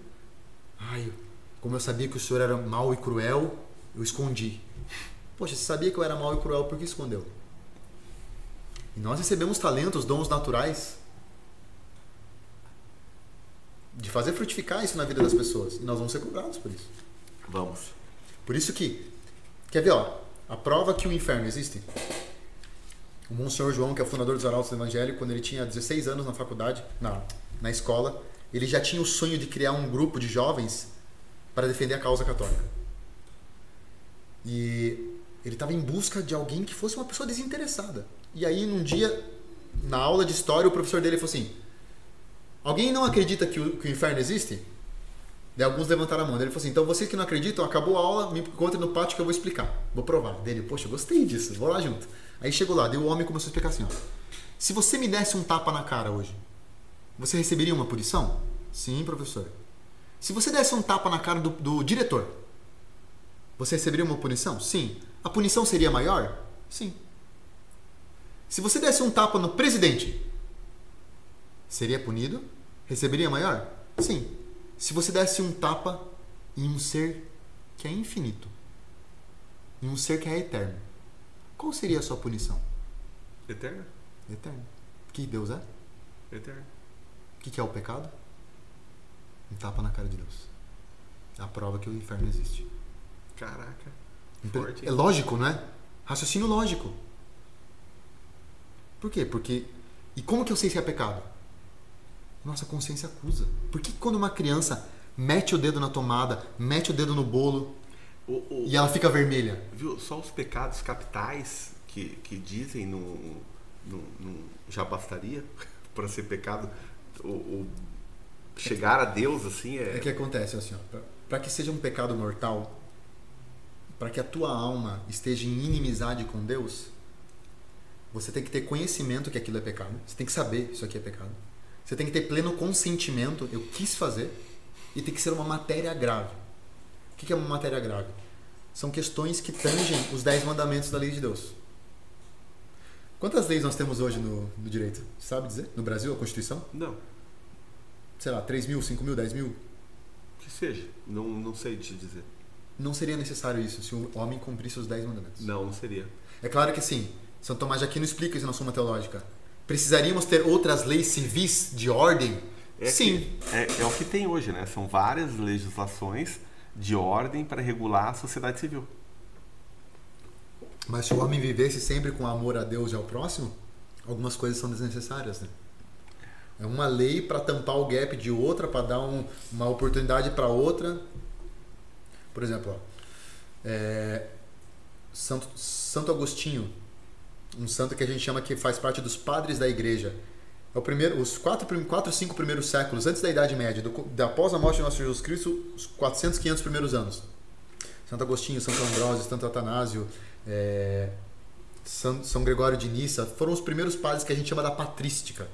ai, como eu sabia que o senhor era mau e cruel, eu escondi. Poxa, você sabia que eu era mau e cruel, por que escondeu? E nós recebemos talentos, dons naturais de fazer frutificar isso na vida das pessoas. E nós vamos ser cobrados por isso. Vamos. Por isso que, quer ver, ó, a prova que o inferno existe. O Monsenhor João, que é o fundador dos Arautos do Evangelho, quando ele tinha 16 anos na faculdade, na, na escola, ele já tinha o sonho de criar um grupo de jovens para defender a causa católica. E ele estava em busca de alguém que fosse uma pessoa desinteressada. E aí, num dia, na aula de história, o professor dele falou assim: Alguém não acredita que o, que o inferno existe? Daí alguns levantaram a mão. Ele falou assim: então vocês que não acreditam, acabou a aula, me encontrem no pátio que eu vou explicar. Vou provar. Dele, poxa, gostei disso, vou lá junto. Aí chegou lá, daí o homem começou a explicar assim: ó, se você me desse um tapa na cara hoje, você receberia uma punição? Sim, professor. Se você desse um tapa na cara do, do diretor, você receberia uma punição? Sim. A punição seria maior? Sim. Se você desse um tapa no presidente, seria punido? Receberia maior? Sim. Se você desse um tapa em um ser que é infinito, em um ser que é eterno, qual seria a sua punição? Eterno? Eterno. Que Deus é? Eterno. O que, que é o pecado? Um tapa na cara de Deus. É a prova que o inferno existe. Caraca. Então, Forte, é lógico, né? Raciocínio lógico. Por quê? Porque. E como que eu sei se é pecado? Nossa consciência acusa. Por que quando uma criança mete o dedo na tomada, mete o dedo no bolo O, o- e ela fica vermelha? Viu? Só os pecados capitais que, que dizem não, não, não já bastaria para ser pecado. O, o chegar a Deus assim É é. que acontece assim, para que seja um pecado mortal, para que a tua alma esteja em inimizade com Deus, você tem que ter conhecimento que aquilo é pecado. Você tem que saber isso aqui é pecado. Você tem que ter pleno consentimento, eu quis fazer, e tem que ser uma matéria grave. O que é uma matéria grave? São questões que tangem os dez mandamentos da lei de Deus. Quantas leis nós temos hoje no, no direito? Sabe dizer? No Brasil, a Constituição? Não, Sei lá, 3 mil, 5 mil, 10 mil? que seja. Não, não sei te dizer. Não seria necessário isso se o homem cumprisse os dez mandamentos. Não, não seria. É claro que sim. São Tomás de Aquino explica isso na Suma Teológica. Precisaríamos ter outras leis civis de ordem? É sim. que- é, é o que tem hoje, né? São várias legislações de ordem para regular a sociedade civil. Mas se o homem vivesse sempre com amor a Deus e ao próximo, algumas coisas são desnecessárias, né? É uma lei para tampar o gap de outra, para dar um- uma oportunidade para outra. Por exemplo, ó, é, Santo, Santo Agostinho, um santo que a gente chama que faz parte dos padres da igreja. É o primeiro, os quatro, quatro, cinco primeiros séculos antes da Idade Média, do, da após a morte de nosso Jesus Cristo, os 400, 500 primeiros anos. Santo Agostinho, Santo Ambrósio, Santo Atanásio, é, São, São Gregório de Nissa foram os primeiros padres que a gente chama da patrística.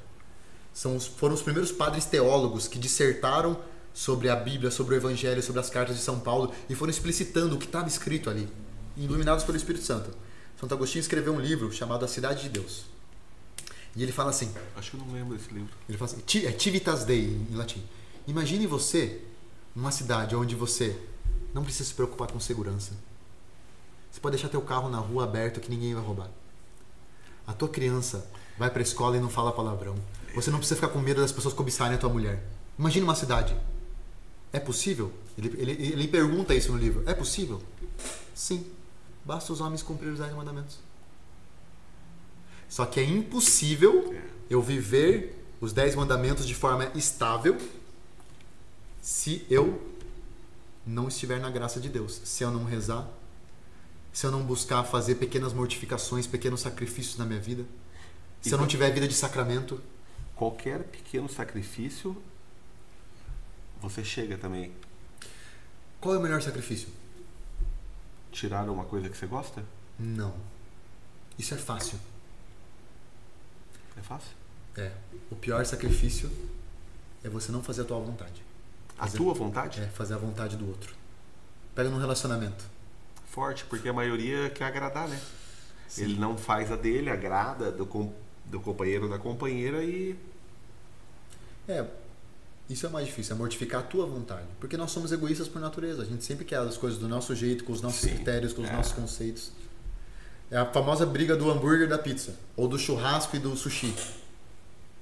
São os, foram os primeiros padres teólogos que dissertaram sobre a Bíblia, sobre o Evangelho, sobre as cartas de São Paulo e foram explicitando o que estava escrito ali, iluminados pelo Espírito Santo. Santo Agostinho escreveu um livro chamado A Cidade de Deus. E ele fala assim: Acho que eu não lembro desse livro. ele fala assim, "Ti- é Civitas Dei em latim. Imagine você numa cidade onde você não precisa se preocupar com segurança. Você pode deixar teu carro na rua aberto que ninguém vai roubar. A tua criança vai pra escola e não fala palavrão. Você não precisa ficar com medo das pessoas cobiçarem a tua mulher. Imagine uma cidade. É possível? Ele, ele, ele pergunta isso no livro. É possível? Sim. Basta os homens cumprir os dez mandamentos. Só que é impossível É. eu viver os dez mandamentos de forma estável se eu não estiver na graça de Deus. Se eu não rezar, se eu não buscar fazer pequenas mortificações, pequenos sacrifícios na minha vida, se E eu não tiver vida de sacramento, Qualquer pequeno sacrifício, você chega também. qual é o melhor sacrifício? Tirar uma coisa que você gosta? Não. Isso é fácil. É fácil. É. O pior sacrifício é você não fazer a tua vontade. A Fazer- tua vontade? É fazer a vontade do outro. Pega num relacionamento. Forte, porque a maioria quer agradar, né? Sim. Ele não faz a dele, agrada do, com- do companheiro ou da companheira e. É, isso é mais difícil, é mortificar a tua vontade. Porque nós somos egoístas por natureza. A gente sempre quer as coisas do nosso jeito, com os nossos Sim, critérios, com os é. nossos conceitos. É a famosa briga do hambúrguer e da pizza. Ou do churrasco e do sushi.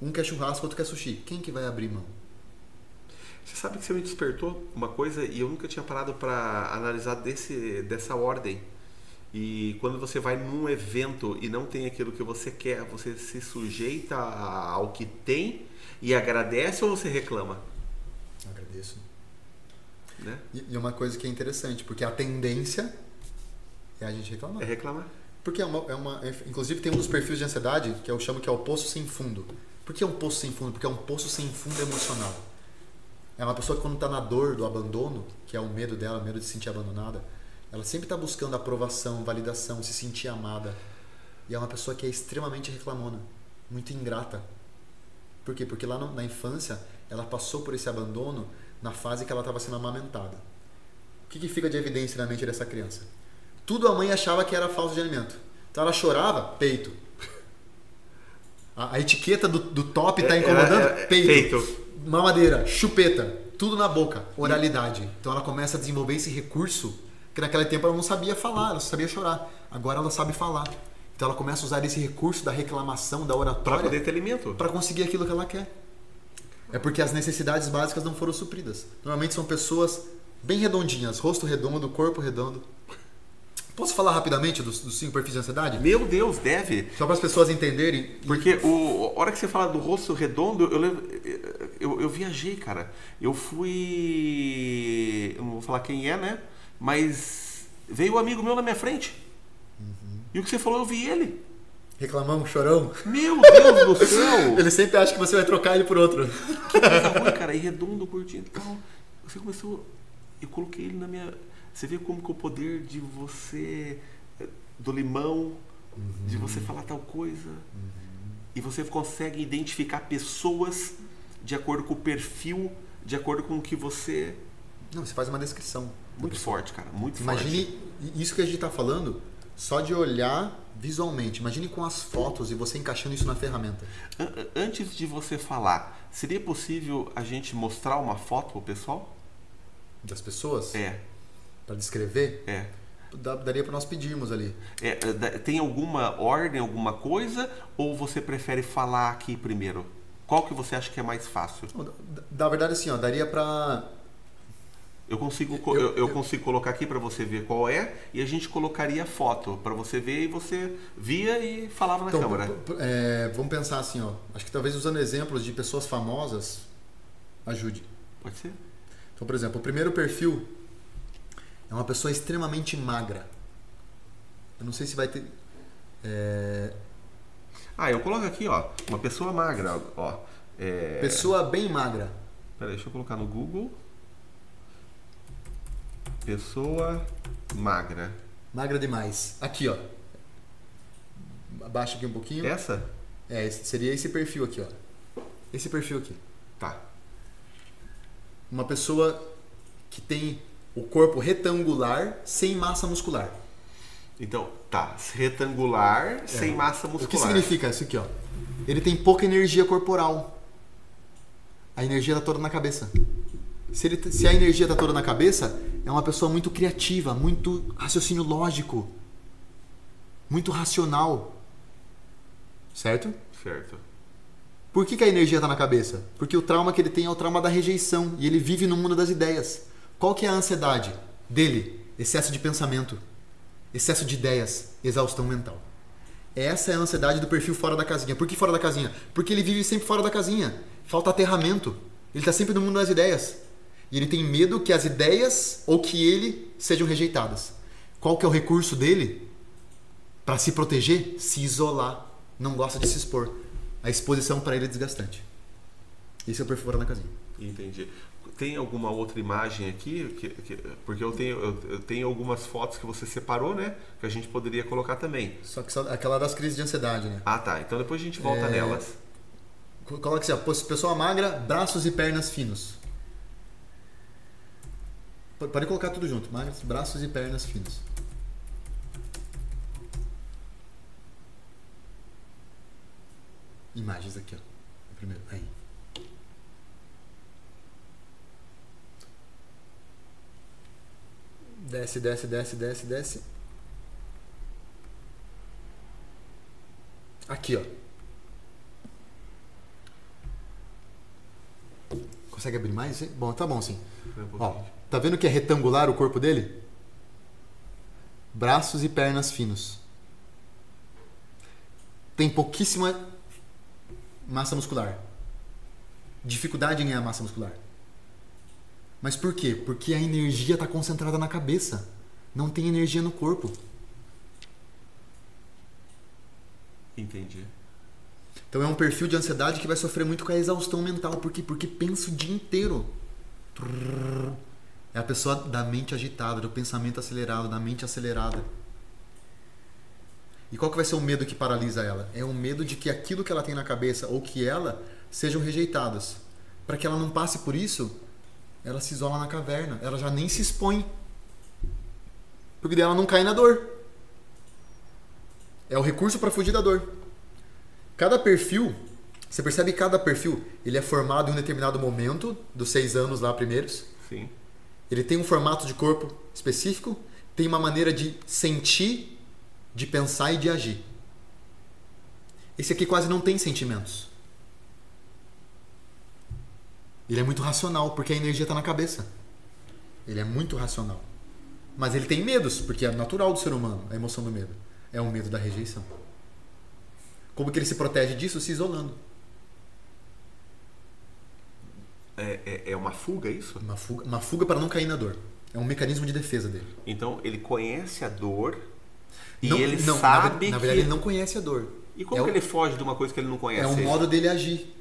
Um quer churrasco, outro quer sushi. Quem que vai abrir mão? Você sabe que você me despertou uma coisa e eu nunca tinha parado para analisar desse, dessa ordem. E quando você vai num evento e não tem aquilo que você quer, você se sujeita ao que tem e agradece ou você reclama? Agradeço. Né? E, e uma coisa que é interessante, porque a tendência é a gente reclamar. É reclamar. Porque é uma, é uma- é- inclusive tem um dos perfis de ansiedade que eu chamo que é o poço sem fundo. Por que é um poço sem fundo? Porque é um poço sem fundo emocional. É uma pessoa que quando está na dor do abandono, que é o medo dela, o medo de se sentir abandonada, ela sempre está buscando aprovação, validação, se sentir amada. E é uma pessoa que é extremamente reclamona, muito ingrata. Por quê? Porque lá na infância ela passou por esse abandono na fase que ela estava sendo amamentada. O que, que fica de evidência na mente dessa criança? Tudo a mãe achava que era falta de alimento. Então ela chorava, peito. A, a etiqueta do, do top está É, incomodando, era- era- peito. peito. Mamadeira, chupeta, tudo na boca, oralidade. Então ela começa a desenvolver esse recurso que naquele tempo ela não sabia falar, ela só sabia chorar. Agora ela sabe falar. Então ela começa a usar esse recurso da reclamação, da Para oratória, poder ter alimento. para conseguir aquilo que ela quer. É porque as necessidades básicas não foram supridas. Normalmente são pessoas bem redondinhas, rosto redondo, corpo redondo. Posso falar rapidamente dos, dos cinco perfis de ansiedade? Meu Deus, deve. Só para as pessoas entenderem. Porque o, a hora que você fala do rosto redondo, eu, eu, eu viajei, cara. Eu fui. Eu não vou falar quem é, né? Mas veio um amigo meu na minha frente. E o que você falou, eu vi ele. Reclamão, chorão. Meu Deus do céu! Ele sempre acha que você vai trocar ele por outro. Que coisa ruim, cara. E redondo, curtinho e tal. Você começou. Eu coloquei ele na minha. Você vê como que o poder de você. eh, do limão, de você falar tal coisa. E você consegue identificar pessoas de acordo com o perfil, de acordo com o que você. Não, você faz uma descrição. Muito forte, cara. Muito Imagine forte. isso que a gente está falando só de olhar visualmente. Imagine com as fotos e você encaixando isso na ferramenta. An- an- Antes de você falar, seria possível a gente mostrar uma foto pro pessoal? Das pessoas, É, para descrever, é. daria para nós pedirmos ali. É, é, tem alguma ordem, alguma coisa? Ou você prefere falar aqui primeiro? Qual que você acha que é mais fácil? Da verdade, assim, ó, daria para. Eu consigo, co- Eu- eu, eu consigo colocar aqui para você ver qual é e a gente colocaria a foto para você ver e você via e falava na Então, câmera. é, vamos pensar assim, ó. Acho que talvez usando exemplos de pessoas famosas ajude. Pode ser? Então, por exemplo, o primeiro perfil é uma pessoa extremamente magra. Eu não sei se vai ter. é, Ah, eu coloco aqui, ó, uma pessoa magra, ó. É... Pessoa bem magra. Peraí, deixa eu colocar no Google. Pessoa magra. Magra demais. Aqui, ó. Abaixa aqui um pouquinho. Essa? É, seria esse perfil aqui, ó. Esse perfil aqui. Tá. Uma pessoa que tem o corpo retangular sem massa muscular. Então, tá. Retangular é. sem massa muscular. O que significa isso aqui, ó? Ele tem pouca energia corporal. A energia está toda na cabeça. Se, ele, se a energia está toda na cabeça, é uma pessoa muito criativa, muito raciocínio lógico, muito racional. Certo? Certo. Por que, que a energia está na cabeça? Porque o trauma que ele tem é o trauma da rejeição e ele vive no mundo das ideias. Qual que é a ansiedade dele? Excesso de pensamento, excesso de ideias, exaustão mental. Essa é a ansiedade do perfil fora da casinha. Por que fora da casinha? Porque ele vive sempre fora da casinha. Falta aterramento. Ele está sempre no mundo das ideias. E ele tem medo que as ideias ou que ele sejam rejeitadas. Qual que é o recurso dele? Para se proteger? Se isolar. Não gosta de se expor. A exposição para ele é desgastante. Esse é o perfil fora da casinha. Entendi tem alguma outra imagem aqui? Que, que, porque eu tenho, eu, eu, tenho algumas fotos que você separou, né? Que a gente poderia colocar também. Só que só, aquela das crises de ansiedade, né? Ah, tá. Então depois a gente volta é... nelas. Coloca assim, ó, pessoa magra, braços e pernas finos. Pode colocar tudo junto, magros, braços e pernas finos. Imagens aqui, ó. Primeiro, aí. Desce, desce, desce, desce, desce. Aqui, ó. Consegue abrir mais? Bom, tá bom sim. Ó, tá vendo que é retangular o corpo dele? Braços e pernas finos. Tem pouquíssima massa muscular. Dificuldade em ganhar massa muscular. Mas por quê? Porque a energia está concentrada na cabeça. Não tem energia no corpo. Entendi. Então é um perfil de ansiedade que vai sofrer muito com a exaustão mental. Por quê? Porque pensa o dia inteiro. É a pessoa da mente agitada, do pensamento acelerado, da mente acelerada. E qual que vai ser o medo que paralisa ela? É o medo de que aquilo que ela tem na cabeça ou que ela sejam rejeitadas. Para que ela não passe por isso, ela se isola na caverna, ela já nem se expõe. Porque daí ela não cai na dor. É o recurso para fugir da dor. Cada perfil, você percebe que cada perfil, ele é formado em um determinado momento, dos seis anos lá primeiros. Sim. Ele tem um formato de corpo específico, tem uma maneira de sentir, de pensar e de agir. Esse aqui quase não tem sentimentos. Ele é muito racional, porque a energia está na cabeça. Ele é muito racional. Mas ele tem medos, porque é natural do ser humano, a emoção do medo. É o medo da rejeição. Como que ele se protege disso? Se isolando. É, é, é uma fuga isso? Uma fuga, uma fuga para não cair na dor. É um mecanismo de defesa dele. Então ele conhece a dor e não, ele não, sabe na, que... na verdade ele não conhece a dor. E como é que o... ele foge de uma coisa que ele não conhece? É um modo dele agir.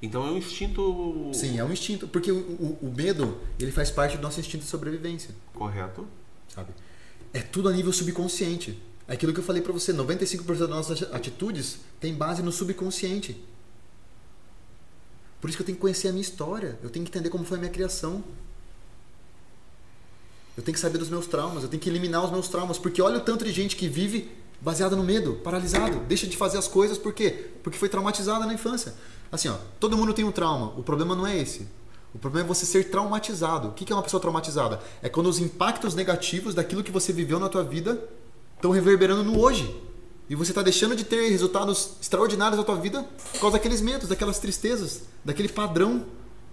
Então é um instinto. Sim, é um instinto. Porque o, o, o, medo, ele faz parte do nosso instinto de sobrevivência. Correto. Sabe? É tudo a nível subconsciente. É aquilo que eu falei para você, 95% das nossas atitudes tem base no subconsciente. Por isso que eu tenho que conhecer a minha história. Eu tenho que entender como foi a minha criação. Eu tenho que saber dos meus traumas. Eu tenho que eliminar os meus traumas. Porque olha o tanto de gente que vive baseada no medo, paralisado. Deixa de fazer as coisas por quê? Porque foi traumatizada na infância. Assim, ó, todo mundo tem um trauma. O problema não é esse. O problema é você ser traumatizado. O que é uma pessoa traumatizada? É quando os impactos negativos daquilo que você viveu na tua vida estão reverberando no hoje. E você está deixando de ter resultados extraordinários na tua vida por causa daqueles medos, daquelas tristezas, daquele padrão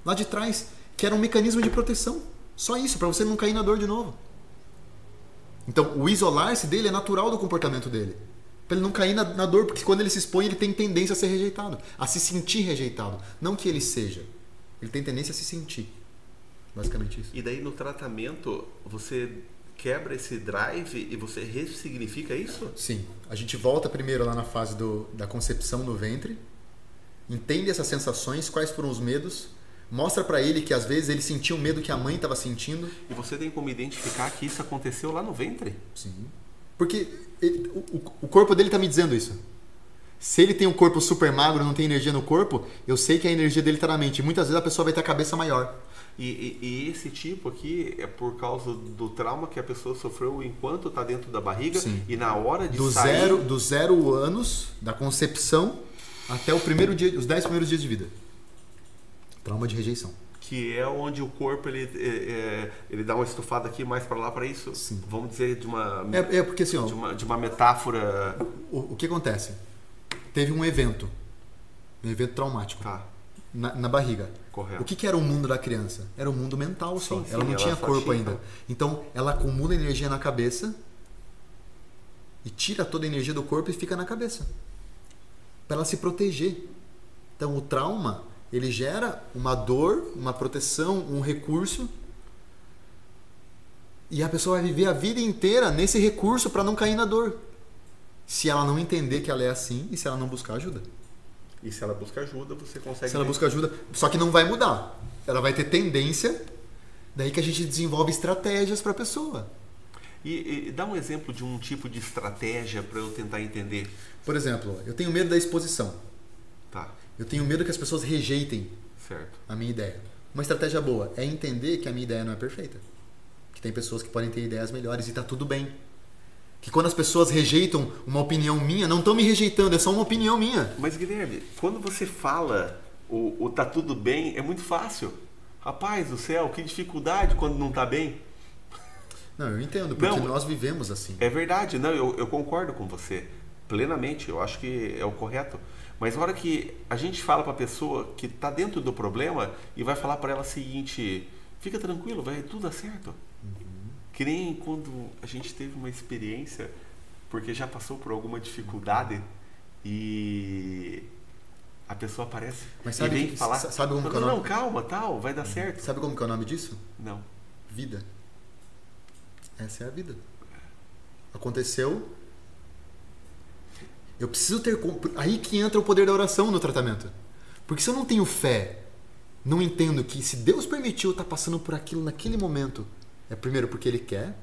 lá de trás, que era um mecanismo de proteção. Só isso, para você não cair na dor de novo. Então, o isolar-se dele é natural do comportamento dele. Para ele não cair na, na, dor, porque quando ele se expõe, ele tem tendência a ser rejeitado, a se sentir rejeitado. Não que ele seja. Ele tem tendência a se sentir. Basicamente isso. E daí no tratamento, você quebra esse drive e você ressignifica isso? Sim. A gente volta primeiro lá na fase do, da concepção no ventre, entende essas sensações, quais foram os medos, mostra para ele que às vezes ele sentia o medo que a mãe estava sentindo. E você tem como identificar que isso aconteceu lá no ventre? Sim. Porque ele, o, o corpo dele está me dizendo isso. Se ele tem um corpo super magro, não tem energia no corpo, eu sei que a energia dele está na mente. Muitas vezes a pessoa vai ter a cabeça maior. E, e, e, esse tipo aqui é por causa do trauma que a pessoa sofreu enquanto está dentro da barriga Sim. e na hora de do sair... Zero, do zero anos, da concepção, até o primeiro dia, os dez primeiros dias de vida. Trauma de rejeição. Que é onde o corpo ele, é, é ele dá uma estufada aqui mais para lá para isso. Sim. Vamos dizer de uma é, é porque assim, ó, de uma, de uma metáfora. O, o que acontece? Teve um evento, um evento traumático tá. na, na barriga. Correto. O que, que, era o mundo da criança? Era o mundo mental só. Sim, sim, ela não ela tinha corpo tinha. ainda. Então ela acumula energia na cabeça e tira toda a energia do corpo e fica na cabeça para ela se proteger. Então o trauma ele gera uma dor, uma proteção, um recurso e a pessoa vai viver a vida inteira nesse recurso para não cair na dor. Se ela não entender que ela é assim e se ela não buscar ajuda. E se ela busca ajuda, você consegue. Se ela busca ajuda, só que não vai mudar. Ela vai ter tendência, daí que a gente desenvolve estratégias para a pessoa. E, e, dá um exemplo de um tipo de estratégia para eu tentar entender. Por exemplo, eu tenho medo da exposição. Tá. Eu tenho medo que as pessoas rejeitem certo. a minha ideia. Uma estratégia boa é entender que a minha ideia não é perfeita. Que tem pessoas que podem ter ideias melhores e está tudo bem. Que quando as pessoas rejeitam uma opinião minha, não estão me rejeitando, é só uma opinião minha. Mas Guilherme, quando você fala o, o tá tudo bem, é muito fácil. Rapaz do céu, que dificuldade quando não tá bem. Não, eu entendo, porque não, nós vivemos assim. É verdade, não, eu, eu concordo com você plenamente, eu acho que é o correto. Mas na hora que a gente fala para a pessoa que está dentro do problema e vai falar para ela o seguinte: fica tranquilo, vai tudo dar certo. Uhum. Que nem quando a gente teve uma experiência, porque já passou por alguma dificuldade e a pessoa aparece Mas sabe, e vem falar: sabe como não, é o não, nome? calma, tal, vai dar certo. Sabe como que é o nome disso? Não. Vida. Essa é a vida. Aconteceu. Eu preciso ter. Aí que entra o poder da oração no tratamento. Porque se eu não tenho fé, não entendo que se Deus permitiu eu estar passando por aquilo naquele momento, é primeiro porque Ele quer,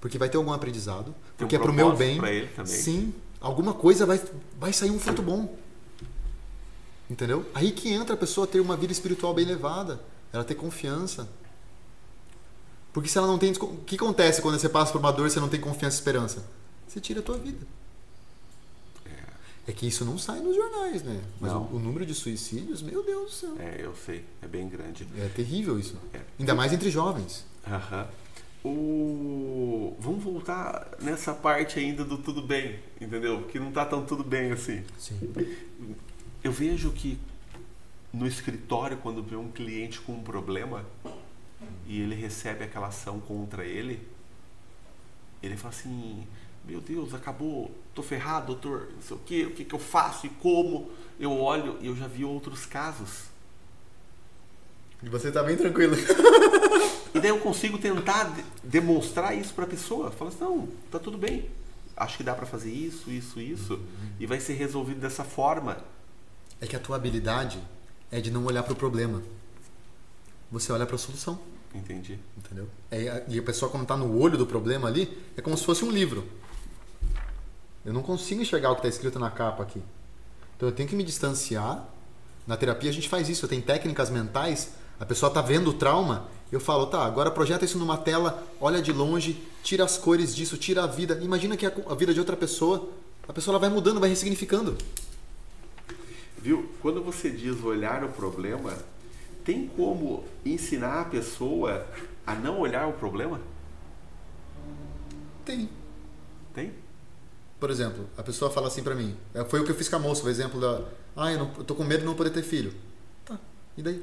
porque vai ter algum aprendizado, porque um é pro meu bem. Sim, alguma coisa vai, vai sair um fruto bom. Entendeu? Aí que entra a pessoa ter uma vida espiritual bem levada, ela ter confiança. Porque se ela não tem. O que acontece quando você passa por uma dor e você não tem confiança e esperança? Você tira a tua vida. É que isso não sai nos jornais, né? Mas o, o, número de suicídios, meu Deus do céu. É, eu sei, é bem grande. É terrível isso. É. Ainda mais entre jovens. Aham. O... Vamos voltar nessa parte ainda do tudo bem, entendeu? Que não tá tão tudo bem assim. Sim. Eu vejo que no escritório, quando vê um cliente com um problema e ele recebe aquela ação contra ele, ele fala assim: Meu Deus, acabou, tô ferrado, doutor, não sei o que, o que, que eu faço e como. Eu olho e eu já vi outros casos. E você tá bem tranquilo. E daí eu consigo tentar de demonstrar isso para a pessoa. Fala assim: Não, tá tudo bem. Acho que dá para fazer isso, isso, isso. Uhum. E vai ser resolvido dessa forma. É que a tua habilidade é de não olhar para o problema. Você olha para a solução. Entendi. Entendeu? É, e a pessoa, quando está no olho do problema ali, é como se fosse um livro. Eu não consigo enxergar o que está escrito na capa aqui. Então eu tenho que me distanciar. Na terapia a gente faz isso. Tem técnicas mentais. A pessoa está vendo o trauma. Eu falo, tá, agora projeta isso numa tela, olha de longe, tira as cores disso, tira a vida. Imagina que a vida de outra pessoa, a pessoa ela vai mudando, vai ressignificando. Viu? Quando você diz olhar o problema, tem como ensinar a pessoa a não olhar o problema? Tem. Tem? Por exemplo, a pessoa fala assim pra mim, foi o que eu fiz com a moça, o exemplo da, ah, eu, não, eu tô com medo de não poder ter filho. Tá, e daí?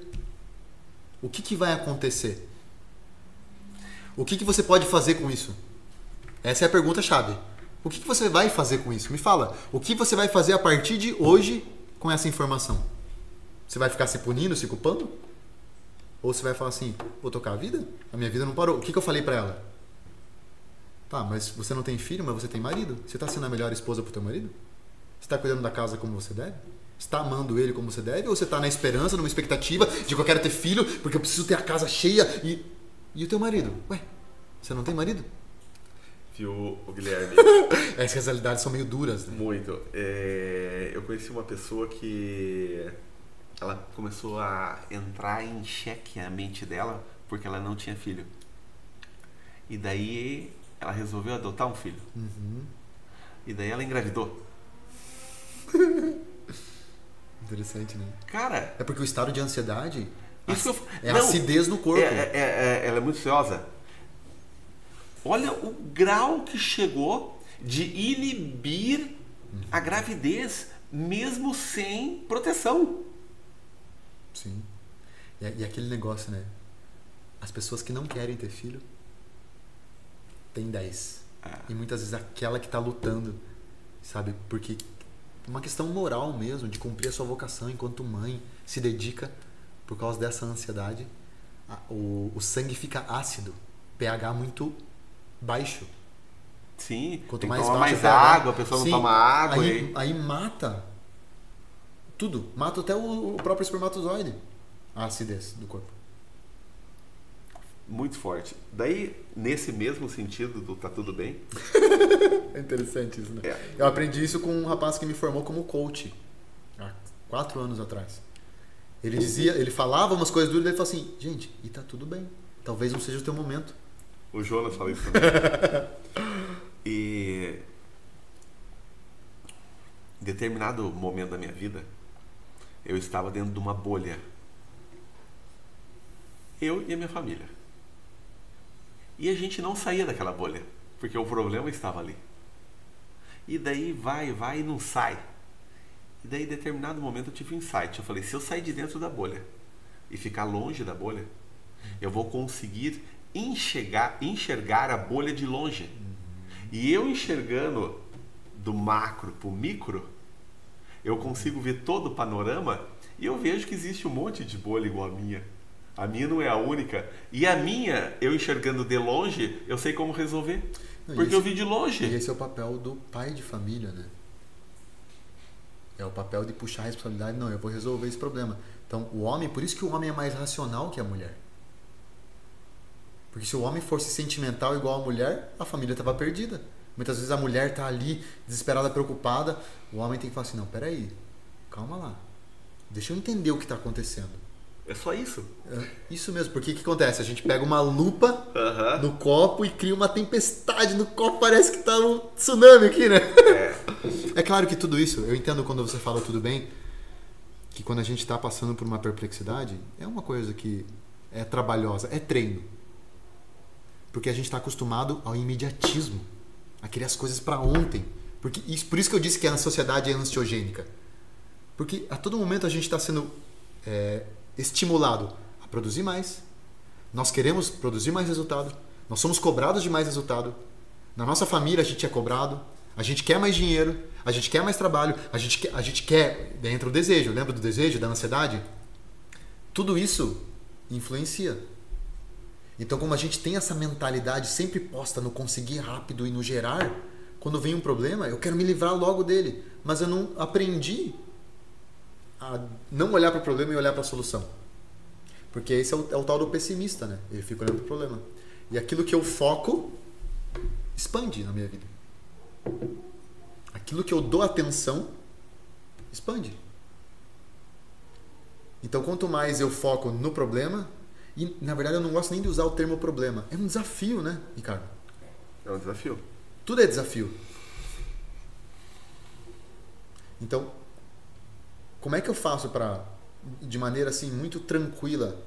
O que, que vai acontecer? O que, que você pode fazer com isso? Essa é a pergunta chave. O que, que você vai fazer com isso? Me fala. O que você vai fazer a partir de hoje com essa informação? Você vai ficar se punindo, se culpando? Ou você vai falar assim, vou tocar a vida? A minha vida não parou. O que, que eu falei para ela? Tá, mas você não tem filho, mas você tem marido. Você está sendo a melhor esposa pro teu marido? Você está cuidando da casa como você deve? Você está amando ele como você deve? Ou você está na esperança, numa expectativa de que eu quero ter filho porque eu preciso ter a casa cheia e. E o teu marido? Ué, você não tem marido? Viu, o Guilherme? Essas realidades são meio duras, né? Muito. É, eu conheci uma pessoa que ela começou a entrar em xeque a mente dela porque ela não tinha filho. E daí ela resolveu adotar um filho. Uhum. E daí ela engravidou. Interessante, né? Cara, É porque o estado de ansiedade isso que eu- é não, acidez no corpo. É, é- é- ela é muito ansiosa. Olha o grau que chegou de inibir a gravidez, mesmo sem proteção. Sim. E, e aquele negócio, né? As pessoas que não querem ter filho tem 10. Ah. E muitas vezes aquela que tá lutando, sabe? Porque uma questão moral mesmo, de cumprir a sua vocação enquanto mãe, se dedica por causa dessa ansiedade. O, o sangue fica ácido, pH muito baixo. Sim, Quanto mais baixo mais água, a pessoa sim, não toma água. Aí, e- aí mata tudo. Mata até o, o próprio espermatozoide. A acidez do corpo. Muito forte. Daí, nesse mesmo sentido do tá tudo bem, É interessante isso, né? É. Eu aprendi isso com um rapaz que me formou como coach há quatro anos atrás. Ele dizia, ele falava umas coisas duras e ele falou assim, gente, e tá tudo bem. Talvez não seja o teu momento. o Jonas fala isso também. e em determinado momento da minha vida, eu estava dentro de uma bolha. Eu e a minha família. E a gente não saía daquela bolha, porque o problema estava ali. E daí vai, vai e não sai. E daí, em determinado momento, eu tive um insight. Eu falei: se eu sair de dentro da bolha e ficar longe da bolha, eu vou conseguir enxergar, enxergar a bolha de longe. E eu enxergando do macro para o micro, eu consigo ver todo o panorama e eu vejo que existe um monte de bolha igual a minha. A minha não é a única. E a minha, eu enxergando de longe, eu sei como resolver. Não, Porque esse- eu vi de longe. E esse é o papel do pai de família, né? É o papel de puxar a responsabilidade. Não, eu vou resolver esse problema. Então, o homem, por isso que o homem é mais racional que a mulher. Porque se o homem fosse sentimental igual a mulher, a família estava perdida. Muitas vezes a mulher está ali, desesperada, preocupada. O homem tem que falar assim: não, peraí, calma lá. Deixa eu entender o que está acontecendo. É só isso. É Isso mesmo, porque o que acontece? A gente pega uma lupa Aham. no copo e cria uma tempestade no copo, parece que tá um tsunami aqui, né? É claro que tudo isso, eu entendo quando você fala tudo bem, que quando a gente está passando por uma perplexidade, é uma coisa que é trabalhosa, é treino. Porque a gente está acostumado ao imediatismo, a querer as coisas para ontem. Porque isso, por isso que eu disse que a sociedade é ansiogênica. Porque a todo momento a gente está sendo é, estimulado a produzir mais. Nós queremos produzir mais resultado. Nós somos cobrados de mais resultado. Na nossa família a gente é cobrado. A gente quer mais dinheiro. A gente quer mais trabalho. A gente quer, a gente quer dentro do desejo. Lembra do desejo, da ansiedade? Tudo isso influencia. Então, como a gente tem essa mentalidade sempre posta no conseguir rápido e no gerar, quando vem um problema, eu quero me livrar logo dele. Mas eu não aprendi a não olhar para o problema e olhar para a solução. Porque esse é o, é o tal do pessimista, né? Ele fica olhando para o problema. E aquilo que eu foco expande na minha vida. Aquilo que eu dou atenção expande. Então, quanto mais eu foco no problema, e na verdade eu não gosto nem de usar o termo problema, é um desafio, né, Ricardo? É um desafio. Tudo é desafio. Então, como é que eu faço para, de maneira assim muito tranquila,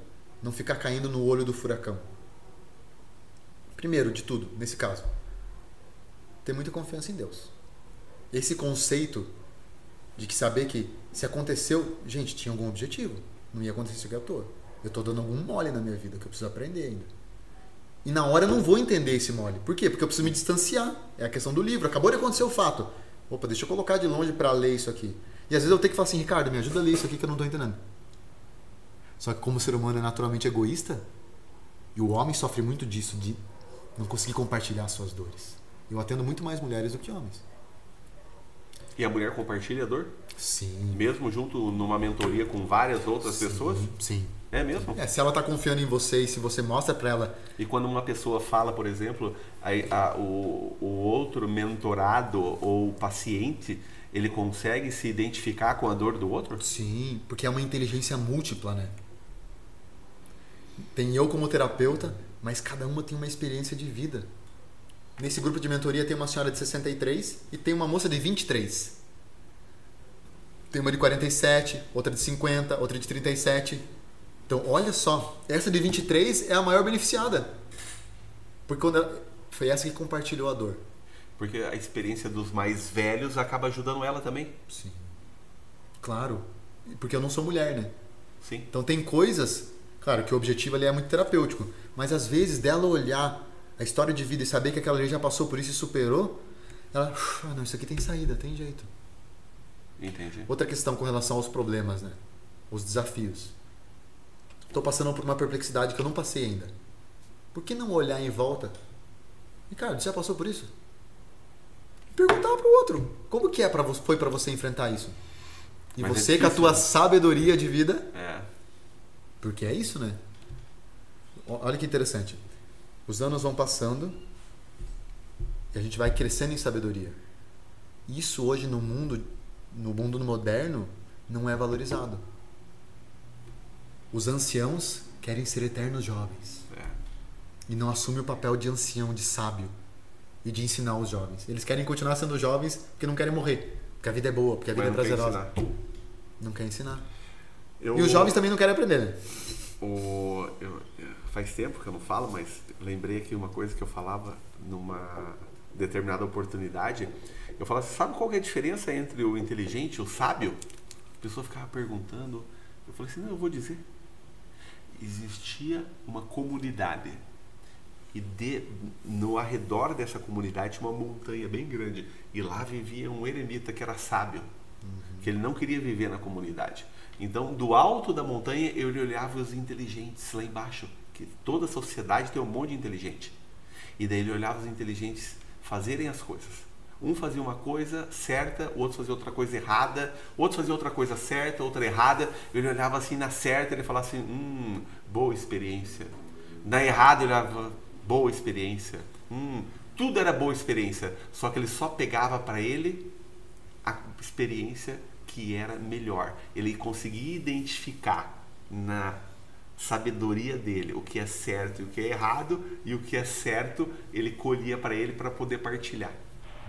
não ficar caindo no olho do furacão? Primeiro de tudo, nesse caso, ter muita confiança em Deus. Esse conceito de que saber que se aconteceu, gente, tinha algum objetivo. Não ia acontecer isso aqui à toa. Eu estou dando algum mole na minha vida que eu preciso aprender ainda. E na hora eu não vou entender esse mole. Por quê? Porque eu preciso me distanciar. É a questão do livro. Acabou de acontecer o fato. Opa, deixa eu colocar de longe para ler isso aqui. E às vezes eu tenho que falar assim, Ricardo, me ajuda a ler isso aqui que eu não estou entendendo. Só que como o ser humano é naturalmente egoísta, e o homem sofre muito disso, de não conseguir compartilhar as suas dores. Eu atendo muito mais mulheres do que homens. E a mulher compartilha a dor? Sim. Mesmo junto numa mentoria com várias outras sim, pessoas? Sim. É mesmo? É, se ela está confiando em você e se você mostra para ela. E quando uma pessoa fala, por exemplo, a, a, o, o outro mentorado ou paciente, ele consegue se identificar com a dor do outro? Sim, porque é uma inteligência múltipla, né? Tem eu como terapeuta, mas cada uma tem uma experiência de vida. Nesse grupo de mentoria tem uma senhora de 63 e tem uma moça de 23. Tem uma de 47, outra de 50, outra de 37. Então, olha só, essa de 23 é a maior beneficiada. Porque quando ela, foi essa que compartilhou a dor. Porque a experiência dos mais velhos acaba ajudando ela também. Sim. Claro. Porque eu não sou mulher, né? Sim. Então tem coisas, claro, que o objetivo ali é muito terapêutico, mas às vezes dela olhar a história de vida e saber que aquela ali já passou por isso e superou, ela, ah, não, isso aqui tem saída, tem jeito. Entendi. Outra questão com relação aos problemas, né? Os desafios. Estou passando por uma perplexidade que eu não passei ainda. Por que não olhar em volta? E cara, você já passou por isso? Perguntar para o outro, como que é para você, foi para você enfrentar isso? E Mas é você com a difícil, tua né? sabedoria de vida, É. porque é isso, né? Olha que interessante. Os anos vão passando e a gente vai crescendo em sabedoria. Isso hoje no mundo, no mundo moderno, não é valorizado. Os anciãos querem ser eternos jovens é. e não assumem o papel de ancião, de sábio e de ensinar os jovens. Eles querem continuar sendo jovens porque não querem morrer, porque a vida é boa, porque a vida Mas é quer prazerosa. ensinar. Não quer ensinar. Eu- E os jovens também não querem aprender, né? O, eu- faz tempo que eu não falo, mas lembrei aqui uma coisa que eu falava numa determinada oportunidade. Eu falava assim, sabe qual é a diferença entre o inteligente e o sábio? A pessoa ficava perguntando. Eu falei assim, não, eu vou dizer. Existia uma comunidade. E de, no arredor dessa comunidade tinha uma montanha bem grande. E lá vivia um eremita que era sábio. Que ele não queria viver na comunidade. Então, do alto da montanha, ele olhava os inteligentes lá embaixo. Que toda a sociedade tem um monte de inteligente. E daí ele olhava os inteligentes fazerem as coisas. Um fazia uma coisa certa, o outro fazia outra coisa errada, outro fazia outra coisa certa, outra errada. Ele olhava assim na certa, ele falava assim: hum, boa experiência. Na errada, ele olhava: boa experiência. Hum, tudo era boa experiência. Só que ele só pegava para ele a experiência que era melhor. Ele conseguia identificar na sabedoria dele o que é certo e o que é errado e o que é certo ele colhia para ele para poder partilhar.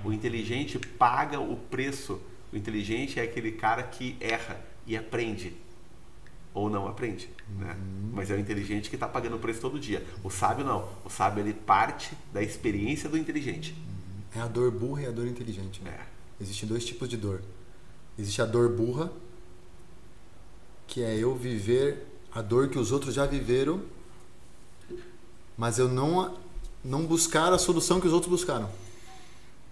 O inteligente paga o preço. O inteligente é aquele cara que erra e aprende ou não aprende, né? Mas é o inteligente que está pagando o preço todo dia. O sábio não. O sábio ele parte da experiência do inteligente. É a dor burra e a dor inteligente. Né? É. Existem dois tipos de dor. Existe a dor burra, que é eu viver a dor que os outros já viveram, mas eu não, não buscar a solução que os outros buscaram.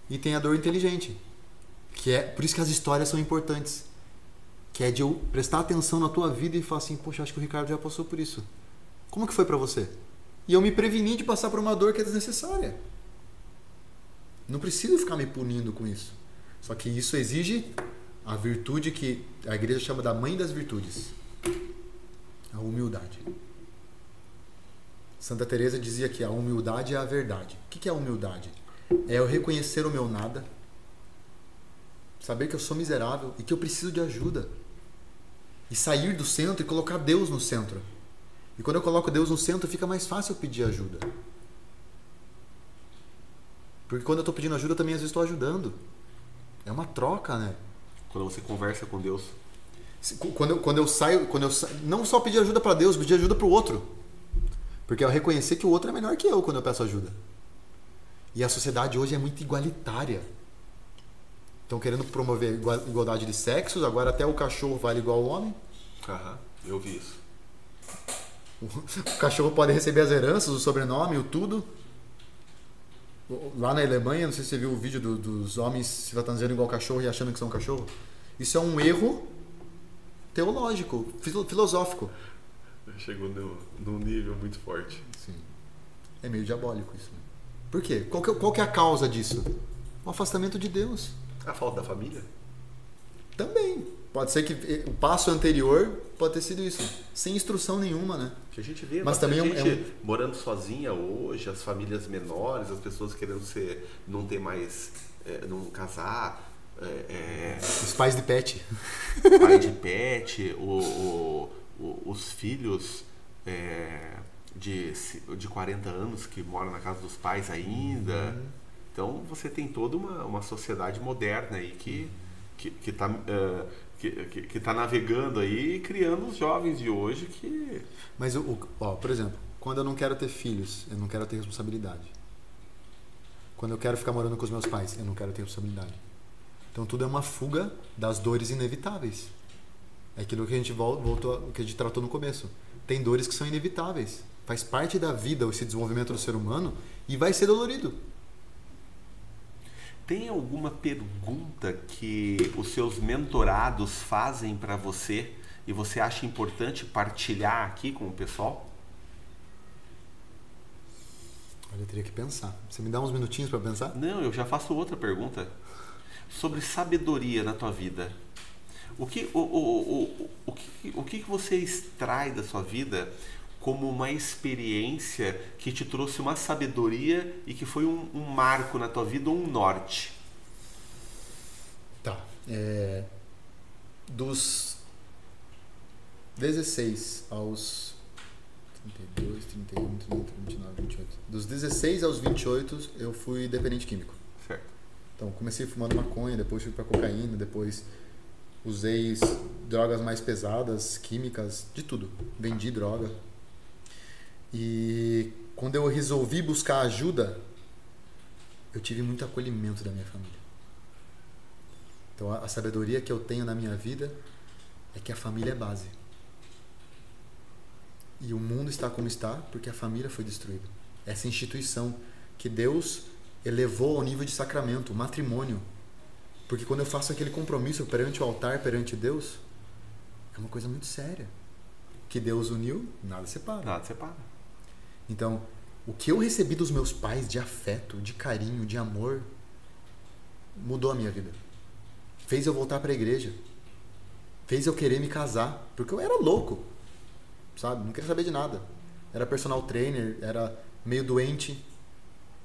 E tem a dor inteligente, que é por isso que as histórias são importantes. Que é de eu prestar atenção na tua vida e falar assim, poxa, acho que o Ricardo já passou por isso. Como que foi pra você? E eu me preveni de passar por uma dor que é desnecessária. Não preciso ficar me punindo com isso. Só que isso exige a virtude que a igreja chama da mãe das virtudes. A humildade. Santa Teresa dizia que a humildade é a verdade. O que é a humildade? É eu reconhecer o meu nada, saber que eu sou miserável e que eu preciso de ajuda. E sair do centro e colocar Deus no centro. E quando eu coloco Deus no centro, fica mais fácil eu pedir ajuda. Porque quando eu estou pedindo ajuda, eu também às vezes estou ajudando. É uma troca, né? Quando você conversa com Deus, Quando eu, quando eu saio, quando eu sa... não só pedir ajuda para Deus, pedir ajuda para o outro. Porque eu reconhecer que o outro é melhor que eu quando eu peço ajuda. E a sociedade hoje é muito igualitária. Estão querendo promover igua- igualdade de sexos, agora até o cachorro vale igual ao homem. Aham, eu vi isso. O cachorro pode receber as heranças, o sobrenome, o tudo. Lá na Alemanha, não sei se você viu o vídeo do- dos homens se fantasiando igual cachorro e achando que são cachorro. Isso é um erro teológico, filo- filosófico. Chegou no, num nível muito forte. Sim. É meio diabólico isso. Né? Por quê? Qual que, é, qual que é a causa disso? O afastamento de Deus. A falta da família? Também. Pode ser que eh, o passo anterior pode ter sido isso. Sem instrução nenhuma, né? Que a gente vê Mas também é gente é um- morando sozinha hoje, as famílias menores, as pessoas querendo ser, não ter mais, é, não casar, é, é, Os pais de pet. pai de pet, o, o- o- os filhos é, de, de 40 anos que moram na casa dos pais ainda. Então você tem toda uma, uma sociedade moderna aí que que está que, que, que tá navegando aí e criando os jovens de hoje que Mas, o, o- ó, por exemplo, quando eu não quero ter filhos, eu não quero ter responsabilidade. Quando eu quero ficar morando com os meus pais, eu não quero ter responsabilidade. Então tudo é uma fuga das dores inevitáveis. É aquilo que a gente vol- voltou, a- que a gente tratou no começo. Tem dores que são inevitáveis. Faz parte da vida esse desenvolvimento do ser humano e vai ser dolorido. Tem alguma pergunta que os seus mentorados fazem para você e você acha importante partilhar aqui com o pessoal? Olha, eu teria que pensar. Você me dá uns minutinhos para pensar? Não, eu já faço outra pergunta. Sobre sabedoria na tua vida. O que, o, o, o, o, que, o que que você extrai da sua vida como uma experiência que te trouxe uma sabedoria e que foi um, um marco na tua vida, um norte? Tá. É, dos 16 aos 32, 31, 30, 29, 28. Dos 16 aos 28 eu fui dependente químico. Certo. Então comecei fumando maconha, depois fui para cocaína, depois usei drogas mais pesadas, químicas, de tudo. Vendi droga. E quando eu resolvi buscar ajuda, eu tive muito acolhimento da minha família. Então a, sabedoria que eu tenho na minha vida é que a família é base. E o mundo está como está porque a família foi destruída. Essa instituição que Deus elevou ao nível de sacramento, o matrimônio. Porque quando eu faço aquele compromisso perante o altar, perante Deus, é uma coisa muito séria. Que Deus uniu, nada separa. Nada separa. Então, o que eu recebi dos meus pais de afeto, de carinho, de amor, mudou a minha vida. Fez eu voltar para a igreja. Fez eu querer me casar, porque eu era louco. Sabe? Não queria saber de nada. Era personal trainer, era meio doente,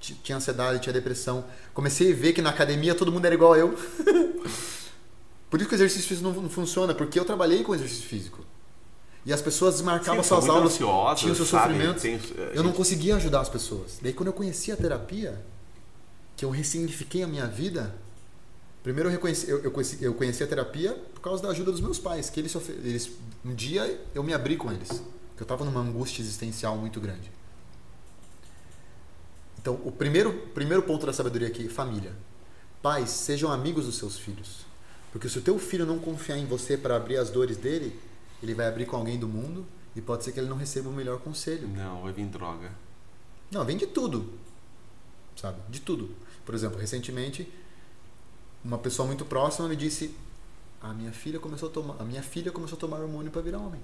ti- tinha ansiedade, tinha depressão. Comecei a ver que na academia todo mundo era igual a eu. Por isso que o exercício físico não, não funciona, porque eu trabalhei com exercício físico. E as pessoas desmarcavam Sim, suas aulas, ansiosas, tinham seus sabe? sofrimentos. Tem- eh, eu não gente- conseguia ajudar as pessoas. Daí quando eu conheci a terapia, que eu ressignifiquei a minha vida, primeiro eu, reconheci, eu, eu, conheci, eu conheci a terapia por causa da ajuda dos meus pais, que eles, eles um dia eu me abri com eles, que eu estava numa angústia existencial muito grande. Então, o primeiro, primeiro ponto da sabedoria aqui, família. Pais, sejam amigos dos seus filhos. Porque se o teu filho não confiar em você para abrir as dores dele, ele vai abrir com alguém do mundo e pode ser que ele não receba o melhor conselho. Não, vai vir droga. Não, vem de tudo. Sabe? De tudo. Por exemplo, recentemente, uma pessoa muito próxima me disse: "A minha filha começou a tomar, a minha filha começou a tomar hormônio para virar homem".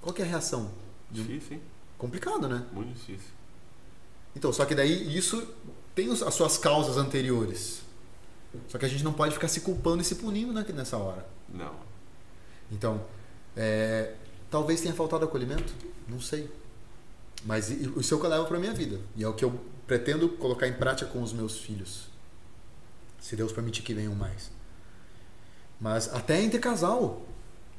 Qual que é a reação? Difícil, hein? Complicado, né? Muito difícil. Então, só que daí isso tem as suas causas anteriores. Só que a gente não pode ficar se culpando e se punindo né, nessa hora. Não. Então, é, talvez tenha faltado acolhimento, não sei. Mas isso é o que eu levo para minha vida. E é o que eu pretendo colocar em prática com os meus filhos. Se Deus permitir que venham mais. Mas até entre casal,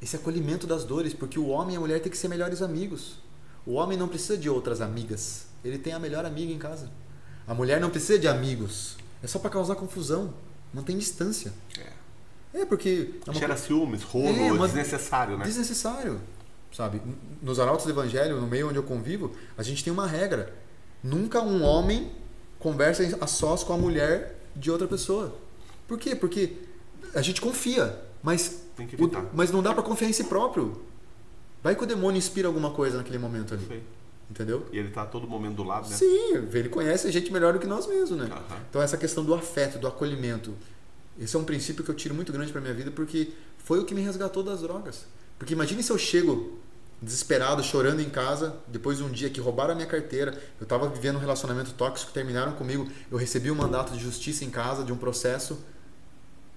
esse acolhimento das dores, porque o homem e a mulher têm que ser melhores amigos. O homem não precisa de outras amigas. Ele tem a melhor amiga em casa. A mulher não precisa de amigos. É só para causar confusão. Mantém distância. É. É porque é Gera ciúmes, rolo, É, uma- desnecessário, né? Desnecessário. Sabe? Nos arautos do evangelho, no meio onde eu convivo, a gente tem uma regra. Nunca um homem conversa a sós com a mulher de outra pessoa. Por quê? Porque a gente confia, mas, Tem que o- mas não dá pra confiar em si próprio. Vai que o demônio inspira alguma coisa naquele momento ali. Entendeu? E ele tá a todo momento do lado, né? Sim, ele conhece a gente melhor do que nós mesmos, né? Aham. Então essa questão do afeto, do acolhimento, esse é um princípio que eu tiro muito grande para minha vida porque foi o que me resgatou das drogas. Porque imagine se eu chego desesperado, chorando em casa, depois de um dia que roubaram a minha carteira, eu estava vivendo um relacionamento tóxico, terminaram comigo, eu recebi um mandato de justiça em casa, de um processo,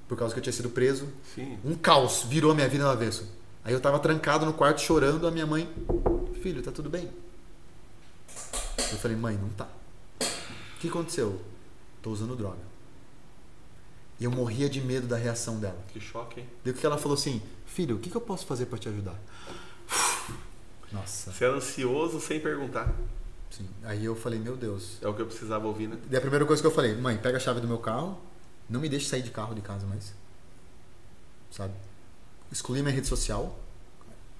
por causa que eu tinha sido preso. Sim. Um caos, virou minha vida no avesso. Aí eu estava trancado no quarto chorando, a minha mãe, filho, tá tudo bem? Eu falei, mãe, não tá. O que aconteceu? Tô usando droga. E eu morria de medo da reação dela. Que choque, hein? Daí que ela falou assim, filho, o que, que eu posso fazer para te ajudar? Nossa. Você é ansioso sem perguntar. Sim. Aí eu falei, meu Deus. É o que eu precisava ouvir, né? Daí a primeira coisa que eu falei, mãe, pega a chave do meu carro, não me deixe sair de carro de casa mais. Sabe? Excluí minha rede social,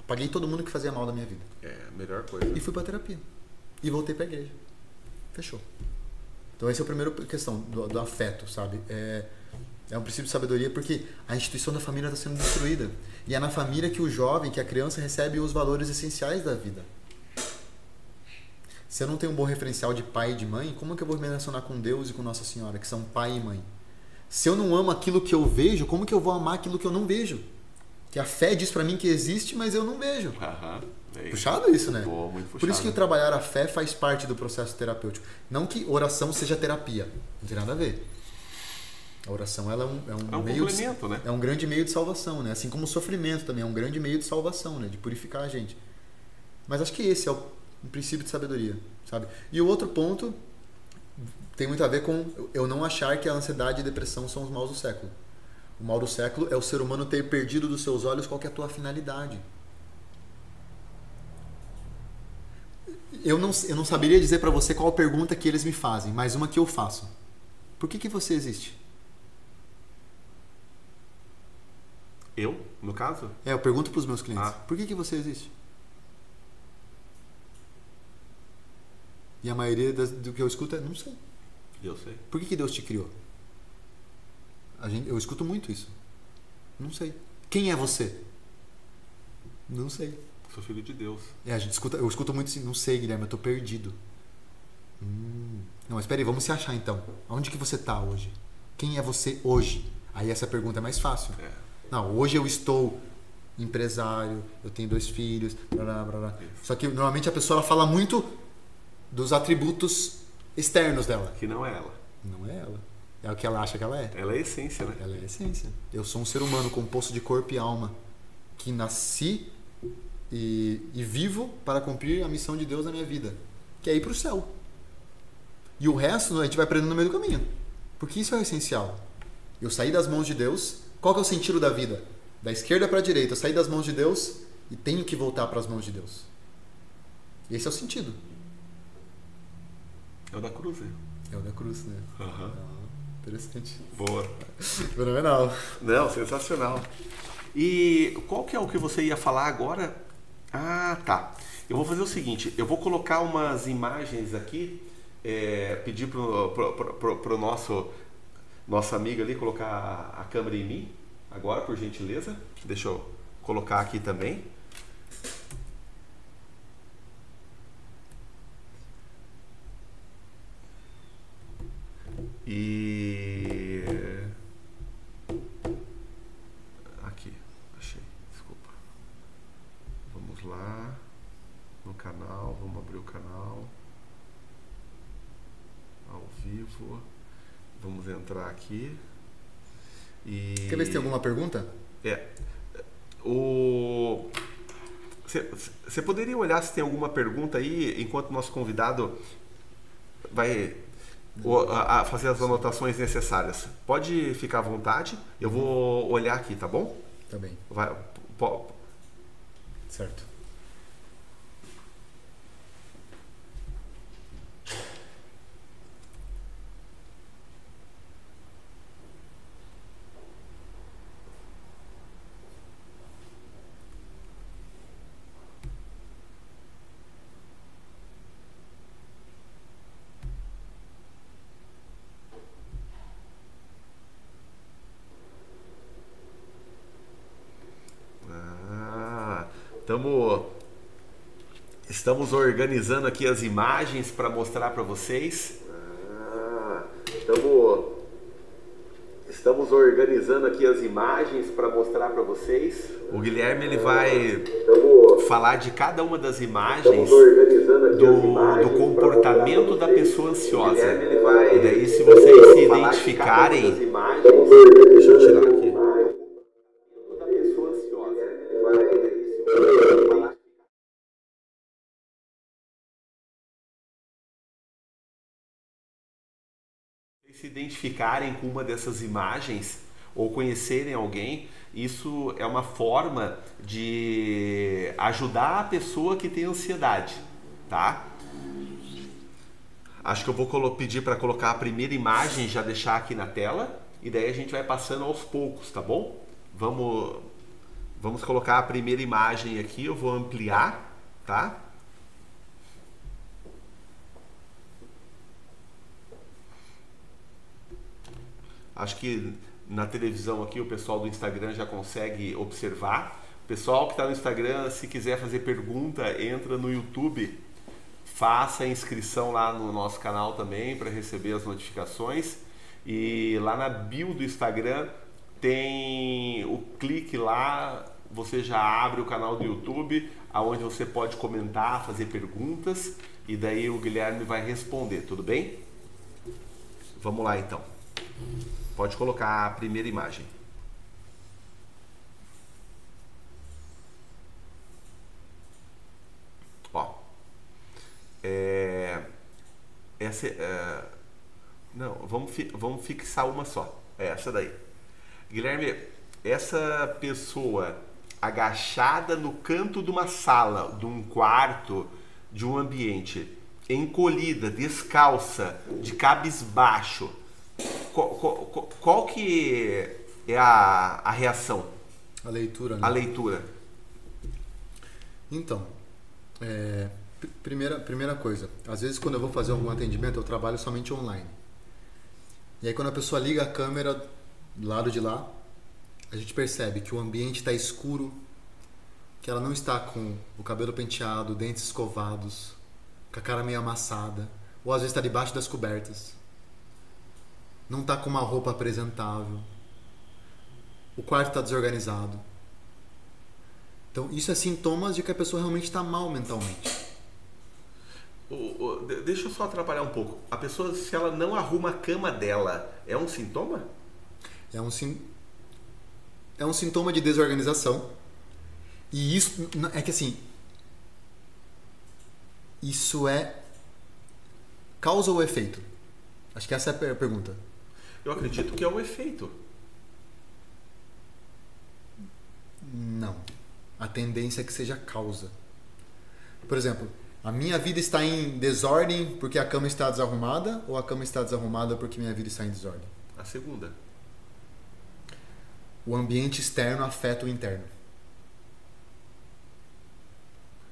apaguei todo mundo que fazia mal da minha vida. É a melhor coisa. E fui pra terapia. E voltei pra igreja. Fechou. Então essa é a primeira questão do, do afeto, sabe? É, é um princípio de sabedoria porque a instituição da família está sendo destruída. E é na família que o jovem, que a criança recebe os valores essenciais da vida. Se eu não tenho um bom referencial de pai e de mãe, como é que eu vou me relacionar com Deus e com Nossa Senhora, que são pai e mãe? Se eu não amo aquilo que eu vejo, como que eu vou amar aquilo que eu não vejo? Que a fé diz para mim que existe, mas eu não vejo. É isso. Puxado isso, né? Pô, muito Por isso que puxado. trabalhar a fé faz parte do processo terapêutico. Não que oração seja terapia. Não tem nada a ver. A oração ela é um, é um É um meio de- né? é um grande meio de salvação, né? Assim como o sofrimento também é um grande meio de salvação, né? De purificar a gente. Mas acho que esse é o um princípio de sabedoria, sabe? E o outro ponto tem muito a ver com eu não achar que a ansiedade e a depressão são os maus do século. O mal do século é o ser humano ter perdido dos seus olhos qual é a tua finalidade. Eu não, eu não saberia dizer para você qual a pergunta que eles me fazem, mas uma que eu faço. Por que, que você existe? Eu, no caso? É, eu pergunto para os meus clientes. Ah. Por que, que você existe? E a maioria das- do que eu escuto é, não sei. Eu sei. Por que, que Deus te criou? A gente, eu escuto muito isso. Não sei. Quem é você? Não sei. Sou filho de Deus. É, a gente escuta, eu escuto muito assim, não sei, Guilherme, eu tô perdido. Hum. Não, mas peraí, vamos se achar então. Onde que você tá hoje? Quem é você hoje? Aí essa pergunta é mais fácil. É. Não, hoje eu estou empresário, eu tenho dois filhos, blá, blá, blá. Só que normalmente a pessoa ela fala muito dos atributos externos dela. Que não é ela. Não é ela. É o que ela acha que ela é. Ela é essência, né? Ela é a essência. Eu sou um ser humano composto de corpo e alma que nasci e, e vivo para cumprir a missão de Deus na minha vida, que é ir para o céu. E o resto a gente vai aprendendo no meio do caminho, porque isso é o essencial. Eu saí das mãos de Deus. Qual que é o sentido da vida? Da esquerda para a direita. Eu saí das mãos de Deus e tenho que voltar para as mãos de Deus. Esse é o sentido. É o da cruz, né? É o da cruz, né? Aham. Ah, interessante. Boa. Fenomenal. Não, sensacional. E qual que é o que você ia falar agora? Ah, tá. Eu vou fazer o seguinte, eu vou colocar umas imagens aqui, é, pedir pro- pro nosso, nosso amigo ali colocar a câmera em mim, agora, por gentileza. Deixa eu colocar aqui também. E aqui, achei. Desculpa. Vamos lá no canal, vamos abrir o canal ao vivo. Vamos entrar aqui. E Quer ver se tem alguma pergunta? é. O você poderia olhar se tem alguma pergunta aí enquanto o nosso convidado vai o- a- a fazer as anotações necessárias. Pode ficar à vontade. Eu vou olhar aqui, tá bom? Tá bem. Vai, po- Certo. Ah, tamo, estamos organizando aqui as imagens para mostrar para vocês. Ah, Estamos, Estamos organizando aqui as imagens para mostrar para vocês. O Guilherme ele vai falar de cada uma das imagens do, do comportamento da pessoa ansiosa. E daí, se vocês se identificarem, deixa eu tirar aqui. Se identificarem com uma dessas imagens ou conhecerem alguém, isso é uma forma de ajudar a pessoa que tem ansiedade, tá? Acho que eu vou pedir para colocar a primeira imagem, já deixar aqui na tela, e daí a gente vai passando aos poucos, tá bom? Vamos, vamos colocar a primeira imagem aqui, eu vou ampliar, tá? Acho que na televisão aqui o pessoal do Instagram já consegue observar. O pessoal que está no Instagram, se quiser fazer pergunta, entra no YouTube, faça a inscrição lá no nosso canal também para receber as notificações. E lá na bio do Instagram tem o clique lá, você já abre o canal do YouTube, aonde você pode comentar, fazer perguntas e daí o Guilherme vai responder, tudo bem? Vamos lá então. Pode colocar a primeira imagem. Ó, é, essa, é, não, vamos, vamos fixar uma só. É essa daí. Guilherme, essa pessoa agachada no canto de uma sala, de um quarto, de um ambiente, encolhida, descalça, de cabisbaixo, qual, qual, qual que é a, a reação? A leitura. Né? A leitura. Então, é, primeira, primeira coisa, às vezes quando eu vou fazer algum atendimento eu trabalho somente online. E aí quando a pessoa liga a câmera do lado de lá, a gente percebe que o ambiente está escuro, que ela não está com o cabelo penteado, dentes escovados, com a cara meio amassada, ou às vezes está debaixo das cobertas não está com uma roupa apresentável, o quarto está desorganizado. Então, isso é sintomas de que a pessoa realmente está mal mentalmente. deixa eu só atrapalhar um pouco. A pessoa, se ela não arruma a cama dela, é um sintoma? É um, é um sintoma de desorganização. E isso é que assim. Isso é causa ou efeito? Acho que essa é a pergunta. Eu acredito que é o efeito. Não. A tendência é que seja causa. Por exemplo, a minha vida está em desordem porque a cama está desarrumada ou a cama está desarrumada porque minha vida está em desordem? A segunda. O ambiente externo afeta o interno.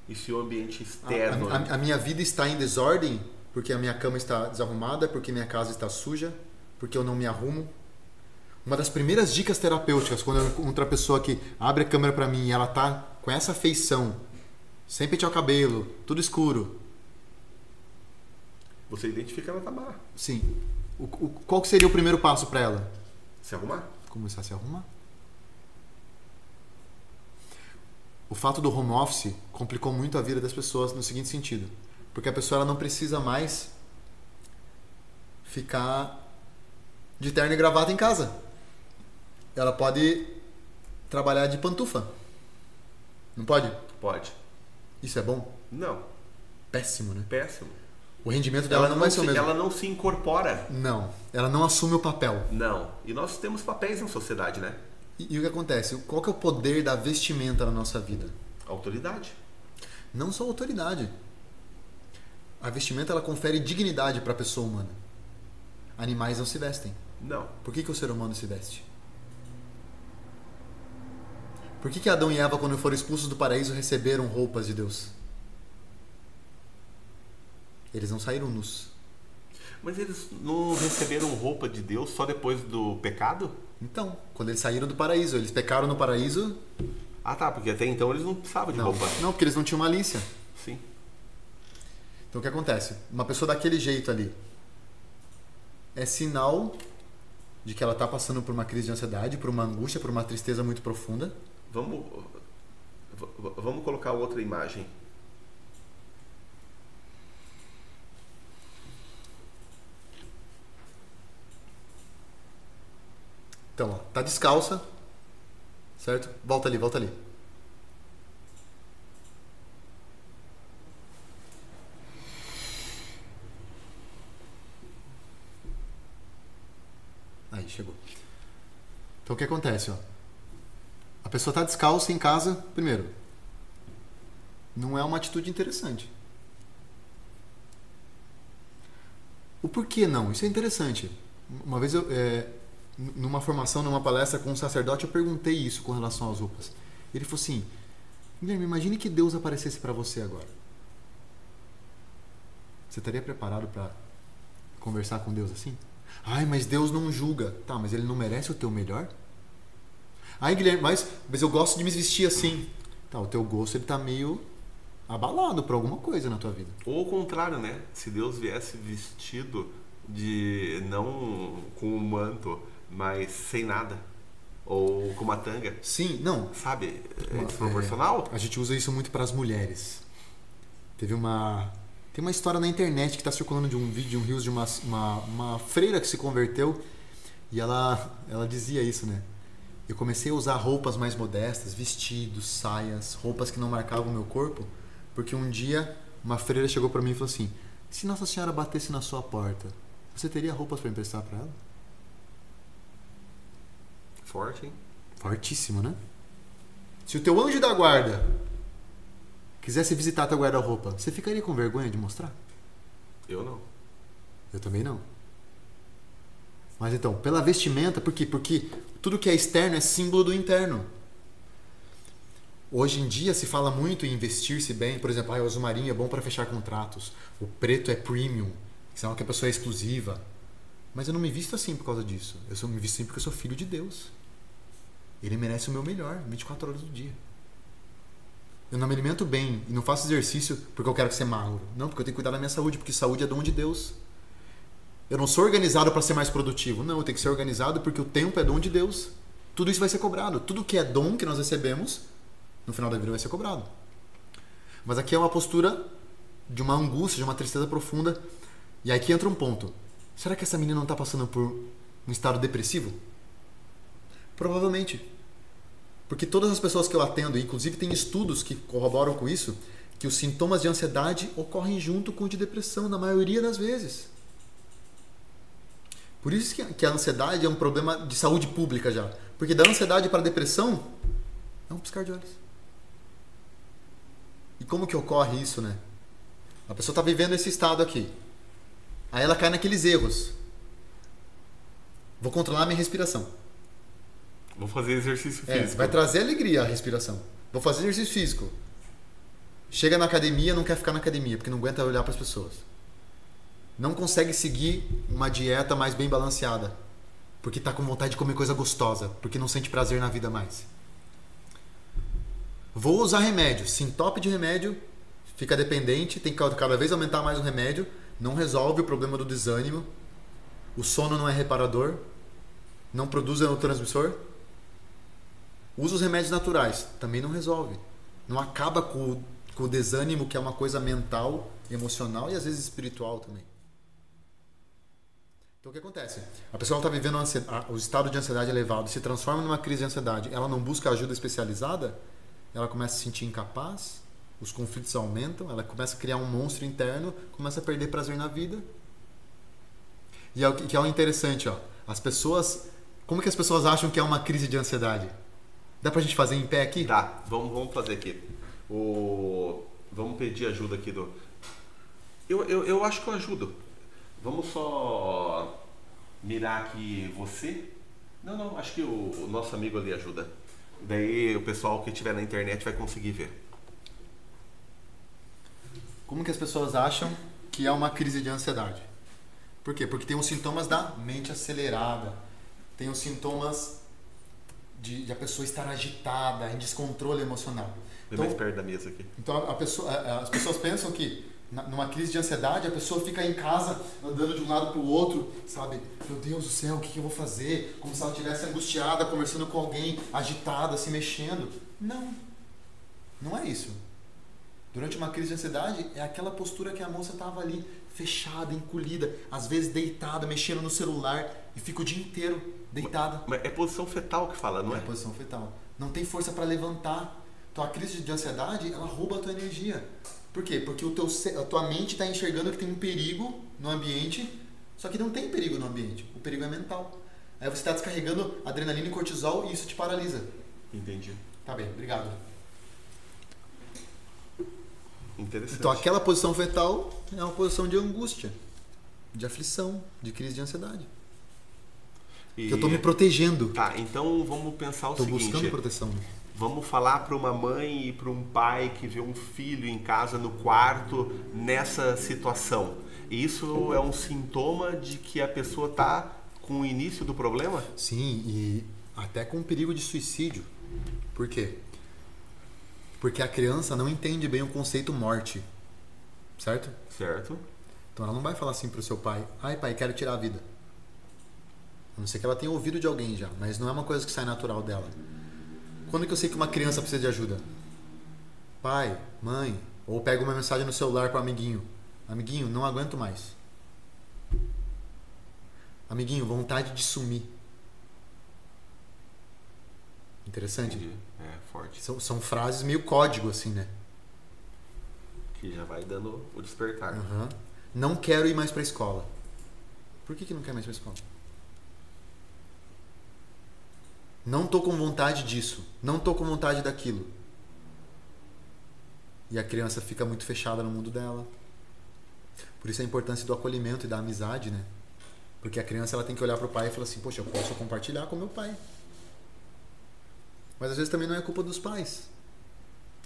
E se o ambiente externo. A, a, a minha vida está em desordem porque a minha cama está desarrumada, porque minha casa está suja, porque eu não me arrumo. Uma das primeiras dicas terapêuticas, quando eu encontro a pessoa que abre a câmera para mim e ela tá com essa feição, sem pentear o cabelo, tudo escuro. Você identifica ela tá má. Sim. O, o, qual seria o primeiro passo para ela? Se arrumar. Começar a se arrumar. O fato do home office complicou muito a vida das pessoas no seguinte sentido. Porque a pessoa ela não precisa mais ficar de terno e gravata em casa. Ela pode trabalhar de pantufa. Não pode? Pode. Isso é bom? Não. Péssimo, né? Péssimo. O rendimento dela ela não, vai ser o mesmo. Ela não se incorpora. Não. Ela não assume o papel. Não. E nós temos papéis na sociedade, né? E, e o que acontece? Qual que é o poder da vestimenta na nossa vida? Autoridade. Não só autoridade. A vestimenta ela confere dignidade para a pessoa humana. Animais não se vestem. Não. Por que, que o ser humano se veste? Por que, que Adão e Eva, quando foram expulsos do paraíso, receberam roupas de Deus? Eles não saíram nus. Mas eles não receberam roupa de Deus só depois do pecado? Então, quando eles saíram do paraíso, eles pecaram no paraíso. Ah tá, porque até então eles não precisavam de não, roupa. Não, porque eles não tinham malícia. Sim. Então o que acontece? Uma pessoa daquele jeito ali é sinal de que ela está passando por uma crise de ansiedade, por uma angústia, por uma tristeza muito profunda. Vamos, vamos colocar outra imagem. Então, ó, tá descalça, certo? Volta ali, volta ali. Aí, chegou. Então o que acontece, ó? A pessoa tá descalça em casa, primeiro. Não é uma atitude interessante. O porquê não? Isso é interessante. Uma vez eu, é, numa formação, numa palestra com um sacerdote, eu perguntei isso com relação às roupas. Ele falou assim: Guilherme, imagine que Deus aparecesse para você agora. Você estaria preparado para conversar com Deus assim? Ai, mas Deus não julga. Tá, mas ele não merece o teu melhor? Ai, Guilherme, mas, mas eu gosto de me vestir assim. Tá, o teu gosto ele tá meio abalado por alguma coisa na tua vida. Ou o contrário, né? Se Deus viesse vestido de não com um manto, mas sem nada. Ou com uma tanga. Sim, não. Sabe? É desproporcional. É, a gente usa isso muito para as mulheres. Teve uma tem uma história na internet que está circulando de um vídeo, um rios de uma, uma, uma, freira que se converteu e ela, ela dizia isso, né? Eu comecei a usar roupas mais modestas, vestidos, saias, roupas que não marcavam o meu corpo, porque um dia uma freira chegou para mim e falou assim: se Nossa Senhora batesse na sua porta, você teria roupas para emprestar para ela? Forte, hein? Fortíssimo, né? Se o teu anjo da guarda quisesse visitar teu guarda-roupa, você ficaria com vergonha de mostrar? Eu não. Eu também não. Mas então, pela vestimenta, por quê? Porque tudo que é externo é símbolo do interno. Hoje em dia se fala muito em investir-se bem, por exemplo, ah, o azul marinho é bom para fechar contratos, o preto é premium, sinal que a pessoa é exclusiva. Mas eu não me visto assim por causa disso. Eu só me visto assim porque eu sou filho de Deus. Ele merece o meu melhor, 24 horas do dia. Eu não me alimento bem e não faço exercício porque eu quero ser magro. Não, porque eu tenho que cuidar da minha saúde, porque saúde é dom de Deus. Eu não sou organizado para ser mais produtivo. Não, eu tenho que ser organizado porque o tempo é dom de Deus. Tudo isso vai ser cobrado. Tudo que é dom que nós recebemos, no final da vida vai ser cobrado. Mas aqui é uma postura de uma angústia, de uma tristeza profunda. E aqui entra um ponto. Será que essa menina não está passando por um estado depressivo? Provavelmente. Porque todas as pessoas que eu atendo, inclusive tem estudos que corroboram com isso, que os sintomas de ansiedade ocorrem junto com o de depressão, na maioria das vezes. Por isso que a ansiedade é um problema de saúde pública já. Porque da ansiedade para a depressão é um piscar de olhos. E como que ocorre isso, né? A pessoa está vivendo esse estado aqui. Aí ela cai naqueles erros. Vou controlar a minha respiração. Vou fazer exercício é, físico. Vai trazer alegria a respiração. Vou fazer exercício físico. Chega na academia, não quer ficar na academia, porque não aguenta olhar para as pessoas. Não consegue seguir uma dieta mais bem balanceada, porque está com vontade de comer coisa gostosa, porque não sente prazer na vida mais. Vou usar remédio. Se entope de remédio, fica dependente, tem que cada vez aumentar mais o remédio, não resolve o problema do desânimo. O sono não é reparador, não produz neurotransmissor, Usa os remédios naturais, também não resolve. Não acaba com o, com o desânimo, que é uma coisa mental, emocional e às vezes espiritual também. Então o que acontece? A pessoa está vivendo o estado de ansiedade elevado, se transforma numa crise de ansiedade, ela não busca ajuda especializada, ela começa a se sentir incapaz, os conflitos aumentam, ela começa a criar um monstro interno, começa a perder prazer na vida. E é o que é o interessante, ó. As pessoas, como que as pessoas acham que é uma crise de ansiedade? Dá pra gente fazer em pé aqui? Dá, vamos, vamos fazer aqui. O... Vamos pedir ajuda aqui do. Eu, eu, eu acho que eu ajudo. Vamos só mirar aqui você. Não, não, acho que o, o nosso amigo ali ajuda. Daí o pessoal que estiver na internet vai conseguir ver. Como que as pessoas acham que é uma crise de ansiedade? Por quê? Porque tem os sintomas da mente acelerada, tem os sintomas de, de, a pessoa estar agitada, em descontrole emocional. Então, mais perto da mesa aqui. Então a pessoa, as pessoas pensam que numa crise de ansiedade, a pessoa fica em casa andando de um lado para o outro, sabe? Meu Deus do céu, o que, que eu vou fazer? Como se ela estivesse angustiada, conversando com alguém, agitada, se mexendo. Não. Não é isso. Durante uma crise de ansiedade, é aquela postura que a moça estava ali, fechada, encolhida, às vezes deitada, mexendo no celular e fica o dia inteiro deitada. Mas é posição fetal que fala, não É é? posição fetal. Não tem força para levantar. Então a crise de ansiedade, ela rouba a tua energia. Por quê? Porque o teu, a tua mente está enxergando que tem um perigo no ambiente, só que não tem perigo no ambiente. O perigo é mental. Aí você está descarregando adrenalina e cortisol e isso te paralisa. Entendi. Tá bem, obrigado. Interessante. Então aquela posição fetal é uma posição de angústia, de aflição, de crise de ansiedade. E- Que eu estou me protegendo. Tá, então vamos pensar o Estou seguinte. buscando proteção. Vamos falar para uma mãe e para um pai que vê um filho em casa no quarto nessa situação. Isso é um sintoma de que a pessoa está com o início do problema? Sim, e até com perigo de suicídio. Por quê? Porque a criança não entende bem o conceito morte. Certo? Certo? Então ela não vai falar assim pro seu pai: ai pai, quero tirar a vida. A não ser que ela tenha ouvido de alguém já, mas não é uma coisa que sai natural dela. Quando que eu sei que uma criança precisa de ajuda? Pai, mãe, ou pega uma mensagem no celular pro amiguinho: amiguinho, não aguento mais. Amiguinho, vontade de sumir. Interessante? Entendi. É forte. São, são frases meio código, assim, né? Que já vai dando o despertar. Aham. Não quero ir mais pra escola. Por que, que não quer mais pra escola? Não tô com vontade disso. Não tô com vontade daquilo. E a criança fica muito fechada no mundo dela. Por isso a importância do acolhimento e da amizade, né? Porque a criança ela tem que olhar pro pai e falar assim: Poxa, eu posso compartilhar com meu pai. Mas às vezes também não é culpa dos pais.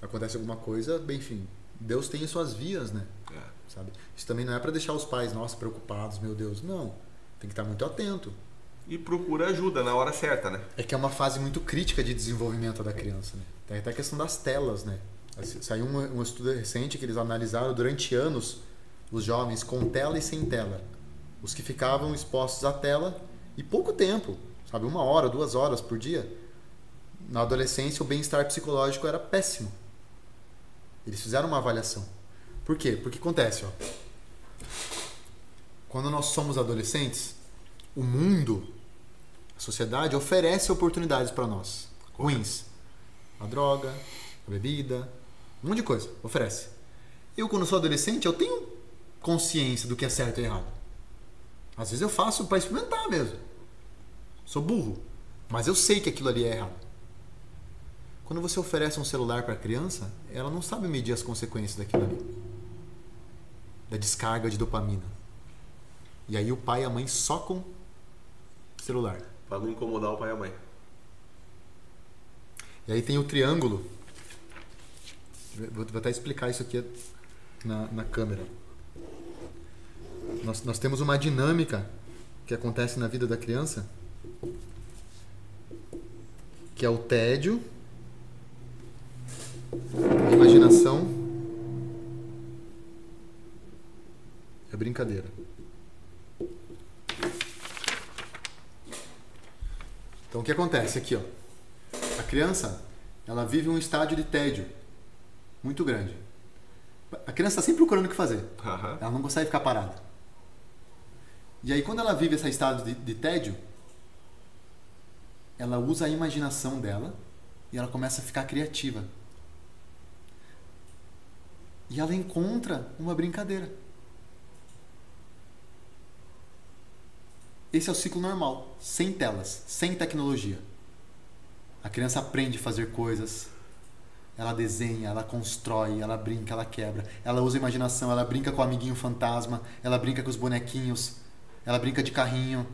Acontece alguma coisa, bem, enfim, Deus tem suas vias, né? É. Sabe? Isso também não é para deixar os pais, nossa, preocupados, meu Deus. Não. Tem que estar muito atento. E procura ajuda na hora certa, né? É que é uma fase muito crítica de desenvolvimento da criança, né? Tem até a questão das telas, né? Saiu um, um estudo recente que eles analisaram durante anos os jovens com tela e sem tela. Os que ficavam expostos à tela e pouco tempo, sabe? Uma hora, duas horas por dia. Na adolescência, o bem-estar psicológico era péssimo. Eles fizeram uma avaliação. Por quê? Porque acontece, ó. Quando nós somos adolescentes, o mundo, a sociedade oferece oportunidades para nós. Ruins. A droga, a bebida, um monte de coisa. Oferece. Eu, quando sou adolescente, eu tenho consciência do que é certo e errado. Às vezes eu faço para experimentar mesmo. Sou burro. Mas eu sei que aquilo ali é errado. Quando você oferece um celular para a criança, ela não sabe medir as consequências daquilo ali. Da descarga de dopamina. E aí o pai e a mãe socam celular. Pra não incomodar o pai e a mãe. E aí tem o triângulo. Vou, vou até explicar isso aqui na, na câmera. Nós, nós temos uma dinâmica que acontece na vida da criança, que é o tédio, a imaginação e a brincadeira. Então o que acontece aqui, ó? A criança, ela vive um estádio de tédio muito grande. A criança está sempre procurando o que fazer. Aham. Ela não consegue ficar parada. E aí, quando ela vive esse estado de, de tédio, ela usa a imaginação dela e ela começa a ficar criativa. E ela encontra uma brincadeira. Esse é o ciclo normal, sem telas, sem tecnologia. A criança aprende a fazer coisas, ela desenha, ela constrói, ela brinca, ela quebra. Ela usa a imaginação, ela brinca com o amiguinho fantasma, ela brinca com os bonequinhos, ela brinca de carrinho,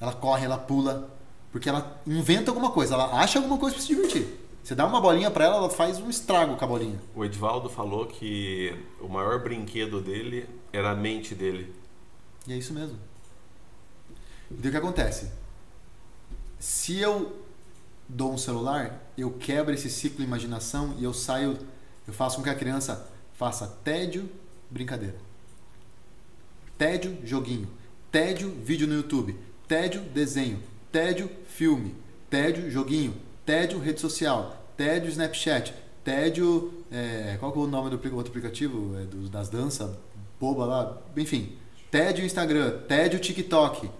ela corre, ela pula, porque ela inventa alguma coisa, ela acha alguma coisa para se divertir. Você dá uma bolinha para ela, ela faz um estrago com a bolinha. O Edvaldo falou que o maior brinquedo dele era a mente dele. E é isso mesmo. Então o que acontece? Se eu dou um celular, eu quebro esse ciclo de imaginação e eu saio, eu faço com que a criança faça tédio brincadeira. Tédio, joguinho. Tédio, vídeo no YouTube. Tédio, desenho. Tédio, filme. Tédio, joguinho. Tédio, rede social. Tédio, Snapchat. Tédio. É, qual que é o nome do outro aplicativo? É das danças boba lá. Enfim. Tédio, Instagram. Tédio, TikTok.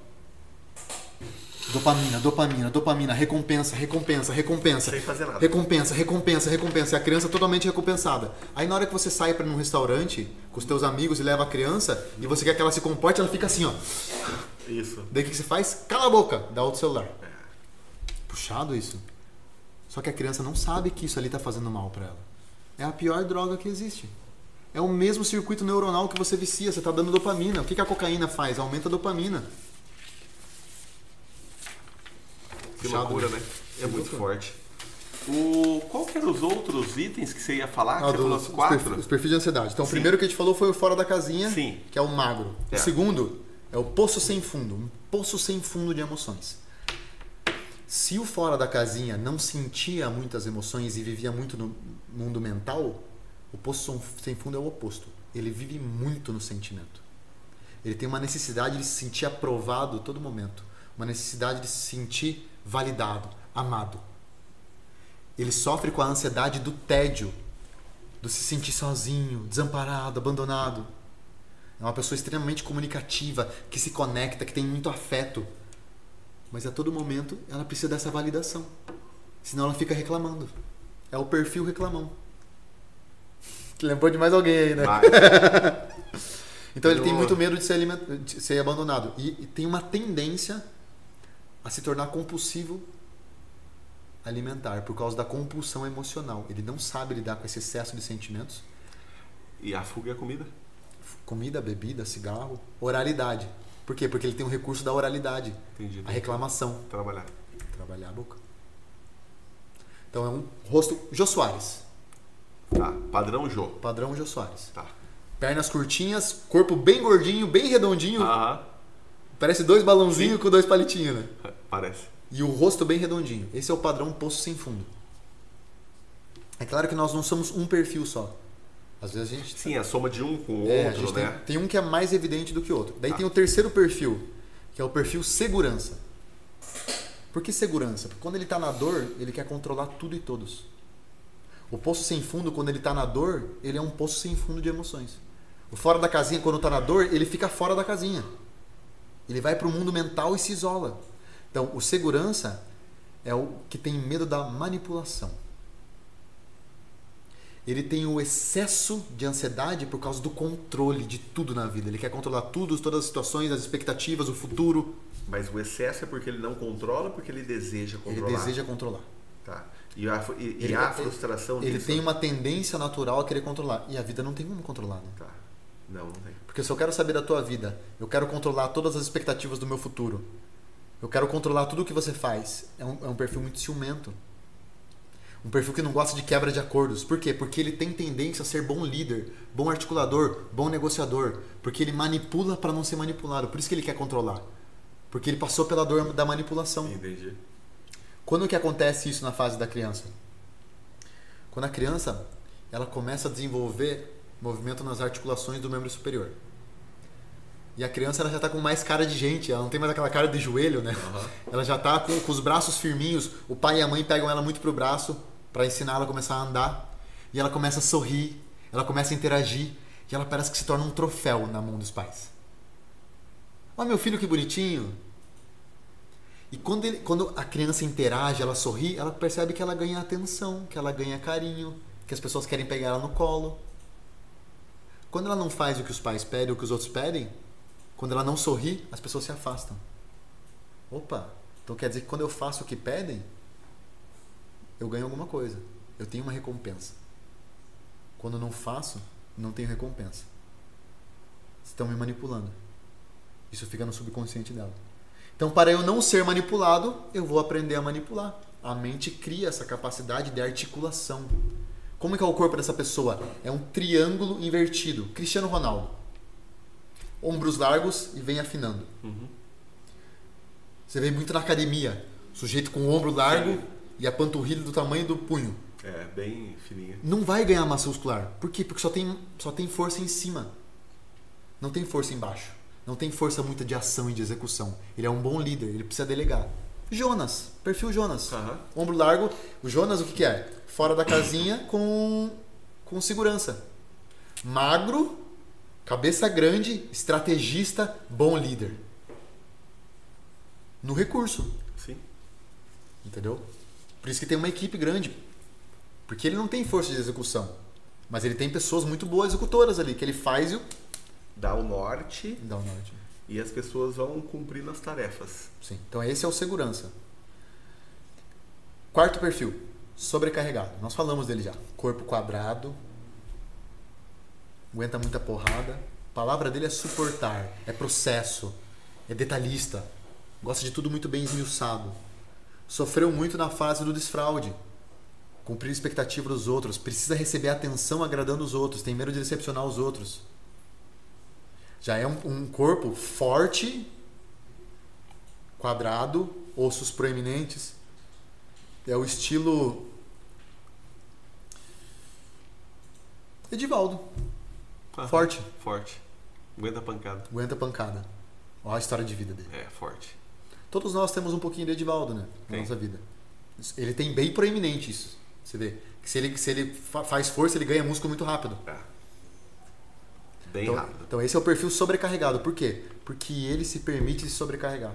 Dopamina, dopamina, dopamina, recompensa, recompensa, recompensa. Sem fazer nada. Recompensa, recompensa, recompensa. E a criança totalmente recompensada. Aí na hora que você sai para um restaurante com os teus amigos e leva a criança e você quer que ela se comporte, ela fica assim, ó. Isso. Daí o que você faz? Cala a boca, dá outro celular. Puxado isso. Só que a criança não sabe que isso ali tá fazendo mal para ela. É a pior droga que existe. É o mesmo circuito neuronal que você vicia, você tá dando dopamina. O que, que a cocaína faz? Aumenta a dopamina. Que Puxado, loucura, né? É muito forte. O, qual que eram os outros itens que você ia falar? Ah, você falou os os quatro? perfis, os perfis de ansiedade. Então, o Sim. primeiro que a gente falou foi o fora da casinha, Sim. que é o magro. É. O segundo é o poço sem fundo, um poço sem fundo de emoções. Se o fora da casinha não sentia muitas emoções e vivia muito no mundo mental, o poço sem fundo é o oposto. Ele vive muito no sentimento. Ele tem uma necessidade de se sentir aprovado a todo momento, uma necessidade de se sentir validado, amado. Ele sofre com a ansiedade do tédio, do se sentir sozinho, desamparado, abandonado. É uma pessoa extremamente comunicativa, que se conecta, que tem muito afeto. Mas a todo momento ela precisa dessa validação. Senão ela fica reclamando. É o perfil reclamão. Lembrou de mais alguém aí, né? Então ele tem muito medo de ser, de ser abandonado. E, e tem uma tendência a se tornar compulsivo alimentar por causa da compulsão emocional. Ele não sabe lidar com esse excesso de sentimentos. E a fuga é a comida? Comida, bebida, cigarro, oralidade. Por quê? Porque ele tem o recurso da oralidade, Entendi. a reclamação. Trabalhar. Trabalhar a boca. Então é um rosto Jô Soares, Tá. Padrão Jô. padrão Jô Soares. Tá. Pernas curtinhas, corpo bem gordinho, bem redondinho, Aham. Parece dois balãozinhos com dois palitinhos, né? Parece. E o rosto bem redondinho. Esse é o padrão poço sem fundo. É claro que nós não somos um perfil só. Às vezes a gente. Sim, a soma de um com o É, outro, né? tem, tem um que é mais evidente do que o outro. Daí Tá. tem o terceiro perfil, que é o perfil segurança. Por que segurança? Porque quando ele está na dor, ele quer controlar tudo e todos. O poço sem fundo, quando ele está na dor, ele é um poço sem fundo de emoções. O fora da casinha, quando está na dor, ele fica fora da casinha. Ele vai para o mundo mental e se isola. Então, o segurança é o que tem medo da manipulação. Ele tem o excesso de ansiedade por causa do controle de tudo na vida. Ele quer controlar tudo, todas as situações, as expectativas, o futuro. Mas o excesso é porque ele não controla, porque ele deseja controlar. Ele deseja controlar. Tá. E a, e, e Ele- há ele- frustração Ele nisso? tem uma tendência natural a querer controlar. E a vida não tem como controlar, né? Tá. Não, não tem. Porque se eu quero saber da tua vida, eu quero controlar todas as expectativas do meu futuro. Eu quero controlar tudo o que você faz. É um, é um perfil muito ciumento. Um perfil que não gosta de quebra de acordos. Por quê? Porque ele tem tendência a ser bom líder, bom articulador, bom negociador. Porque ele manipula para não ser manipulado. Por isso que ele quer controlar. Porque ele passou pela dor da manipulação. Entendi. Quando que acontece isso na fase da criança? Quando a criança ela começa a desenvolver movimento nas articulações do membro superior. E a criança ela já está com mais cara de gente, ela não tem mais aquela cara de joelho, né? Ela já está com, com os braços firminhos. O pai e a mãe pegam ela muito pro braço para ensinar ela a começar a andar. E ela começa a sorrir, ela começa a interagir. E ela parece que se torna um troféu na mão dos pais. Olha meu filho que bonitinho. E quando, ele- quando a criança interage, ela sorri, ela percebe que ela ganha atenção, que ela ganha carinho, que as pessoas querem pegar ela no colo. Quando ela não faz o que os pais pedem, o que os outros pedem, quando ela não sorri, as pessoas se afastam. Opa, então quer dizer que quando eu faço o que pedem, eu ganho alguma coisa. Eu tenho uma recompensa. Quando eu não faço, não tenho recompensa. Estão me manipulando. Isso fica no subconsciente dela. Então, para eu não ser manipulado, eu vou aprender a manipular. A mente cria essa capacidade de articulação. Como é que é o corpo dessa pessoa? É um triângulo invertido. Cristiano Ronaldo. Ombros largos e vem afinando. Você vê muito na academia. Sujeito com o ombro largo e a panturrilha do tamanho do punho. É, bem fininha. Não vai ganhar massa muscular. Por quê? Porque só tem, só tem força em cima. Não tem força embaixo. Não tem força muita de ação e de execução. Ele é um bom líder, ele precisa delegar. Jonas, perfil Jonas. Aham. Ombro largo. O Jonas, o que, que é? Fora da casinha com, com segurança. Magro, cabeça grande, estrategista, bom líder. No recurso, Sim. entendeu? Por isso que tem uma equipe grande. Porque ele não tem força de execução. Mas ele tem pessoas muito boas executoras ali, que ele faz e o. Dá o norte Dá o norte. e as pessoas vão cumprindo as tarefas. Sim. Então esse é o segurança. Quarto perfil, sobrecarregado. Nós falamos dele já. Corpo quadrado, aguenta muita porrada. A palavra dele é suportar, é processo, é detalhista. Gosta de tudo muito bem esmiuçado. Sofreu muito na fase do desfraude. Cumprir expectativa dos outros, precisa receber atenção agradando os outros, tem medo de decepcionar os outros. Já é um, um corpo forte, quadrado, ossos proeminentes. É o estilo Edivaldo. Aham. Forte. Forte. Aguenta a pancada. Aguenta a pancada. Olha a história de vida dele. É, forte. Todos nós temos um pouquinho de Edivaldo, né? Na Tem. nossa vida. Ele tem bem proeminente isso. Você vê. Que se ele, se ele fa- faz força, ele ganha músculo muito rápido. É. Bem Então, rápido. então esse é o perfil sobrecarregado. Por quê? Porque ele se permite se sobrecarregar.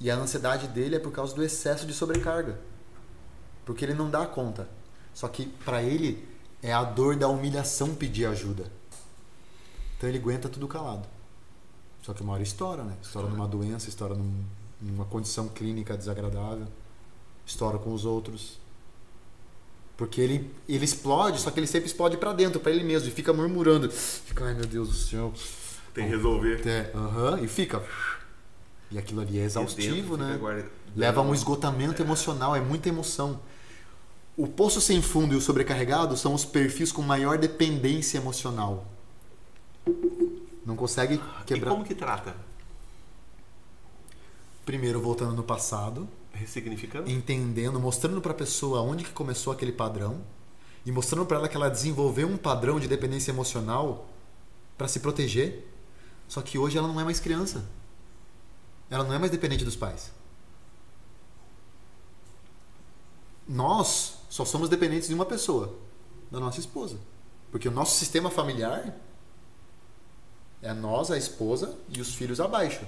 E a ansiedade dele é por causa do excesso de sobrecarga. Porque ele não dá conta. Só que para ele é a dor da humilhação pedir ajuda. Então ele aguenta tudo calado. Só que uma hora estoura, né? Estoura Estoura. numa doença, estoura num- numa condição clínica desagradável, estoura com os outros. Porque ele, ele explode, só que ele sempre explode pra dentro, pra ele mesmo, e fica murmurando. Fica, ai meu Deus do céu. Tem que resolver. É, aham, e fica. E aquilo ali é exaustivo, né? Leva a um esgotamento emocional, é muita emoção. O poço sem fundo e o sobrecarregado são os perfis com maior dependência emocional. Não consegue E quebrar. como que trata? Primeiro voltando no passado, Ressignificando? entendendo, mostrando para a pessoa onde que começou aquele padrão e mostrando para ela que ela desenvolveu um padrão de dependência emocional para se proteger. Só que hoje ela não é mais criança. Ela não é mais dependente dos pais. Nós só somos dependentes de uma pessoa, da nossa esposa. Porque o nosso sistema familiar é nós, a esposa e os filhos abaixo.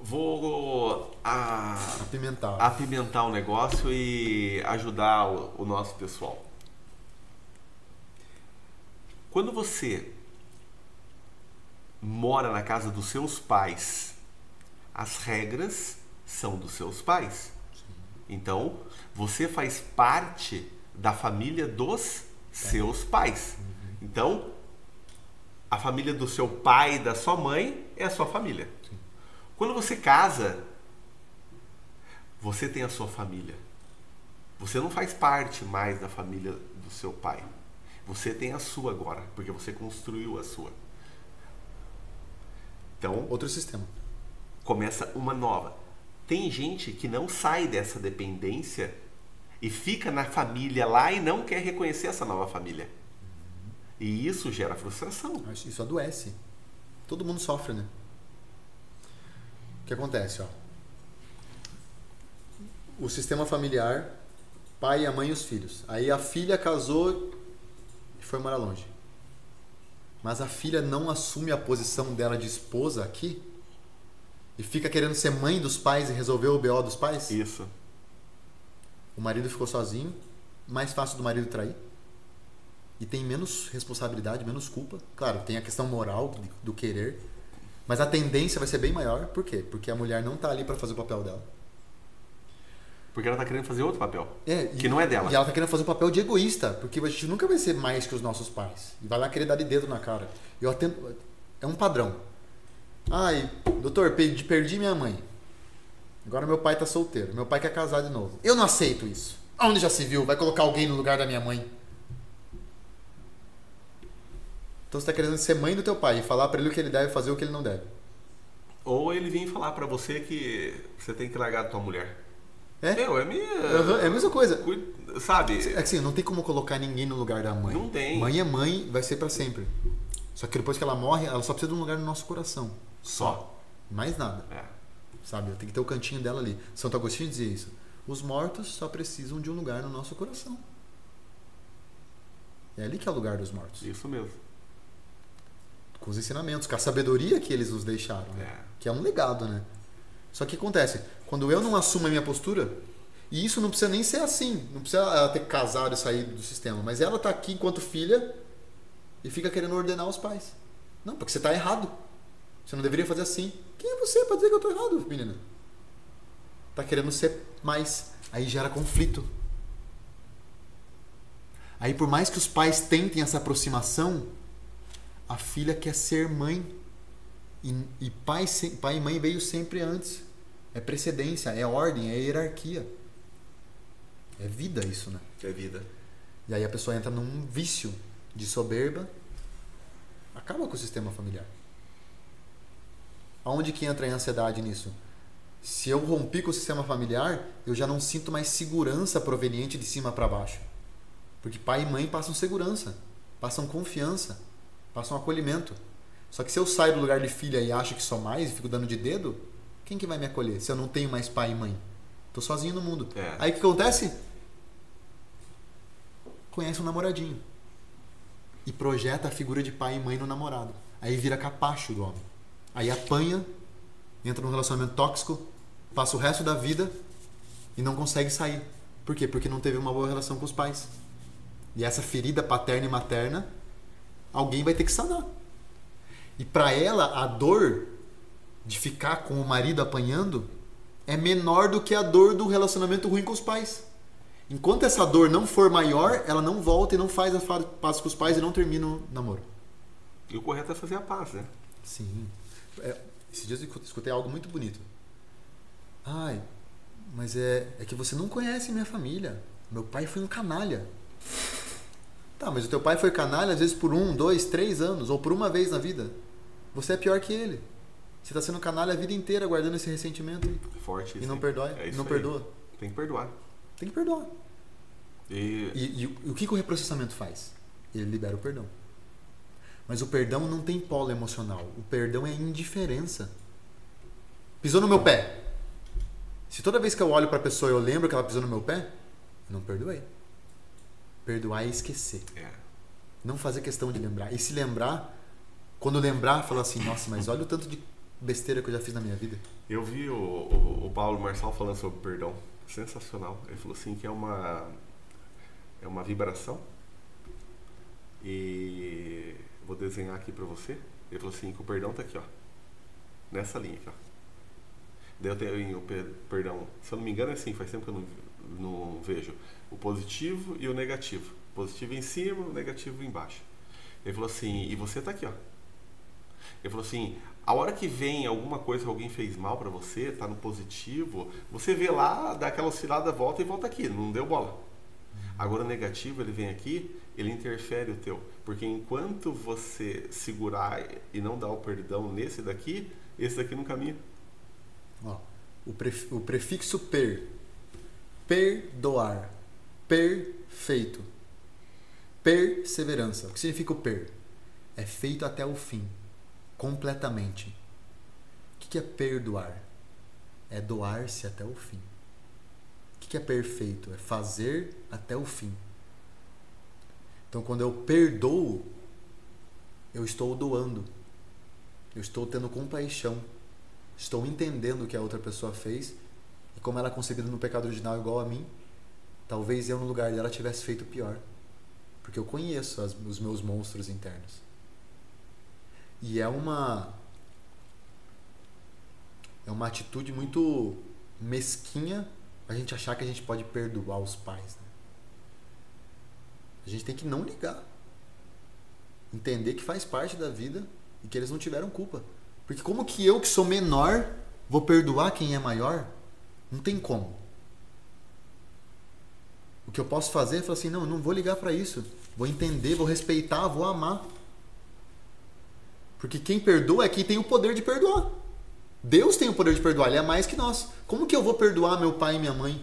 Vou a, Apimentar. apimentar o negócio e ajudar o, o nosso pessoal. Quando você mora na casa dos seus pais, as regras são dos seus pais. Então, você faz parte da família dos seus pais. Então, a família do seu pai e da sua mãe é a sua família. Quando você casa, você tem a sua família. Você não faz parte mais da família do seu pai. Você tem a sua agora, porque você construiu a sua. Então, Outro sistema. começa uma nova. Tem gente que não sai dessa dependência e fica na família lá e não quer reconhecer essa nova família. E isso gera frustração. Isso adoece. Todo mundo sofre, né? O que acontece, ó? O sistema familiar, pai, a mãe e os filhos. Aí a filha casou e foi morar longe. Mas a filha não assume a posição dela de esposa aqui e fica querendo ser mãe dos pais e resolver o BO dos pais. Isso. O marido ficou sozinho, mais fácil do marido trair. E tem menos responsabilidade, menos culpa. Claro, tem a questão moral do querer. Mas a tendência vai ser bem maior. Por quê? Porque a mulher não tá ali para fazer o papel dela. Porque ela tá querendo fazer outro papel. É, Que não é dela. E ela tá querendo fazer o papel de egoísta. Porque a gente nunca vai ser mais que os nossos pais. E vai lá querer dar de dedo na cara. Eu atendo, é um padrão. Ai, doutor, perdi, perdi minha mãe. Agora meu pai tá solteiro. Meu pai quer casar de novo. Eu não aceito isso. Onde já se viu? Vai colocar alguém no lugar da minha mãe? Então você tá querendo ser mãe do teu pai e falar pra ele o que ele deve fazer e o que ele não deve. Ou ele vem falar pra você que você tem que largar da tua mulher. É? Meu, é minha. Uhum, é a mesma coisa. Cuida- Sabe? É assim, não tem como colocar ninguém no lugar da mãe. Não tem. Mãe é mãe, vai ser pra sempre. Só que depois que ela morre, ela só precisa de um lugar no nosso coração. Só. Mais nada. É. Sabe? Tem que ter o cantinho dela ali. Santo Agostinho dizia isso. Os mortos só precisam de um lugar no nosso coração. É ali que é o lugar dos mortos. Isso mesmo. Com os ensinamentos, com a sabedoria que eles nos deixaram. né? É. Que é um legado, né? Só que acontece, quando eu não assumo a minha postura, e isso não precisa nem ser assim, não precisa ela ter casado e sair do sistema, mas ela tá aqui enquanto filha e fica querendo ordenar os pais. Não, porque você tá errado. Você não deveria fazer assim. Quem é você para dizer que eu tô errado, menina? Tá querendo ser mais. Aí gera conflito. Aí por mais que os pais tentem essa aproximação, a filha quer ser mãe. E, e pai, se- pai e mãe veio sempre antes. É precedência, é ordem, é hierarquia. É vida isso, né? É vida. E aí a pessoa entra num vício de soberba, acaba com o sistema familiar. Aonde que entra a ansiedade nisso? Se eu rompi com o sistema familiar, eu já não sinto mais segurança proveniente de cima para baixo. Porque pai e mãe passam segurança, passam confiança, passam acolhimento. Só que se eu saio do lugar de filha e acho que sou mais e fico dando de dedo, quem que vai me acolher se eu não tenho mais pai e mãe? Tô sozinho no mundo. É. Aí o que acontece? Conhece um namoradinho. E projeta a figura de pai e mãe no namorado. Aí vira capacho do homem. Aí apanha, entra num relacionamento tóxico, passa o resto da vida e não consegue sair. Por quê? Porque não teve uma boa relação com os pais. E essa ferida paterna e materna, alguém vai ter que sanar. E para ela, a dor de ficar com o marido apanhando é menor do que a dor do relacionamento ruim com os pais. Enquanto essa dor não for maior, ela não volta e não faz a paz com os pais e não termina o namoro. E o correto é fazer a paz, né? Sim. É, esses dias eu escutei algo muito bonito. Ai, mas é, é que você não conhece minha família. Meu pai foi um canalha. Tá, mas o teu pai foi canalha às vezes por um, dois, três anos, ou por uma vez na vida. Você é pior que ele. Você está sendo canalha a vida inteira guardando esse ressentimento aí. Forte E não perdoa. É não aí. perdoa. Tem que perdoar. Tem que perdoar. E, E, e o- e o que, que o reprocessamento faz? Ele libera o perdão. Mas o perdão não tem polo emocional. O perdão é indiferença. Pisou no meu pé. Se toda vez que eu olho para a pessoa eu lembro que ela pisou no meu pé, eu não perdoei. Perdoar é esquecer. é, Não fazer questão de lembrar. E se lembrar, quando lembrar, falar assim: nossa, mas olha o tanto de besteira que eu já fiz na minha vida. Eu vi o, o, o Paulo Marçal falando sobre perdão. Sensacional. Ele falou assim que é uma é uma vibração. E vou desenhar aqui pra você. Ele falou assim que o perdão tá aqui, ó. Nessa linha aqui, ó. Daí eu tenho o pe- perdão, se eu não me engano é assim, faz tempo que eu não, não vejo. O positivo e o negativo. Positivo em cima, o negativo embaixo. Ele falou assim, e você tá aqui, ó. Ele falou assim: a hora que vem alguma coisa que alguém fez mal pra você, tá no positivo, você vê lá, dá aquela oscilada, volta e volta aqui, não deu bola. Agora o negativo, ele vem aqui, ele interfere o teu. Porque enquanto você segurar e não dar o perdão nesse daqui, esse daqui não caminha. Ó, o, pref- o prefixo per. Perdoar. Perfeito. Perseverança. O que significa o per? É feito até o fim. Completamente. O que é perdoar? É doar-se até o fim. O que é perfeito? É fazer até o fim. Então, quando eu perdoo, eu estou doando. Eu estou tendo compaixão. Estou entendendo o que a outra pessoa fez e como ela é concebida no pecado original igual a mim, talvez eu no lugar dela tivesse feito pior. Porque eu conheço as- os meus monstros internos. E é uma é uma atitude muito mesquinha a gente achar que a gente pode perdoar os pais. né? A gente tem que não ligar. Entender que faz parte da vida e que eles não tiveram culpa. Porque como que eu, que sou menor, vou perdoar quem é maior? Não tem como. O que eu posso fazer é falar assim, não, eu não vou ligar para isso. Vou entender, vou respeitar, vou amar. Porque quem perdoa é quem tem o poder de perdoar. Deus tem o poder de perdoar, ele é mais que nós. Como que eu vou perdoar meu pai e minha mãe?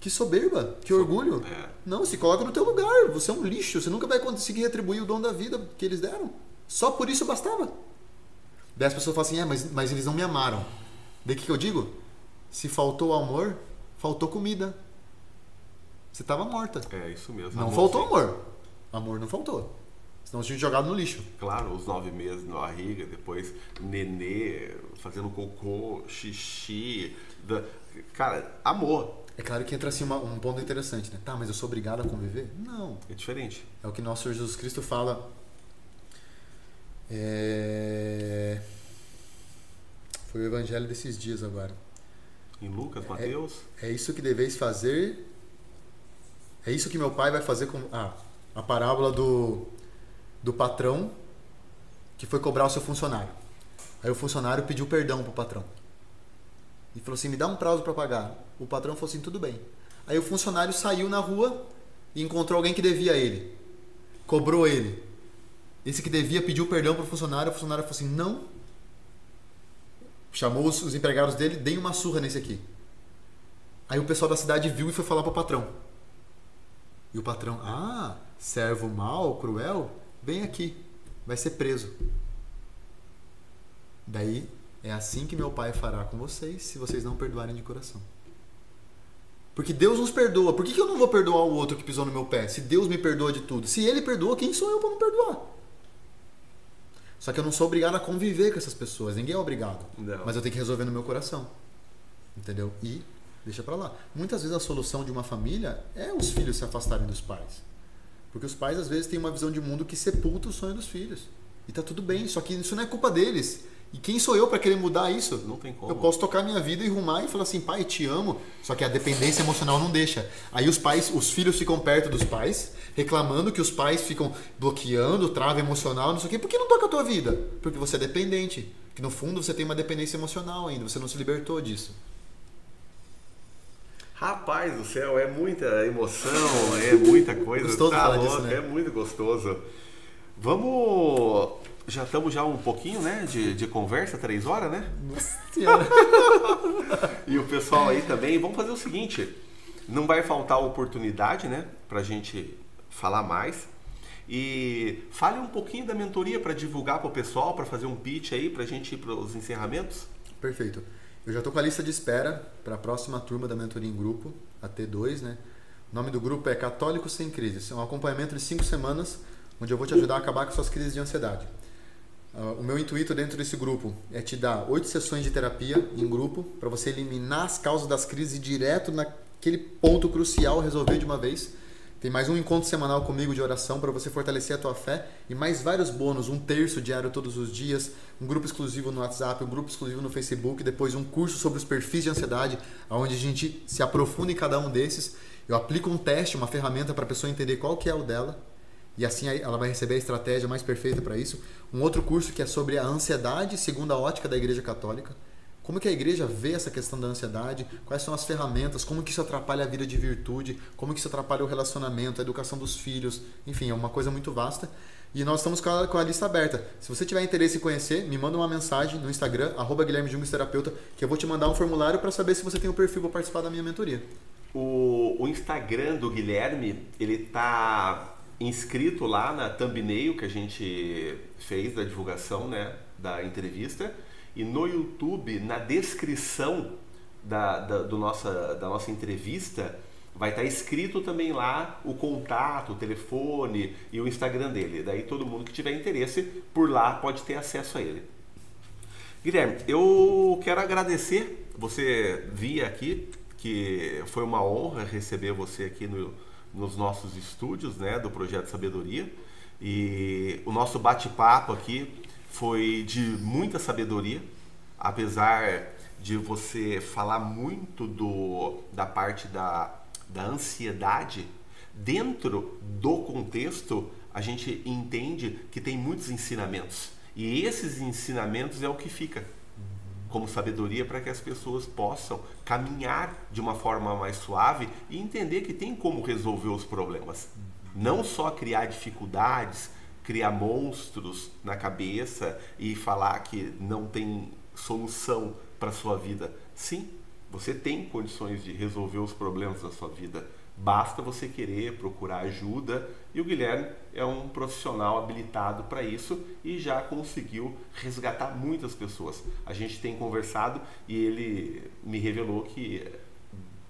Que soberba, que orgulho. É. Não, se coloca no teu lugar. Você é um lixo, você nunca vai conseguir retribuir o dom da vida que eles deram. Só por isso bastava. Daí as pessoas falam assim, é, mas, mas eles não me amaram. Daí o que, que eu digo? Se faltou amor, faltou comida. Você estava morta. É isso mesmo. Não Amor, faltou sim. amor. Amor não faltou. Senão tinha jogado no lixo. Claro, os nove meses na barriga, depois nenê, fazendo cocô, xixi. da- Cara, amor É claro que entra assim uma- um ponto interessante, né? Tá, mas eu sou obrigado a conviver? Não. é diferente. É o que nosso Senhor Jesus Cristo fala. É... Foi o evangelho desses dias agora. Em Lucas, Mateus, É isso que deveis fazer. É isso que meu pai vai fazer com. Ah, a parábola do, do patrão que foi cobrar o seu funcionário. Aí o funcionário pediu perdão pro patrão. E falou assim: me dá um prazo para pagar. O patrão falou assim: tudo bem. Aí o funcionário saiu na rua e encontrou alguém que devia a ele. Cobrou ele. Esse que devia pediu perdão pro funcionário. O funcionário falou assim: não. Chamou os, os empregados dele, dei uma surra nesse aqui. Aí o pessoal da cidade viu e foi falar pro patrão. E o patrão, ah, servo mau, cruel, vem aqui, vai ser preso. Daí é assim que meu pai fará com vocês, se vocês não perdoarem de coração. Porque Deus nos perdoa. Por que, que eu não vou perdoar o outro que pisou no meu pé? Se Deus me perdoa de tudo. Se Ele perdoa, quem sou eu para não perdoar? Só que eu não sou obrigado a conviver com essas pessoas. Ninguém é obrigado. Não. Mas eu tenho que resolver no meu coração. Entendeu? E deixa pra lá. Muitas vezes a solução de uma família é os filhos se afastarem dos pais. Porque os pais às vezes têm uma visão de mundo que sepulta o sonho dos filhos. E tá tudo bem, só que isso não é culpa deles. E quem sou eu para querer mudar isso? não tem como. Eu posso tocar minha vida e rumar e falar assim, pai, te amo. Só que a dependência emocional não deixa. Aí os pais, os filhos ficam perto dos pais, reclamando que os pais ficam bloqueando, trava emocional, não sei o quê. Por que não toca a tua vida? Porque você é dependente. Que no fundo você tem uma dependência emocional ainda, você não se libertou disso. Rapaz do céu, é muita emoção, é muita coisa. Gostoso tá falar louco, disso, né? É muito gostoso. Vamos. Já estamos já um pouquinho, né? De, de conversa, três horas, né? Nossa senhora. E o pessoal aí também, vamos fazer o seguinte: não vai faltar oportunidade, né? Pra gente falar mais. E fale um pouquinho da mentoria para divulgar para o pessoal, para fazer um pitch aí, pra gente ir para os encerramentos. Perfeito. Eu já estou com a lista de espera para a próxima turma da mentoria em grupo, a T2, né? O nome do grupo é Católicos Sem Crises. É um acompanhamento de cinco semanas, onde eu vou te ajudar a acabar com suas crises de ansiedade. Ah, o meu intuito dentro desse grupo é te dar oito sessões de terapia em grupo para você eliminar as causas das crises ir direto naquele ponto crucial resolver de uma vez. Tem mais um encontro semanal comigo de oração para você fortalecer a tua fé e mais vários bônus, um terço diário todos os dias, um grupo exclusivo no WhatsApp, um grupo exclusivo no Facebook, depois um curso sobre os perfis de ansiedade, onde a gente se aprofunda em cada um desses. Eu aplico um teste, uma ferramenta para a pessoa entender qual que é o dela e assim ela vai receber a estratégia mais perfeita para isso. Um outro curso que é sobre a ansiedade segundo a ótica da Igreja Católica. Como que a igreja vê essa questão da ansiedade? Quais são as ferramentas? Como que isso atrapalha a vida de virtude? Como que isso atrapalha o relacionamento, a educação dos filhos? Enfim, é uma coisa muito vasta. E nós estamos com a, com a lista aberta. Se você tiver interesse em conhecer, me manda uma mensagem no Instagram, arroba que eu vou te mandar um formulário para saber se você tem o perfil para participar da minha mentoria. O, o Instagram do Guilherme, ele tá inscrito lá na thumbnail que a gente fez da divulgação, né, da entrevista. E no YouTube, na descrição da, da, do nossa, da nossa entrevista, vai estar escrito também lá o contato, o telefone e o Instagram dele. Daí todo mundo que tiver interesse por lá pode ter acesso a ele. Guilherme, eu quero agradecer você vir aqui, que foi uma honra receber você aqui no, nos nossos estúdios né, do Projeto Sabedoria. E o nosso bate-papo aqui foi de muita sabedoria, apesar de você falar muito do, da parte da, da ansiedade, dentro do contexto a gente entende que tem muitos ensinamentos. E esses ensinamentos é o que fica como sabedoria para que as pessoas possam caminhar de uma forma mais suave e entender que tem como resolver os problemas. Não só criar dificuldades, criar monstros na cabeça e falar que não tem solução para sua vida. Sim, você tem condições de resolver os problemas da sua vida. Basta você querer procurar ajuda e o Guilherme é um profissional habilitado para isso e já conseguiu resgatar muitas pessoas. A gente tem conversado e ele me revelou que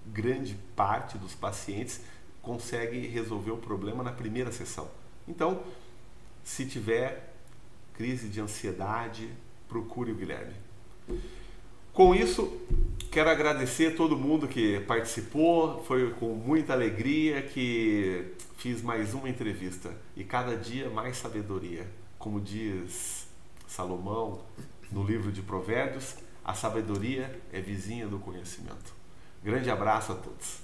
grande parte dos pacientes consegue resolver o problema na primeira sessão. Então, se tiver crise de ansiedade, procure o Guilherme. Com isso, quero agradecer todo mundo que participou. Foi com muita alegria que fiz mais uma entrevista e cada dia mais sabedoria. Como diz Salomão no livro de Provérbios, a sabedoria é vizinha do conhecimento. Grande abraço a todos.